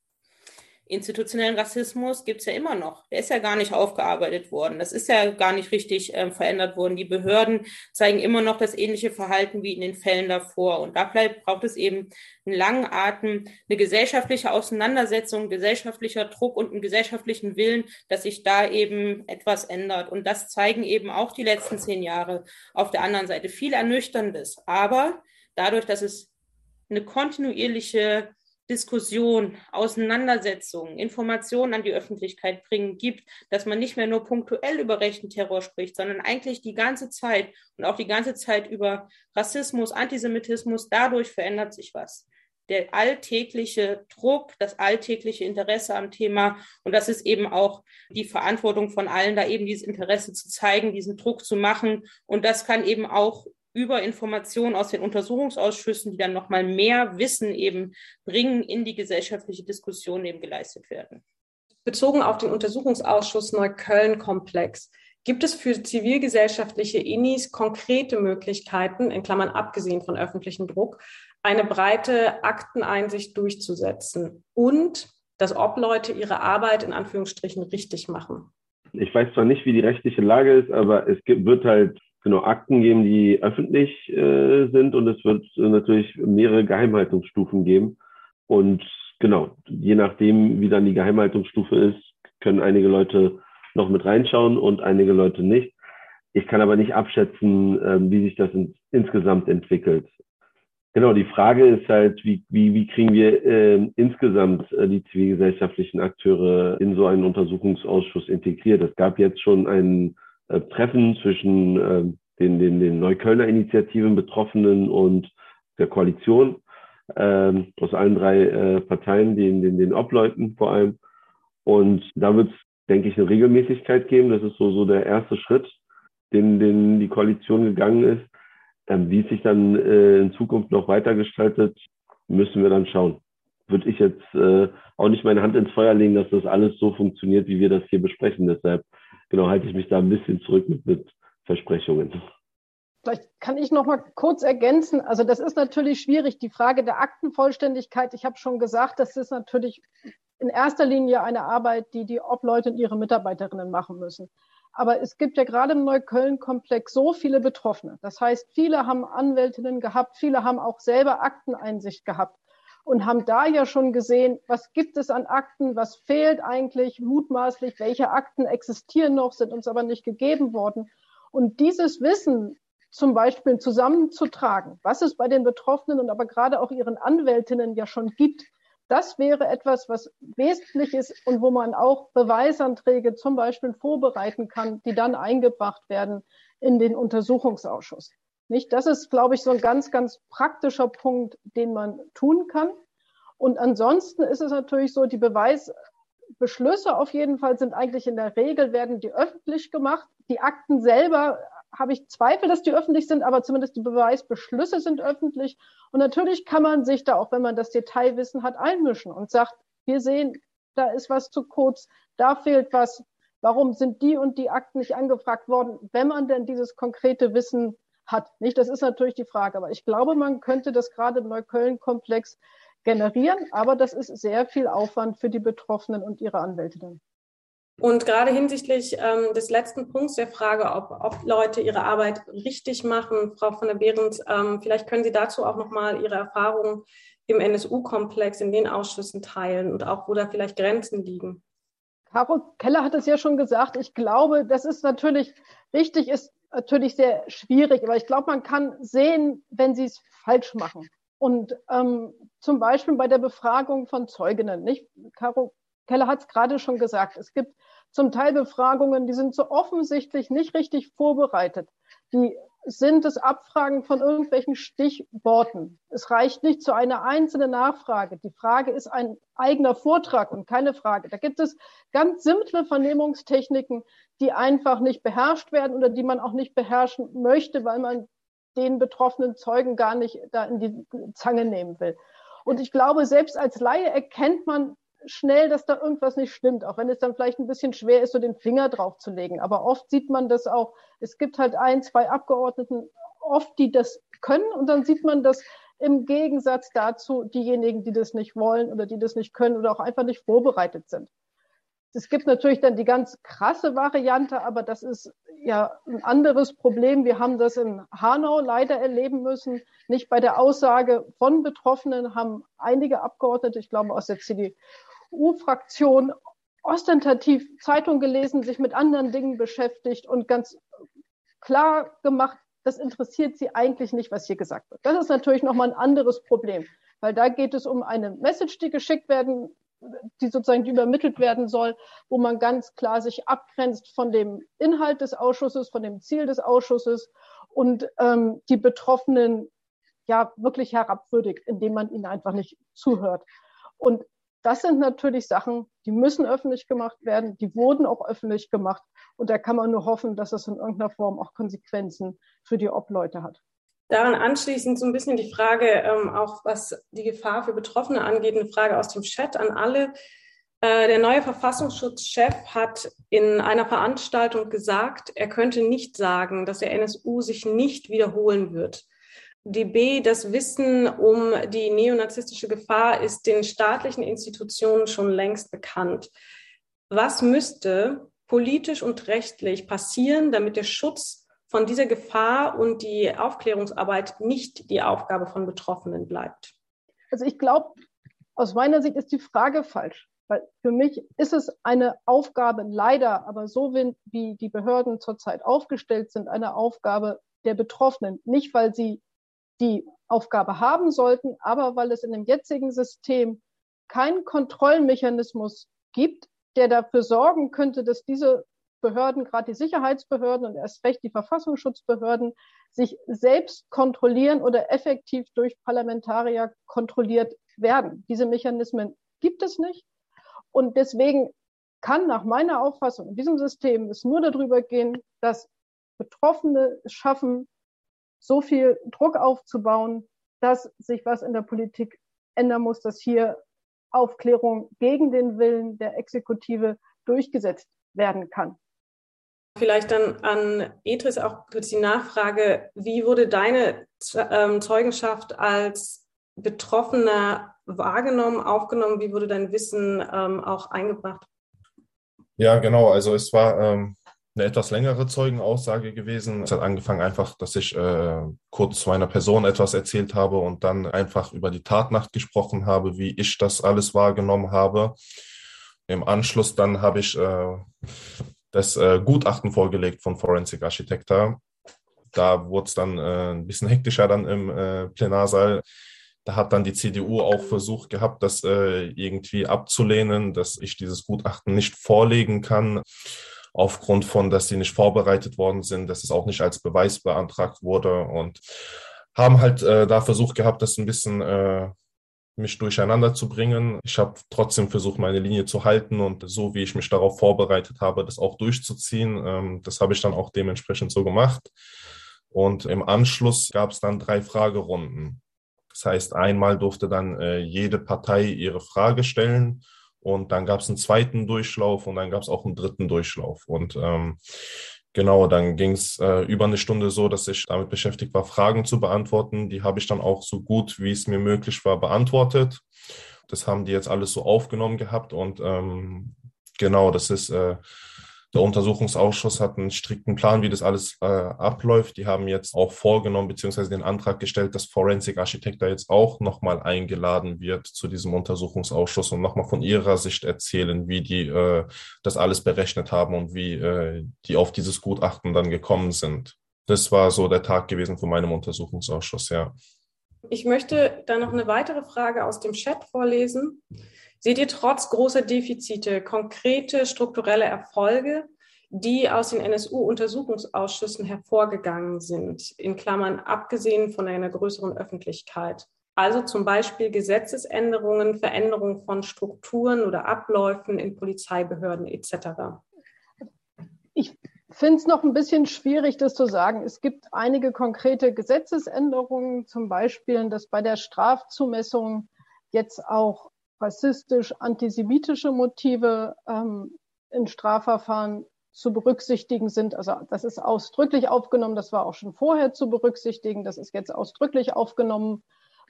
institutionellen Rassismus gibt es ja immer noch. Der ist ja gar nicht aufgearbeitet worden. Das ist ja gar nicht richtig äh, verändert worden. Die Behörden zeigen immer noch das ähnliche Verhalten wie in den Fällen davor. Und da bleibt, braucht es eben einen langen Atem, eine gesellschaftliche Auseinandersetzung, gesellschaftlicher Druck und einen gesellschaftlichen Willen, dass sich da eben etwas ändert. Und das zeigen eben auch die letzten zehn Jahre auf der anderen Seite. Viel Ernüchterndes. Aber dadurch, dass es eine kontinuierliche Diskussion, Auseinandersetzung, Informationen an die Öffentlichkeit bringen gibt, dass man nicht mehr nur punktuell über rechten Terror spricht, sondern eigentlich die ganze Zeit und auch die ganze Zeit über Rassismus, Antisemitismus, dadurch verändert sich was. Der alltägliche Druck, das alltägliche Interesse am Thema und das ist eben auch die Verantwortung von allen, da eben dieses Interesse zu zeigen, diesen Druck zu machen und das kann eben auch über Informationen aus den Untersuchungsausschüssen, die dann nochmal mehr Wissen eben bringen, in die gesellschaftliche Diskussion eben geleistet werden. Bezogen auf den Untersuchungsausschuss Neukölln-Komplex, gibt es für zivilgesellschaftliche Inis konkrete Möglichkeiten, in Klammern abgesehen von öffentlichem Druck, eine breite Akteneinsicht durchzusetzen und dass Obleute ihre Arbeit in Anführungsstrichen richtig machen? Ich weiß zwar nicht, wie die rechtliche Lage ist, aber es gibt, wird halt genau Akten geben, die öffentlich äh, sind und es wird äh, natürlich mehrere Geheimhaltungsstufen geben. Und genau, je nachdem, wie dann die Geheimhaltungsstufe ist, können einige Leute noch mit reinschauen und einige Leute nicht. Ich kann aber nicht abschätzen, äh, wie sich das in, insgesamt entwickelt. Genau, die Frage ist halt, wie, wie, wie kriegen wir äh, insgesamt äh, die zivilgesellschaftlichen Akteure in so einen Untersuchungsausschuss integriert? Es gab jetzt schon einen äh, Treffen zwischen äh, den, den, den Neuköllner Initiativen Betroffenen und der Koalition äh, aus allen drei äh, Parteien, den, den, den Obleuten vor allem. Und da wird es, denke ich, eine Regelmäßigkeit geben. Das ist so, so der erste Schritt, den, den die Koalition gegangen ist. Ähm, wie es sich dann äh, in Zukunft noch weitergestaltet, müssen wir dann schauen. Würde ich jetzt äh, auch nicht meine Hand ins Feuer legen, dass das alles so funktioniert, wie wir das hier besprechen. Deshalb genau halte ich mich da ein bisschen zurück mit, mit Versprechungen. Vielleicht kann ich noch mal kurz ergänzen. Also das ist natürlich schwierig. Die Frage der Aktenvollständigkeit, ich habe schon gesagt, das ist natürlich in erster Linie eine Arbeit, die die Obleute und ihre Mitarbeiterinnen machen müssen. Aber es gibt ja gerade im Neukölln-Komplex so viele Betroffene. Das heißt, viele haben Anwältinnen gehabt, viele haben auch selber Akteneinsicht gehabt und haben da ja schon gesehen, was gibt es an Akten, was fehlt eigentlich mutmaßlich, welche Akten existieren noch, sind uns aber nicht gegeben worden. Und dieses Wissen zum Beispiel zusammenzutragen, was es bei den Betroffenen und aber gerade auch ihren Anwältinnen ja schon gibt, das wäre etwas, was wesentlich ist und wo man auch Beweisanträge zum Beispiel vorbereiten kann, die dann eingebracht werden in den Untersuchungsausschuss. Nicht? Das ist, glaube ich, so ein ganz, ganz praktischer Punkt, den man tun kann. Und ansonsten ist es natürlich so, die Beweisbeschlüsse auf jeden Fall sind eigentlich in der Regel, werden die öffentlich gemacht. Die Akten selber habe ich Zweifel, dass die öffentlich sind, aber zumindest die Beweisbeschlüsse sind öffentlich. Und natürlich kann man sich da, auch wenn man das Detailwissen hat, einmischen und sagt, wir sehen, da ist was zu kurz, da fehlt was. Warum sind die und die Akten nicht angefragt worden, wenn man denn dieses konkrete Wissen hat. Nicht? Das ist natürlich die Frage. Aber ich glaube, man könnte das gerade im Neukölln-Komplex generieren. Aber das ist sehr viel Aufwand für die Betroffenen und ihre Anwältinnen. Und gerade hinsichtlich ähm, des letzten Punkts der Frage, ob, ob Leute ihre Arbeit richtig machen, Frau von der Behrens, ähm, vielleicht können Sie dazu auch nochmal Ihre Erfahrungen im NSU-Komplex in den Ausschüssen teilen und auch, wo da vielleicht Grenzen liegen. Caro Keller hat es ja schon gesagt. Ich glaube, das ist natürlich richtig, ist natürlich sehr schwierig, aber ich glaube, man kann sehen, wenn sie es falsch machen. Und ähm, zum Beispiel bei der Befragung von Zeuginnen, nicht? Caro Keller hat es gerade schon gesagt, es gibt zum Teil Befragungen, die sind so offensichtlich nicht richtig vorbereitet. Die sind das Abfragen von irgendwelchen Stichworten. Es reicht nicht zu einer einzelnen Nachfrage. Die Frage ist ein eigener Vortrag und keine Frage. Da gibt es ganz simple Vernehmungstechniken, die einfach nicht beherrscht werden oder die man auch nicht beherrschen möchte, weil man den betroffenen Zeugen gar nicht da in die Zange nehmen will. Und ich glaube, selbst als Laie erkennt man schnell, dass da irgendwas nicht stimmt, auch wenn es dann vielleicht ein bisschen schwer ist, so den Finger drauf zu legen. Aber oft sieht man das auch, es gibt halt ein, zwei Abgeordneten, oft die das können und dann sieht man das im Gegensatz dazu diejenigen, die das nicht wollen oder die das nicht können oder auch einfach nicht vorbereitet sind. Es gibt natürlich dann die ganz krasse Variante, aber das ist ja ein anderes Problem. Wir haben das in Hanau leider erleben müssen. Nicht bei der Aussage von Betroffenen haben einige Abgeordnete, ich glaube aus der CDU-Fraktion, ostentativ Zeitung gelesen, sich mit anderen Dingen beschäftigt und ganz klar gemacht, das interessiert sie eigentlich nicht, was hier gesagt wird. Das ist natürlich nochmal ein anderes Problem, weil da geht es um eine Message, die geschickt werden die sozusagen die übermittelt werden soll, wo man ganz klar sich abgrenzt von dem Inhalt des Ausschusses, von dem Ziel des Ausschusses und ähm, die Betroffenen ja wirklich herabwürdigt, indem man ihnen einfach nicht zuhört. Und das sind natürlich Sachen, die müssen öffentlich gemacht werden, die wurden auch öffentlich gemacht. Und da kann man nur hoffen, dass das in irgendeiner Form auch Konsequenzen für die Obleute hat. Daran anschließend so ein bisschen die Frage, ähm, auch was die Gefahr für Betroffene angeht, eine Frage aus dem Chat an alle. Äh, der neue Verfassungsschutzchef hat in einer Veranstaltung gesagt, er könnte nicht sagen, dass der NSU sich nicht wiederholen wird. Die B, das Wissen um die neonazistische Gefahr ist den staatlichen Institutionen schon längst bekannt. Was müsste politisch und rechtlich passieren, damit der Schutz von dieser Gefahr und die Aufklärungsarbeit nicht die Aufgabe von Betroffenen bleibt? Also ich glaube, aus meiner Sicht ist die Frage falsch. Weil für mich ist es eine Aufgabe, leider, aber so wie die Behörden zurzeit aufgestellt sind, eine Aufgabe der Betroffenen. Nicht, weil sie die Aufgabe haben sollten, aber weil es in dem jetzigen System keinen Kontrollmechanismus gibt, der dafür sorgen könnte, dass diese Behörden, gerade die Sicherheitsbehörden und erst recht die Verfassungsschutzbehörden, sich selbst kontrollieren oder effektiv durch Parlamentarier kontrolliert werden. Diese Mechanismen gibt es nicht. Und deswegen kann nach meiner Auffassung in diesem System es nur darüber gehen, dass Betroffene schaffen, so viel Druck aufzubauen, dass sich was in der Politik ändern muss, dass hier Aufklärung gegen den Willen der Exekutive durchgesetzt werden kann. Vielleicht dann an Etris auch kurz die Nachfrage, wie wurde deine ähm, Zeugenschaft als Betroffener wahrgenommen, aufgenommen? Wie wurde dein Wissen ähm, auch eingebracht? Ja, genau. Also es war ähm, eine etwas längere Zeugenaussage gewesen. Es hat angefangen einfach, dass ich äh, kurz zu meiner Person etwas erzählt habe und dann einfach über die Tatnacht gesprochen habe, wie ich das alles wahrgenommen habe. Im Anschluss dann habe ich äh, das äh, Gutachten vorgelegt von Forensic Architecta. Da wurde es dann äh, ein bisschen hektischer dann im äh, Plenarsaal. Da hat dann die CDU auch versucht gehabt, das äh, irgendwie abzulehnen, dass ich dieses Gutachten nicht vorlegen kann, aufgrund von, dass sie nicht vorbereitet worden sind, dass es auch nicht als Beweis beantragt wurde und haben halt äh, da versucht gehabt, das ein bisschen äh, mich durcheinander zu bringen. Ich habe trotzdem versucht, meine Linie zu halten und so wie ich mich darauf vorbereitet habe, das auch durchzuziehen. Ähm, das habe ich dann auch dementsprechend so gemacht. Und im Anschluss gab es dann drei Fragerunden. Das heißt, einmal durfte dann äh, jede Partei ihre Frage stellen und dann gab es einen zweiten Durchlauf und dann gab es auch einen dritten Durchlauf. Und ähm, Genau, dann ging es äh, über eine Stunde so, dass ich damit beschäftigt war, Fragen zu beantworten. Die habe ich dann auch so gut, wie es mir möglich war, beantwortet. Das haben die jetzt alles so aufgenommen gehabt und ähm, genau, das ist äh, der Untersuchungsausschuss hat einen strikten Plan, wie das alles äh, abläuft. Die haben jetzt auch vorgenommen, beziehungsweise den Antrag gestellt, dass Forensic Architekt da jetzt auch nochmal eingeladen wird zu diesem Untersuchungsausschuss und nochmal von ihrer Sicht erzählen, wie die äh, das alles berechnet haben und wie äh, die auf dieses Gutachten dann gekommen sind. Das war so der Tag gewesen von meinem Untersuchungsausschuss, ja. Ich möchte da noch eine weitere Frage aus dem Chat vorlesen. Seht ihr trotz großer Defizite konkrete strukturelle Erfolge, die aus den NSU-Untersuchungsausschüssen hervorgegangen sind, in Klammern abgesehen von einer größeren Öffentlichkeit? Also zum Beispiel Gesetzesänderungen, Veränderung von Strukturen oder Abläufen in Polizeibehörden etc. Ich finde es noch ein bisschen schwierig, das zu sagen. Es gibt einige konkrete Gesetzesänderungen, zum Beispiel, dass bei der Strafzumessung jetzt auch rassistisch, antisemitische Motive ähm, in Strafverfahren zu berücksichtigen sind. Also das ist ausdrücklich aufgenommen, das war auch schon vorher zu berücksichtigen, das ist jetzt ausdrücklich aufgenommen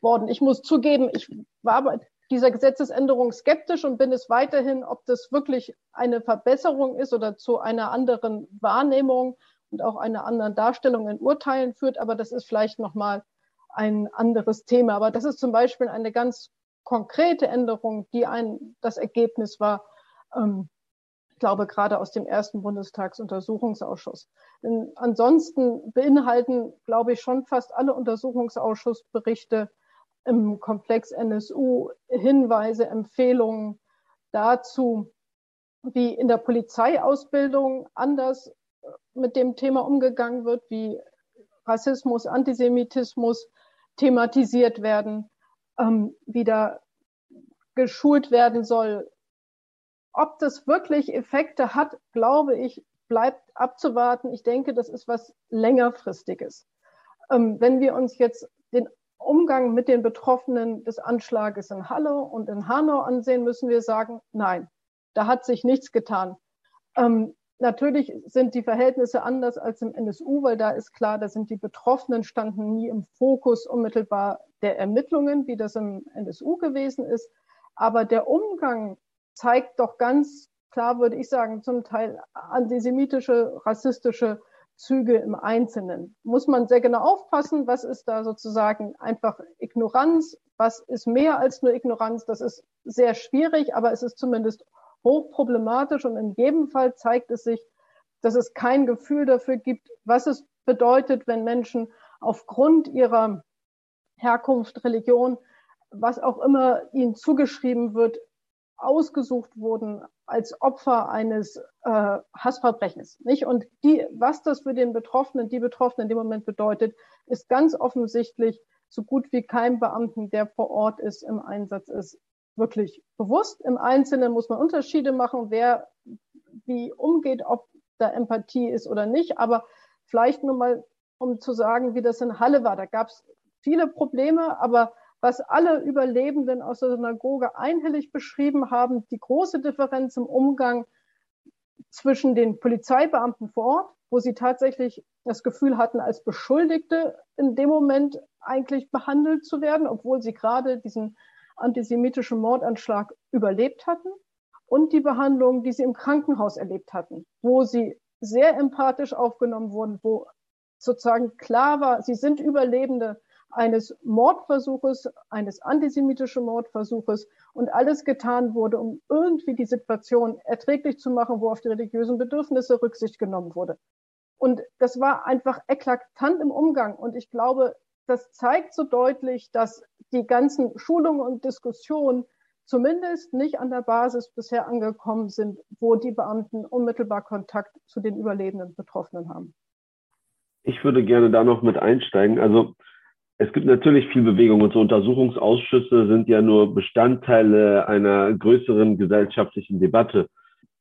worden. Ich muss zugeben, ich war bei dieser Gesetzesänderung skeptisch und bin es weiterhin, ob das wirklich eine Verbesserung ist oder zu einer anderen Wahrnehmung und auch einer anderen Darstellung in Urteilen führt. Aber das ist vielleicht nochmal ein anderes Thema. Aber das ist zum Beispiel eine ganz konkrete Änderung, die ein, das Ergebnis war, ähm, ich glaube, gerade aus dem ersten Bundestagsuntersuchungsausschuss. Denn ansonsten beinhalten, glaube ich, schon fast alle Untersuchungsausschussberichte im Komplex NSU Hinweise, Empfehlungen dazu, wie in der Polizeiausbildung anders mit dem Thema umgegangen wird, wie Rassismus, Antisemitismus thematisiert werden, ähm, wieder geschult werden soll. Ob das wirklich Effekte hat, glaube ich, bleibt abzuwarten. Ich denke, das ist was längerfristiges. Ähm, wenn wir uns jetzt den Umgang mit den Betroffenen des Anschlages in Halle und in Hanau ansehen, müssen wir sagen, nein, da hat sich nichts getan. Ähm, natürlich sind die Verhältnisse anders als im NSU, weil da ist klar, da sind die Betroffenen standen nie im Fokus unmittelbar der Ermittlungen, wie das im NSU gewesen ist. Aber der Umgang zeigt doch ganz klar, würde ich sagen, zum Teil antisemitische, rassistische Züge im Einzelnen. Muss man sehr genau aufpassen, was ist da sozusagen einfach Ignoranz, was ist mehr als nur Ignoranz. Das ist sehr schwierig, aber es ist zumindest hochproblematisch und in jedem Fall zeigt es sich, dass es kein Gefühl dafür gibt, was es bedeutet, wenn Menschen aufgrund ihrer Herkunft, Religion, was auch immer ihnen zugeschrieben wird, ausgesucht wurden als Opfer eines äh, Hassverbrechens. Nicht? Und die, was das für den Betroffenen, die Betroffenen in dem Moment bedeutet, ist ganz offensichtlich so gut wie kein Beamten, der vor Ort ist, im Einsatz ist, wirklich bewusst. Im Einzelnen muss man Unterschiede machen, wer wie umgeht, ob da Empathie ist oder nicht. Aber vielleicht nur mal, um zu sagen, wie das in Halle war. Da gab es viele Probleme, aber was alle Überlebenden aus der Synagoge einhellig beschrieben haben, die große Differenz im Umgang zwischen den Polizeibeamten vor Ort, wo sie tatsächlich das Gefühl hatten, als Beschuldigte in dem Moment eigentlich behandelt zu werden, obwohl sie gerade diesen antisemitischen Mordanschlag überlebt hatten und die Behandlung, die sie im Krankenhaus erlebt hatten, wo sie sehr empathisch aufgenommen wurden, wo sozusagen klar war, sie sind Überlebende eines Mordversuches, eines antisemitischen Mordversuches und alles getan wurde, um irgendwie die Situation erträglich zu machen, wo auf die religiösen Bedürfnisse Rücksicht genommen wurde. Und das war einfach eklatant im Umgang. Und ich glaube, das zeigt so deutlich, dass die ganzen Schulungen und Diskussionen zumindest nicht an der Basis bisher angekommen sind, wo die Beamten unmittelbar Kontakt zu den überlebenden Betroffenen haben. Ich würde gerne da noch mit einsteigen. Also es gibt natürlich viel Bewegung so Untersuchungsausschüsse sind ja nur Bestandteile einer größeren gesellschaftlichen Debatte.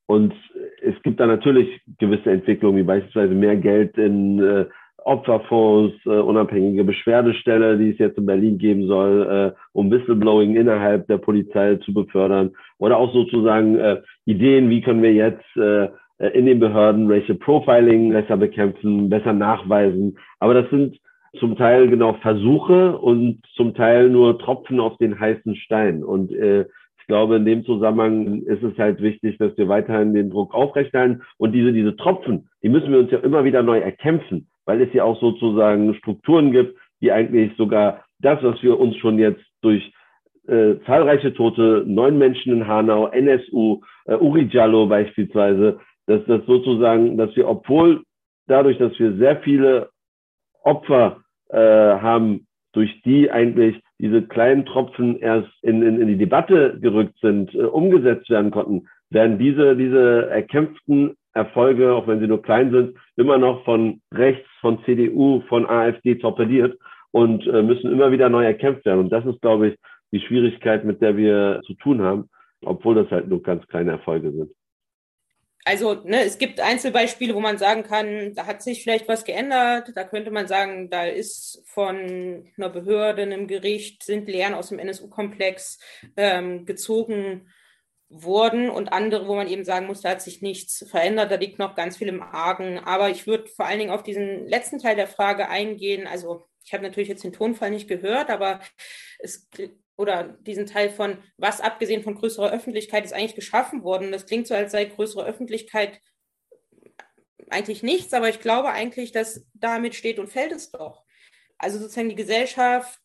Und es gibt da natürlich gewisse Entwicklungen, wie beispielsweise mehr Geld in äh, Opferfonds, äh, unabhängige Beschwerdestelle, die es jetzt in Berlin geben soll, äh, um Whistleblowing innerhalb der Polizei zu befördern. Oder auch sozusagen äh, Ideen, wie können wir jetzt äh, in den Behörden Racial Profiling besser bekämpfen, besser nachweisen. Aber das sind zum Teil genau Versuche und zum Teil nur Tropfen auf den heißen Stein. Und äh, ich glaube, in dem Zusammenhang ist es halt wichtig, dass wir weiterhin den Druck aufrechterhalten. Und diese, diese Tropfen, die müssen wir uns ja immer wieder neu erkämpfen, weil es ja auch sozusagen Strukturen gibt, die eigentlich sogar das, was wir uns schon jetzt durch äh, zahlreiche Tote, neun Menschen in Hanau, NSU, äh, Uri Jallo beispielsweise, dass das sozusagen, dass wir, obwohl dadurch, dass wir sehr viele Opfer äh, haben, durch die eigentlich diese kleinen Tropfen erst in, in, in die Debatte gerückt sind, äh, umgesetzt werden konnten, werden diese, diese erkämpften Erfolge, auch wenn sie nur klein sind, immer noch von rechts, von CDU, von AfD torpediert und äh, müssen immer wieder neu erkämpft werden. Und das ist, glaube ich, die Schwierigkeit, mit der wir zu tun haben, obwohl das halt nur ganz kleine Erfolge sind. also ne, es gibt Einzelbeispiele, wo man sagen kann, da hat sich vielleicht was geändert. Da könnte man sagen, da ist von einer Behörde, einem Gericht, sind Lehren aus dem NSU-Komplex ähm, gezogen worden und andere, wo man eben sagen muss, da hat sich nichts verändert, da liegt noch ganz viel im Argen. Aber ich würde vor allen Dingen auf diesen letzten Teil der Frage eingehen. Also ich habe natürlich jetzt den Tonfall nicht gehört, aber es oder diesen Teil von, was abgesehen von größerer Öffentlichkeit ist eigentlich geschaffen worden. Das klingt so, als sei größere Öffentlichkeit eigentlich nichts, aber ich glaube eigentlich, dass damit steht und fällt es doch. Also sozusagen die Gesellschaft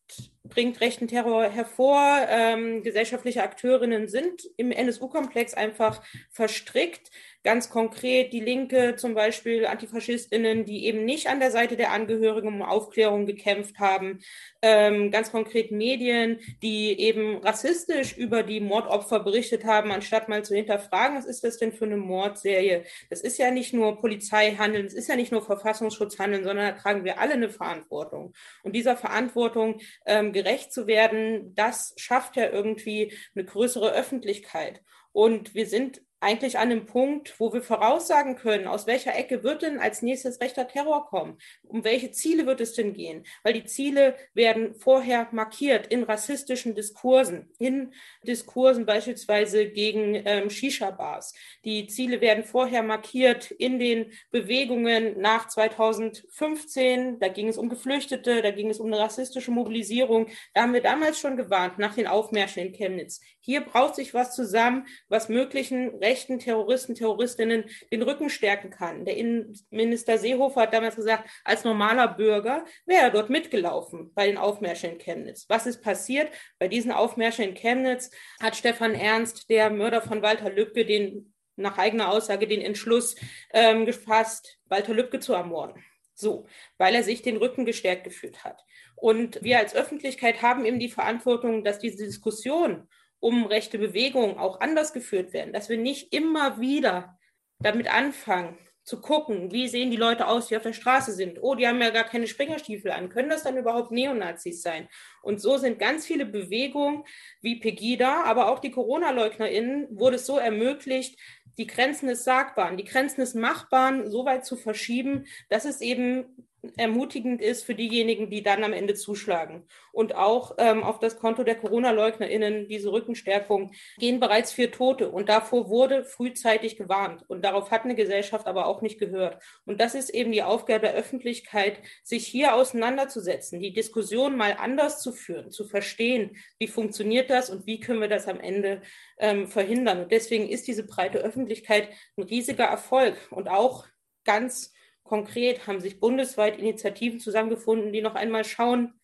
bringt rechten Terror hervor. Ähm, gesellschaftliche Akteurinnen sind im NSU-Komplex einfach verstrickt. Ganz konkret die Linke, zum Beispiel Antifaschistinnen, die eben nicht an der Seite der Angehörigen um Aufklärung gekämpft haben. Ähm, ganz konkret Medien, die eben rassistisch über die Mordopfer berichtet haben, anstatt mal zu hinterfragen, was ist das denn für eine Mordserie? Das ist ja nicht nur Polizeihandeln, es ist ja nicht nur Verfassungsschutzhandeln, sondern da tragen wir alle eine Verantwortung. Und dieser Verantwortung ähm, gerecht zu werden, das schafft ja irgendwie eine größere Öffentlichkeit. Und wir sind eigentlich an einem Punkt, wo wir voraussagen können, aus welcher Ecke wird denn als nächstes rechter Terror kommen? Um welche Ziele wird es denn gehen? Weil die Ziele werden vorher markiert in rassistischen Diskursen, in Diskursen beispielsweise gegen ähm, Shisha-Bars. Die Ziele werden vorher markiert in den Bewegungen nach 2015. Da ging es um Geflüchtete, da ging es um eine rassistische Mobilisierung. Da haben wir damals schon gewarnt nach den Aufmärschen in Chemnitz. Hier braucht sich was zusammen, was möglichen rechten Terroristen, Terroristinnen den Rücken stärken kann. Der Innenminister Seehofer hat damals gesagt, als normaler Bürger wäre er dort mitgelaufen bei den Aufmärschen in Chemnitz. Was ist passiert? Bei diesen Aufmärschen in Chemnitz hat Stefan Ernst, der Mörder von Walter Lübcke, den nach eigener Aussage den Entschluss ähm, gefasst, Walter Lübcke zu ermorden. So, weil er sich den Rücken gestärkt gefühlt hat. Und wir als Öffentlichkeit haben eben die Verantwortung, dass diese Diskussion um rechte Bewegung auch anders geführt werden, dass wir nicht immer wieder damit anfangen zu gucken, wie sehen die Leute aus, die auf der Straße sind. Oh, die haben ja gar keine Springerstiefel an. Können das dann überhaupt Neonazis sein? Und so sind ganz viele Bewegungen wie Pegida, aber auch die Corona-LeugnerInnen wurde es so ermöglicht, die Grenzen des Sagbaren, die Grenzen des Machbaren so weit zu verschieben, dass es eben ermutigend ist für diejenigen, die dann am Ende zuschlagen. Und auch ähm, auf das Konto der Corona-LeugnerInnen, diese Rückenstärkung, gehen bereits vier Tote. Und davor wurde frühzeitig gewarnt. Und darauf hat eine Gesellschaft aber auch nicht gehört. Und das ist eben die Aufgabe der Öffentlichkeit, sich hier auseinanderzusetzen, die Diskussion mal anders zu führen, zu verstehen, wie funktioniert das und wie können wir das am Ende ähm, verhindern. Und deswegen ist diese breite Öffentlichkeit ein riesiger Erfolg und auch ganz Konkret haben sich bundesweit Initiativen zusammengefunden, die noch einmal schauen,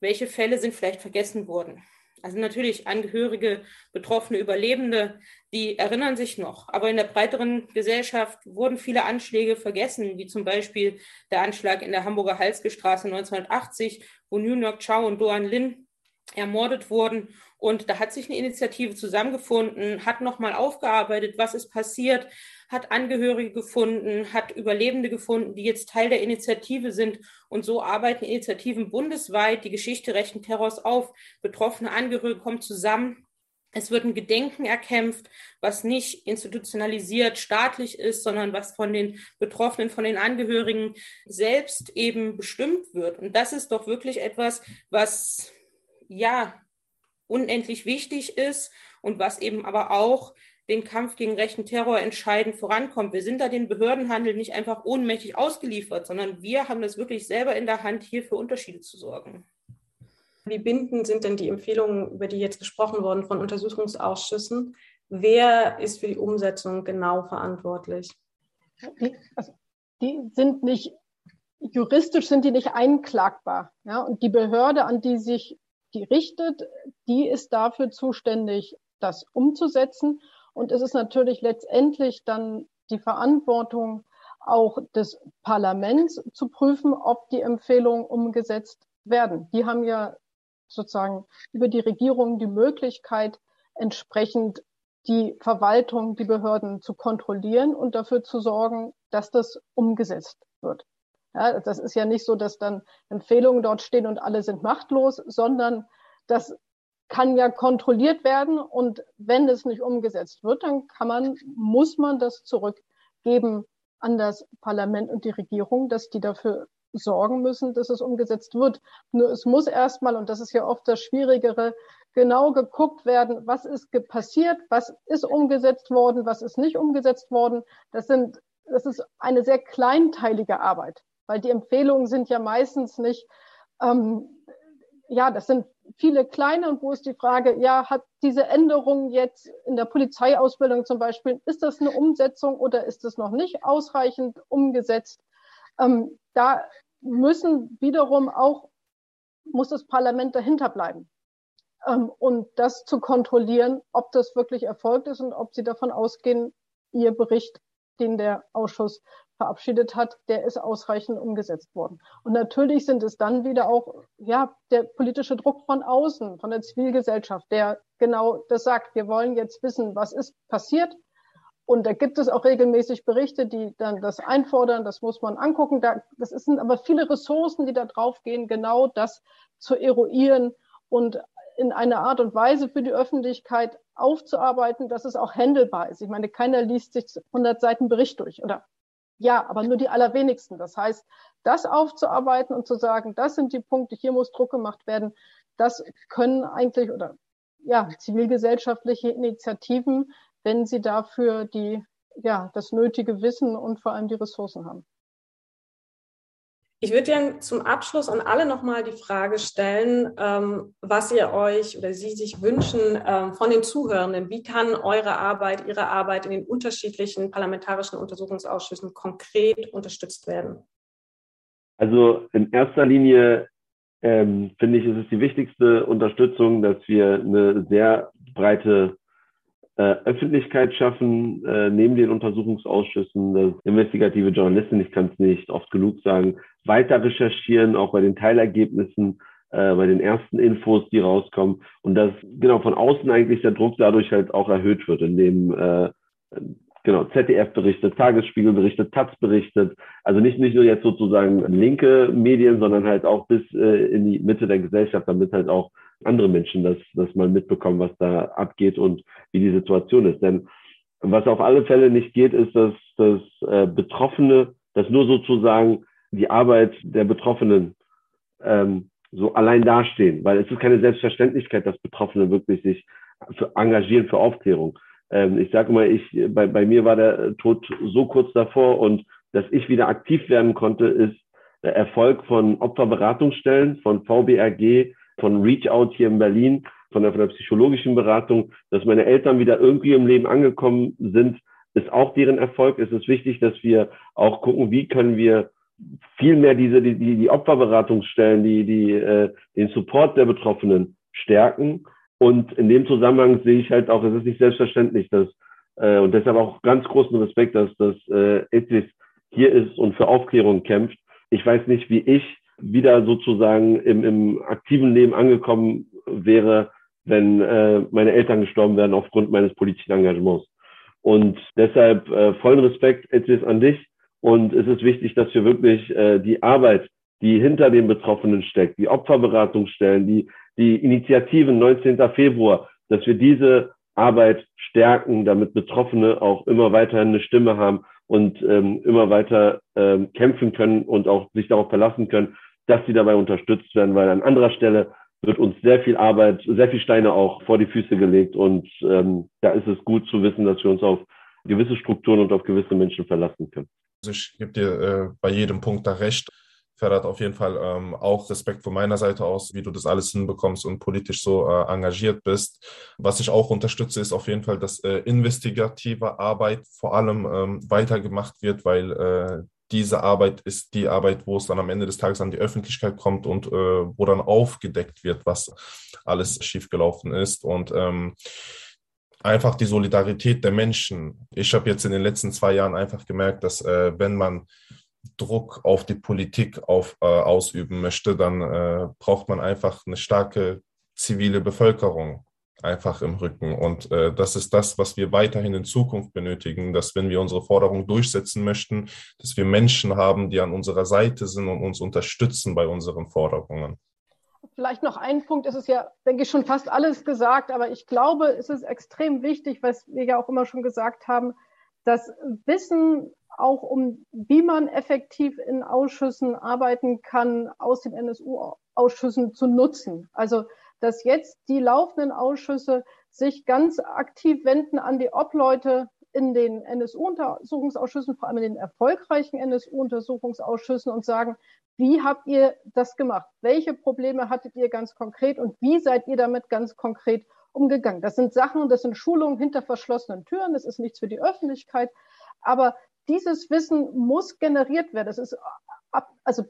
welche Fälle sind vielleicht vergessen worden. Also natürlich Angehörige, Betroffene, Überlebende, die erinnern sich noch. Aber in der breiteren Gesellschaft wurden viele Anschläge vergessen, wie zum Beispiel der Anschlag in der Hamburger Halsgestraße 1980, wo New York Chow und Doan Lin ermordet wurden. Und da hat sich eine Initiative zusammengefunden, hat nochmal aufgearbeitet, was ist passiert, hat Angehörige gefunden, hat Überlebende gefunden, die jetzt Teil der Initiative sind. Und so arbeiten Initiativen bundesweit die Geschichte rechten Terrors auf. Betroffene Angehörige kommen zusammen. Es wird ein Gedenken erkämpft, was nicht institutionalisiert staatlich ist, sondern was von den Betroffenen, von den Angehörigen selbst eben bestimmt wird. Und das ist doch wirklich etwas, was ja unendlich wichtig ist und was eben aber auch den Kampf gegen rechten Terror entscheidend vorankommt. Wir sind da den Behördenhandel nicht einfach ohnmächtig ausgeliefert, sondern wir haben das wirklich selber in der Hand, hier für Unterschiede zu sorgen. Wie bindend sind denn die Empfehlungen, über die jetzt gesprochen wurden, von Untersuchungsausschüssen? Wer ist für die Umsetzung genau verantwortlich? Die, also, die sind nicht, juristisch sind die nicht einklagbar. Ja? Und die Behörde, an die sich die richtet, die ist dafür zuständig, das umzusetzen. Und es ist natürlich letztendlich dann die Verantwortung auch des Parlaments zu prüfen, ob die Empfehlungen umgesetzt werden. Die haben ja sozusagen über die Regierung die Möglichkeit, entsprechend die Verwaltung, die Behörden zu kontrollieren und dafür zu sorgen, dass das umgesetzt wird. Ja, das ist ja nicht so, dass dann Empfehlungen dort stehen und alle sind machtlos, sondern dass kann ja kontrolliert werden und wenn es nicht umgesetzt wird, dann kann man, muss man das zurückgeben an das Parlament und die Regierung, dass die dafür sorgen müssen, dass es umgesetzt wird. Nur es muss erstmal, und das ist ja oft das Schwierigere, genau geguckt werden, was ist passiert, was ist umgesetzt worden, was ist nicht umgesetzt worden. Das sind, das ist eine sehr kleinteilige Arbeit, weil die Empfehlungen sind ja meistens nicht, ähm, ja, das sind viele kleine und wo ist die Frage, ja, hat diese Änderung jetzt in der Polizeiausbildung zum Beispiel, ist das eine Umsetzung oder ist es noch nicht ausreichend umgesetzt? Ähm, da müssen wiederum auch, muss das Parlament dahinter bleiben. Ähm, und das zu kontrollieren, ob das wirklich erfolgt ist und ob sie davon ausgehen, ihr Bericht, den der Ausschuss verabschiedet hat, der ist ausreichend umgesetzt worden. Und natürlich sind es dann wieder auch, ja, der politische Druck von außen, von der Zivilgesellschaft, der genau das sagt. Wir wollen jetzt wissen, was ist passiert. Und da gibt es auch regelmäßig Berichte, die dann das einfordern. Das muss man angucken. Da, das sind aber viele Ressourcen, die da drauf gehen, genau das zu eruieren und in einer Art und Weise für die Öffentlichkeit aufzuarbeiten, dass es auch händelbar ist. Ich meine, keiner liest sich 100 Seiten Bericht durch oder ja, aber nur die allerwenigsten. Das heißt, das aufzuarbeiten und zu sagen, das sind die Punkte, hier muss Druck gemacht werden, das können eigentlich oder ja, zivilgesellschaftliche Initiativen, wenn sie dafür die, ja, das nötige Wissen und vor allem die Ressourcen haben. Ich würde gerne zum Abschluss an alle nochmal die Frage stellen, ähm, was ihr euch oder Sie sich wünschen ähm, von den Zuhörenden. Wie kann eure Arbeit, Ihre Arbeit in den unterschiedlichen parlamentarischen Untersuchungsausschüssen konkret unterstützt werden? Also in erster Linie ähm, finde ich, ist es die wichtigste Unterstützung, dass wir eine sehr breite Öffentlichkeit schaffen, äh, neben den Untersuchungsausschüssen, das investigative Journalisten, ich kann es nicht oft genug sagen, weiter recherchieren, auch bei den Teilergebnissen, äh, bei den ersten Infos, die rauskommen. Und dass genau von außen eigentlich der Druck dadurch halt auch erhöht wird, indem äh, genau ZDF berichtet, Tagesspiegel berichtet, Taz berichtet, also nicht nicht nur jetzt sozusagen linke Medien, sondern halt auch bis äh, in die Mitte der Gesellschaft, damit halt auch andere Menschen das das mal mitbekommen, was da abgeht und wie die Situation ist. Denn was auf alle Fälle nicht geht, ist, dass, dass äh, Betroffene, dass nur sozusagen die Arbeit der Betroffenen ähm, so allein dastehen, weil es ist keine Selbstverständlichkeit, dass Betroffene wirklich sich für engagieren für Aufklärung. Ähm, ich sage mal, ich bei, bei mir war der Tod so kurz davor und dass ich wieder aktiv werden konnte, ist der Erfolg von Opferberatungsstellen, von VBRG, von Reach Out hier in Berlin, von der, von der psychologischen Beratung, dass meine Eltern wieder irgendwie im Leben angekommen sind, ist auch deren Erfolg. Es ist wichtig, dass wir auch gucken, wie können wir viel mehr diese, die, die, die Opferberatungsstellen, die, die, äh, den Support der Betroffenen stärken. Und in dem Zusammenhang sehe ich halt auch, es ist nicht selbstverständlich, dass, äh, und deshalb auch ganz großen Respekt, dass, dass äh, ETSIS hier ist und für Aufklärung kämpft. Ich weiß nicht, wie ich wieder sozusagen im, im aktiven Leben angekommen wäre, wenn äh, meine Eltern gestorben wären aufgrund meines politischen Engagements. Und deshalb äh, vollen Respekt, Etzis, an dich. Und es ist wichtig, dass wir wirklich äh, die Arbeit, die hinter den Betroffenen steckt, die Opferberatungsstellen, die, die Initiativen 19. Februar, dass wir diese Arbeit stärken, damit Betroffene auch immer weiterhin eine Stimme haben und ähm, immer weiter ähm, kämpfen können und auch sich darauf verlassen können, dass sie dabei unterstützt werden, weil an anderer Stelle wird uns sehr viel Arbeit, sehr viel Steine auch vor die Füße gelegt. Und ähm, da ist es gut zu wissen, dass wir uns auf gewisse Strukturen und auf gewisse Menschen verlassen können. Also ich gebe dir äh, bei jedem Punkt da recht. Ferhat, auf jeden Fall ähm, auch Respekt von meiner Seite aus, wie du das alles hinbekommst und politisch so äh, engagiert bist. Was ich auch unterstütze, ist auf jeden Fall, dass äh, investigative Arbeit vor allem ähm, weitergemacht wird, weil äh, diese Arbeit ist die Arbeit, wo es dann am Ende des Tages an die Öffentlichkeit kommt und äh, wo dann aufgedeckt wird, was alles schiefgelaufen ist. Und ähm, einfach die Solidarität der Menschen. Ich habe jetzt in den letzten zwei Jahren einfach gemerkt, dass äh, wenn man Druck auf die Politik auf, äh, ausüben möchte, dann äh, braucht man einfach eine starke zivile Bevölkerung einfach im Rücken. Und äh, das ist das, was wir weiterhin in Zukunft benötigen, dass wenn wir unsere Forderung durchsetzen möchten, dass wir Menschen haben, die an unserer Seite sind und uns unterstützen bei unseren Forderungen. vielleicht noch ein Punkt. Es ist ja, denke ich, schon fast alles gesagt, aber ich glaube, es ist extrem wichtig, was wir ja auch immer schon gesagt haben, das Wissen auch um, wie man effektiv in Ausschüssen arbeiten kann, aus den NSU-Ausschüssen zu nutzen. Also, dass jetzt die laufenden Ausschüsse sich ganz aktiv wenden an die Obleute in den NSU-Untersuchungsausschüssen, vor allem in den erfolgreichen NSU-Untersuchungsausschüssen und sagen, wie habt ihr das gemacht? Welche Probleme hattet ihr ganz konkret und wie seid ihr damit ganz konkret umgegangen? Das sind Sachen, das sind Schulungen hinter verschlossenen Türen, das ist nichts für die Öffentlichkeit, aber dieses Wissen muss generiert werden. Das ist ab, also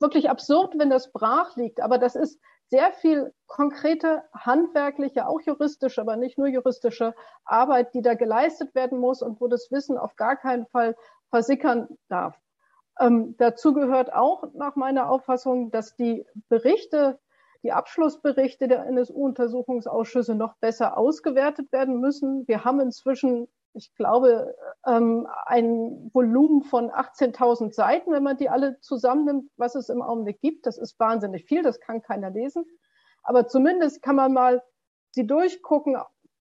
wirklich absurd, wenn das brach liegt, aber das ist sehr viel konkrete, handwerkliche, auch juristische, aber nicht nur juristische Arbeit, die da geleistet werden muss und wo das Wissen auf gar keinen Fall versickern darf. Ähm, dazu gehört auch nach meiner Auffassung, dass die Berichte, die Abschlussberichte der NSU-Untersuchungsausschüsse noch besser ausgewertet werden müssen. Wir haben inzwischen ich glaube, ähm, ein Volumen von 18.000 Seiten, wenn man die alle zusammennimmt, was es im Augenblick gibt. Das ist wahnsinnig viel, das kann keiner lesen. Aber zumindest kann man mal sie durchgucken,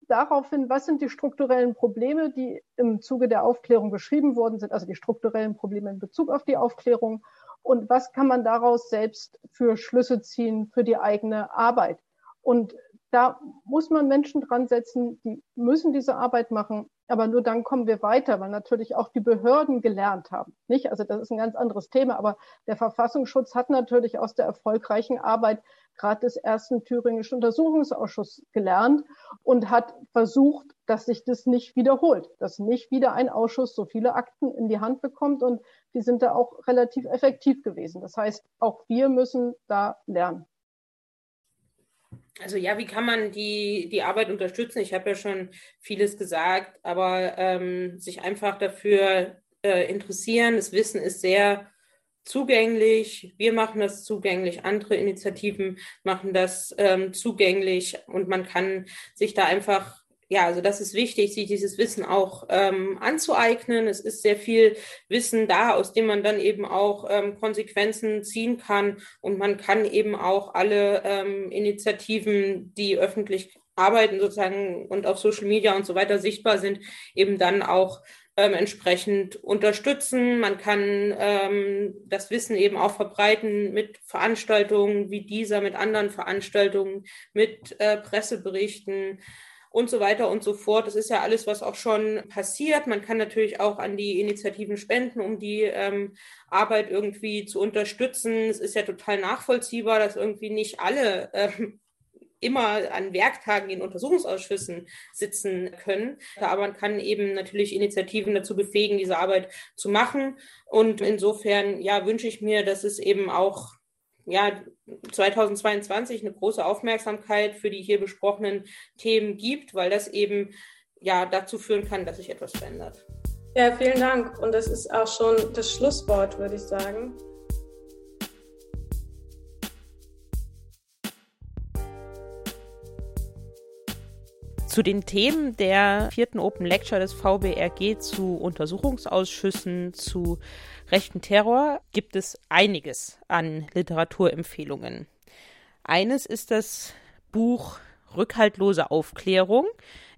darauf hin, was sind die strukturellen Probleme, die im Zuge der Aufklärung beschrieben worden sind, also die strukturellen Probleme in Bezug auf die Aufklärung und was kann man daraus selbst für Schlüsse ziehen für die eigene Arbeit. Und da muss man Menschen dran setzen, die müssen diese Arbeit machen. Aber nur dann kommen wir weiter, weil natürlich auch die Behörden gelernt haben. Nicht? Also das ist ein ganz anderes Thema. Aber der Verfassungsschutz hat natürlich aus der erfolgreichen Arbeit gerade des ersten thüringischen Untersuchungsausschusses gelernt und hat versucht, dass sich das nicht wiederholt, dass nicht wieder ein Ausschuss so viele Akten in die Hand bekommt. Und die sind da auch relativ effektiv gewesen. Das heißt, auch wir müssen da lernen. Also ja, wie kann man die, die Arbeit unterstützen? Ich habe ja schon vieles gesagt, aber ähm, sich einfach dafür äh, interessieren. Das Wissen ist sehr zugänglich. Wir machen das zugänglich. Andere Initiativen machen das ähm, zugänglich und man kann sich da einfach ja, also das ist wichtig, sich dieses Wissen auch ähm, anzueignen. Es ist sehr viel Wissen da, aus dem man dann eben auch ähm, Konsequenzen ziehen kann. Und man kann eben auch alle ähm, Initiativen, die öffentlich arbeiten sozusagen und auf Social Media und so weiter sichtbar sind, eben dann auch ähm, entsprechend unterstützen. Man kann ähm, das Wissen eben auch verbreiten mit Veranstaltungen wie dieser, mit anderen Veranstaltungen, mit äh, Presseberichten und so weiter und so fort. Das ist ja alles, was auch schon passiert. Man kann natürlich auch an die Initiativen spenden, um die ähm, Arbeit irgendwie zu unterstützen. Es ist ja total nachvollziehbar, dass irgendwie nicht alle ähm, immer an Werktagen in Untersuchungsausschüssen sitzen können. Aber man kann eben natürlich Initiativen dazu befähigen, diese Arbeit zu machen. Und insofern, ja, wünsche ich mir, dass es eben auch ja, 2022 eine große Aufmerksamkeit für die hier besprochenen Themen gibt, weil das eben ja dazu führen kann, dass sich etwas verändert. Ja, vielen Dank. Und das ist auch schon das Schlusswort, würde ich sagen. Zu den Themen der vierten Open Lecture des VBRG zu Untersuchungsausschüssen, zu rechten Terror gibt es einiges an Literaturempfehlungen. Eines ist das Buch Rückhaltlose Aufklärung,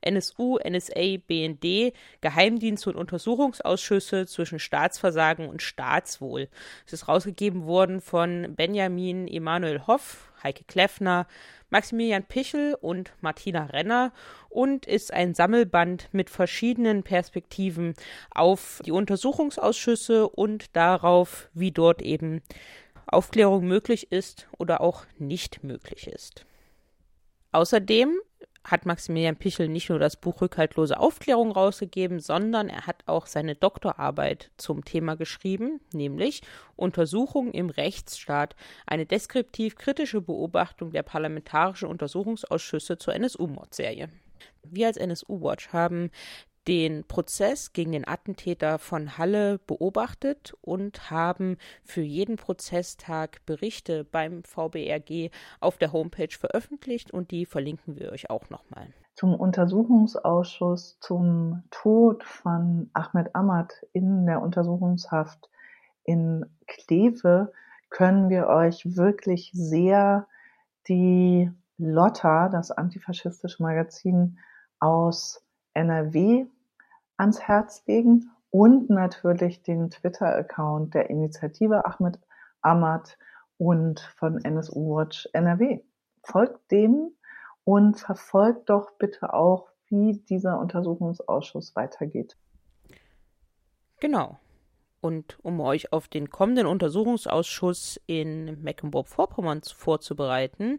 NSU, NSA, BND, Geheimdienste und Untersuchungsausschüsse zwischen Staatsversagen und Staatswohl. Es ist rausgegeben worden von Benjamin Emanuel Hoff, Heike Kleffner, Maximilian Pichel und Martina Renner und ist ein Sammelband mit verschiedenen Perspektiven auf die Untersuchungsausschüsse und darauf, wie dort eben Aufklärung möglich ist oder auch nicht möglich ist. Außerdem hat Maximilian Pichel nicht nur das Buch Rückhaltlose Aufklärung rausgegeben, sondern er hat auch seine Doktorarbeit zum Thema geschrieben, nämlich Untersuchung im Rechtsstaat, eine deskriptiv-kritische Beobachtung der parlamentarischen Untersuchungsausschüsse zur NSU-Mordserie. Wir als NSU-Watch haben den Prozess gegen den Attentäter von Halle beobachtet und haben für jeden Prozesstag Berichte beim VBRG auf der Homepage veröffentlicht und die verlinken wir euch auch nochmal. Zum Untersuchungsausschuss zum Tod von Ahmed Ahmad in der Untersuchungshaft in Kleve können wir euch wirklich sehr die Lotta, das antifaschistische Magazin aus NRW, ans Herz legen und natürlich den Twitter-Account der Initiative Ahmed Ahmad und von NSU Watch NRW. Folgt dem und verfolgt doch bitte auch, wie dieser Untersuchungsausschuss weitergeht. Genau. Und um euch auf den kommenden Untersuchungsausschuss in Mecklenburg-Vorpommern vorzubereiten,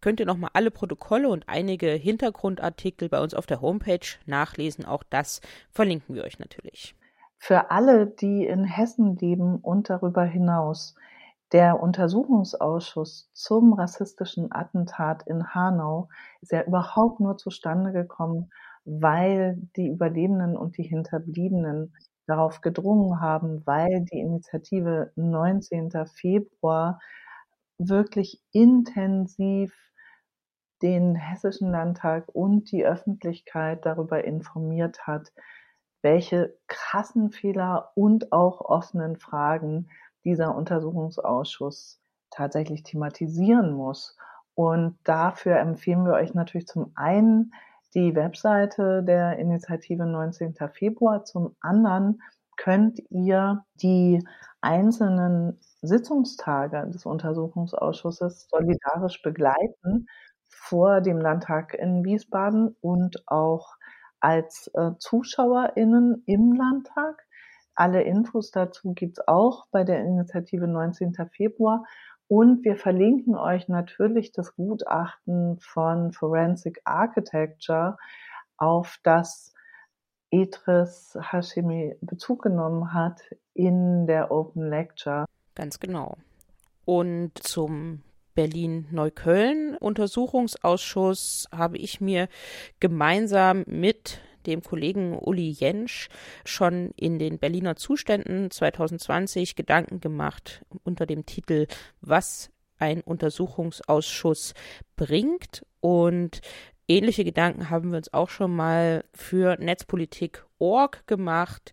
könnt ihr nochmal alle Protokolle und einige Hintergrundartikel bei uns auf der Homepage nachlesen. Auch das verlinken wir euch natürlich. Für alle, die in Hessen leben und darüber hinaus, der Untersuchungsausschuss zum rassistischen Attentat in Hanau ist ja überhaupt nur zustande gekommen, weil die Überlebenden und die Hinterbliebenen darauf gedrungen haben, weil die Initiative 19. Februar wirklich intensiv den Hessischen Landtag und die Öffentlichkeit darüber informiert hat, welche krassen Fehler und auch offenen Fragen dieser Untersuchungsausschuss tatsächlich thematisieren muss. Und dafür empfehlen wir euch natürlich zum einen die Webseite der Initiative 19. Februar, zum anderen könnt ihr die einzelnen Sitzungstage des Untersuchungsausschusses solidarisch begleiten vor dem Landtag in Wiesbaden und auch als äh, ZuschauerInnen im Landtag. Alle Infos dazu gibt's auch bei der Initiative 19. Februar. Und wir verlinken euch natürlich das Gutachten von Forensic Architecture, auf das Idris Hashimi Bezug genommen hat in der Open Lecture. Ganz genau. Und zum Berlin-Neukölln Untersuchungsausschuss habe ich mir gemeinsam mit dem Kollegen Uli Jentsch schon in den Berliner Zuständen 2020 Gedanken gemacht unter dem Titel Was ein Untersuchungsausschuss bringt. Und ähnliche Gedanken haben wir uns auch schon mal für Netzpolitik.org gemacht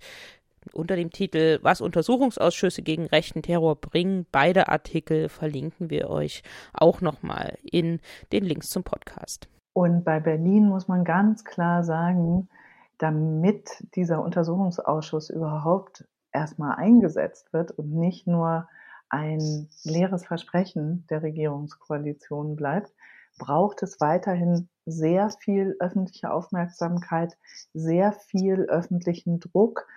unter dem Titel Was Untersuchungsausschüsse gegen rechten Terror bringen. Beide Artikel verlinken wir euch auch nochmal in den Links zum Podcast. Und bei Berlin muss man ganz klar sagen, damit dieser Untersuchungsausschuss überhaupt erstmal eingesetzt wird und nicht nur ein leeres Versprechen der Regierungskoalition bleibt, braucht es weiterhin sehr viel öffentliche Aufmerksamkeit, sehr viel öffentlichen Druck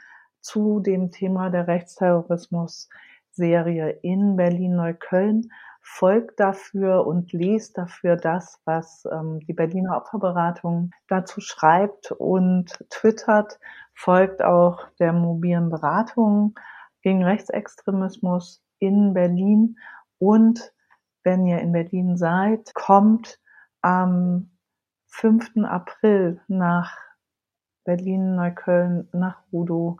zu dem Thema der Rechtsterrorismus-Serie in Berlin-Neukölln folgt dafür und lest dafür das, was ähm, die Berliner Opferberatung dazu schreibt und twittert, folgt auch der mobilen Beratung gegen Rechtsextremismus in Berlin und wenn ihr in Berlin seid, kommt am 5. April nach Berlin-Neukölln, nach Rudow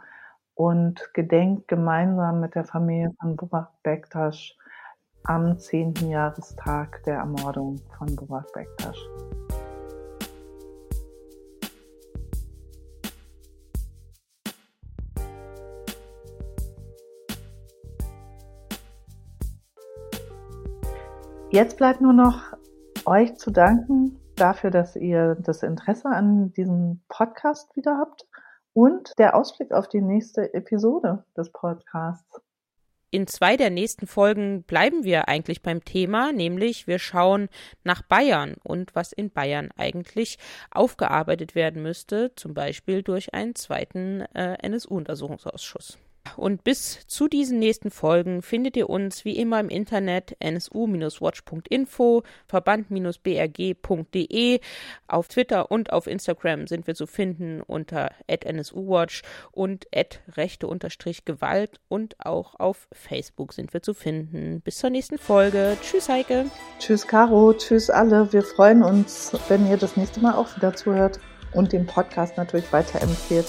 und gedenkt gemeinsam mit der Familie von Burak Bektasch am 10. Jahrestag der Ermordung von Burak Bektasch. Jetzt bleibt nur noch euch zu danken dafür, dass ihr das Interesse an diesem Podcast wieder habt und der Ausblick auf die nächste Episode des Podcasts in zwei der nächsten Folgen bleiben wir eigentlich beim Thema, nämlich wir schauen nach Bayern und was in Bayern eigentlich aufgearbeitet werden müsste, zum Beispiel durch einen zweiten äh, NSU-Untersuchungsausschuss. Und bis zu diesen nächsten Folgen findet ihr uns wie immer im Internet nsu-watch.info, verband-brg.de. Auf Twitter und auf Instagram sind wir zu finden unter nsuwatch und rechte-gewalt und auch auf Facebook sind wir zu finden. Bis zur nächsten Folge. Tschüss, Heike. Tschüss, Caro. Tschüss, alle. Wir freuen uns, wenn ihr das nächste Mal auch wieder zuhört und den Podcast natürlich weiterempfehlt.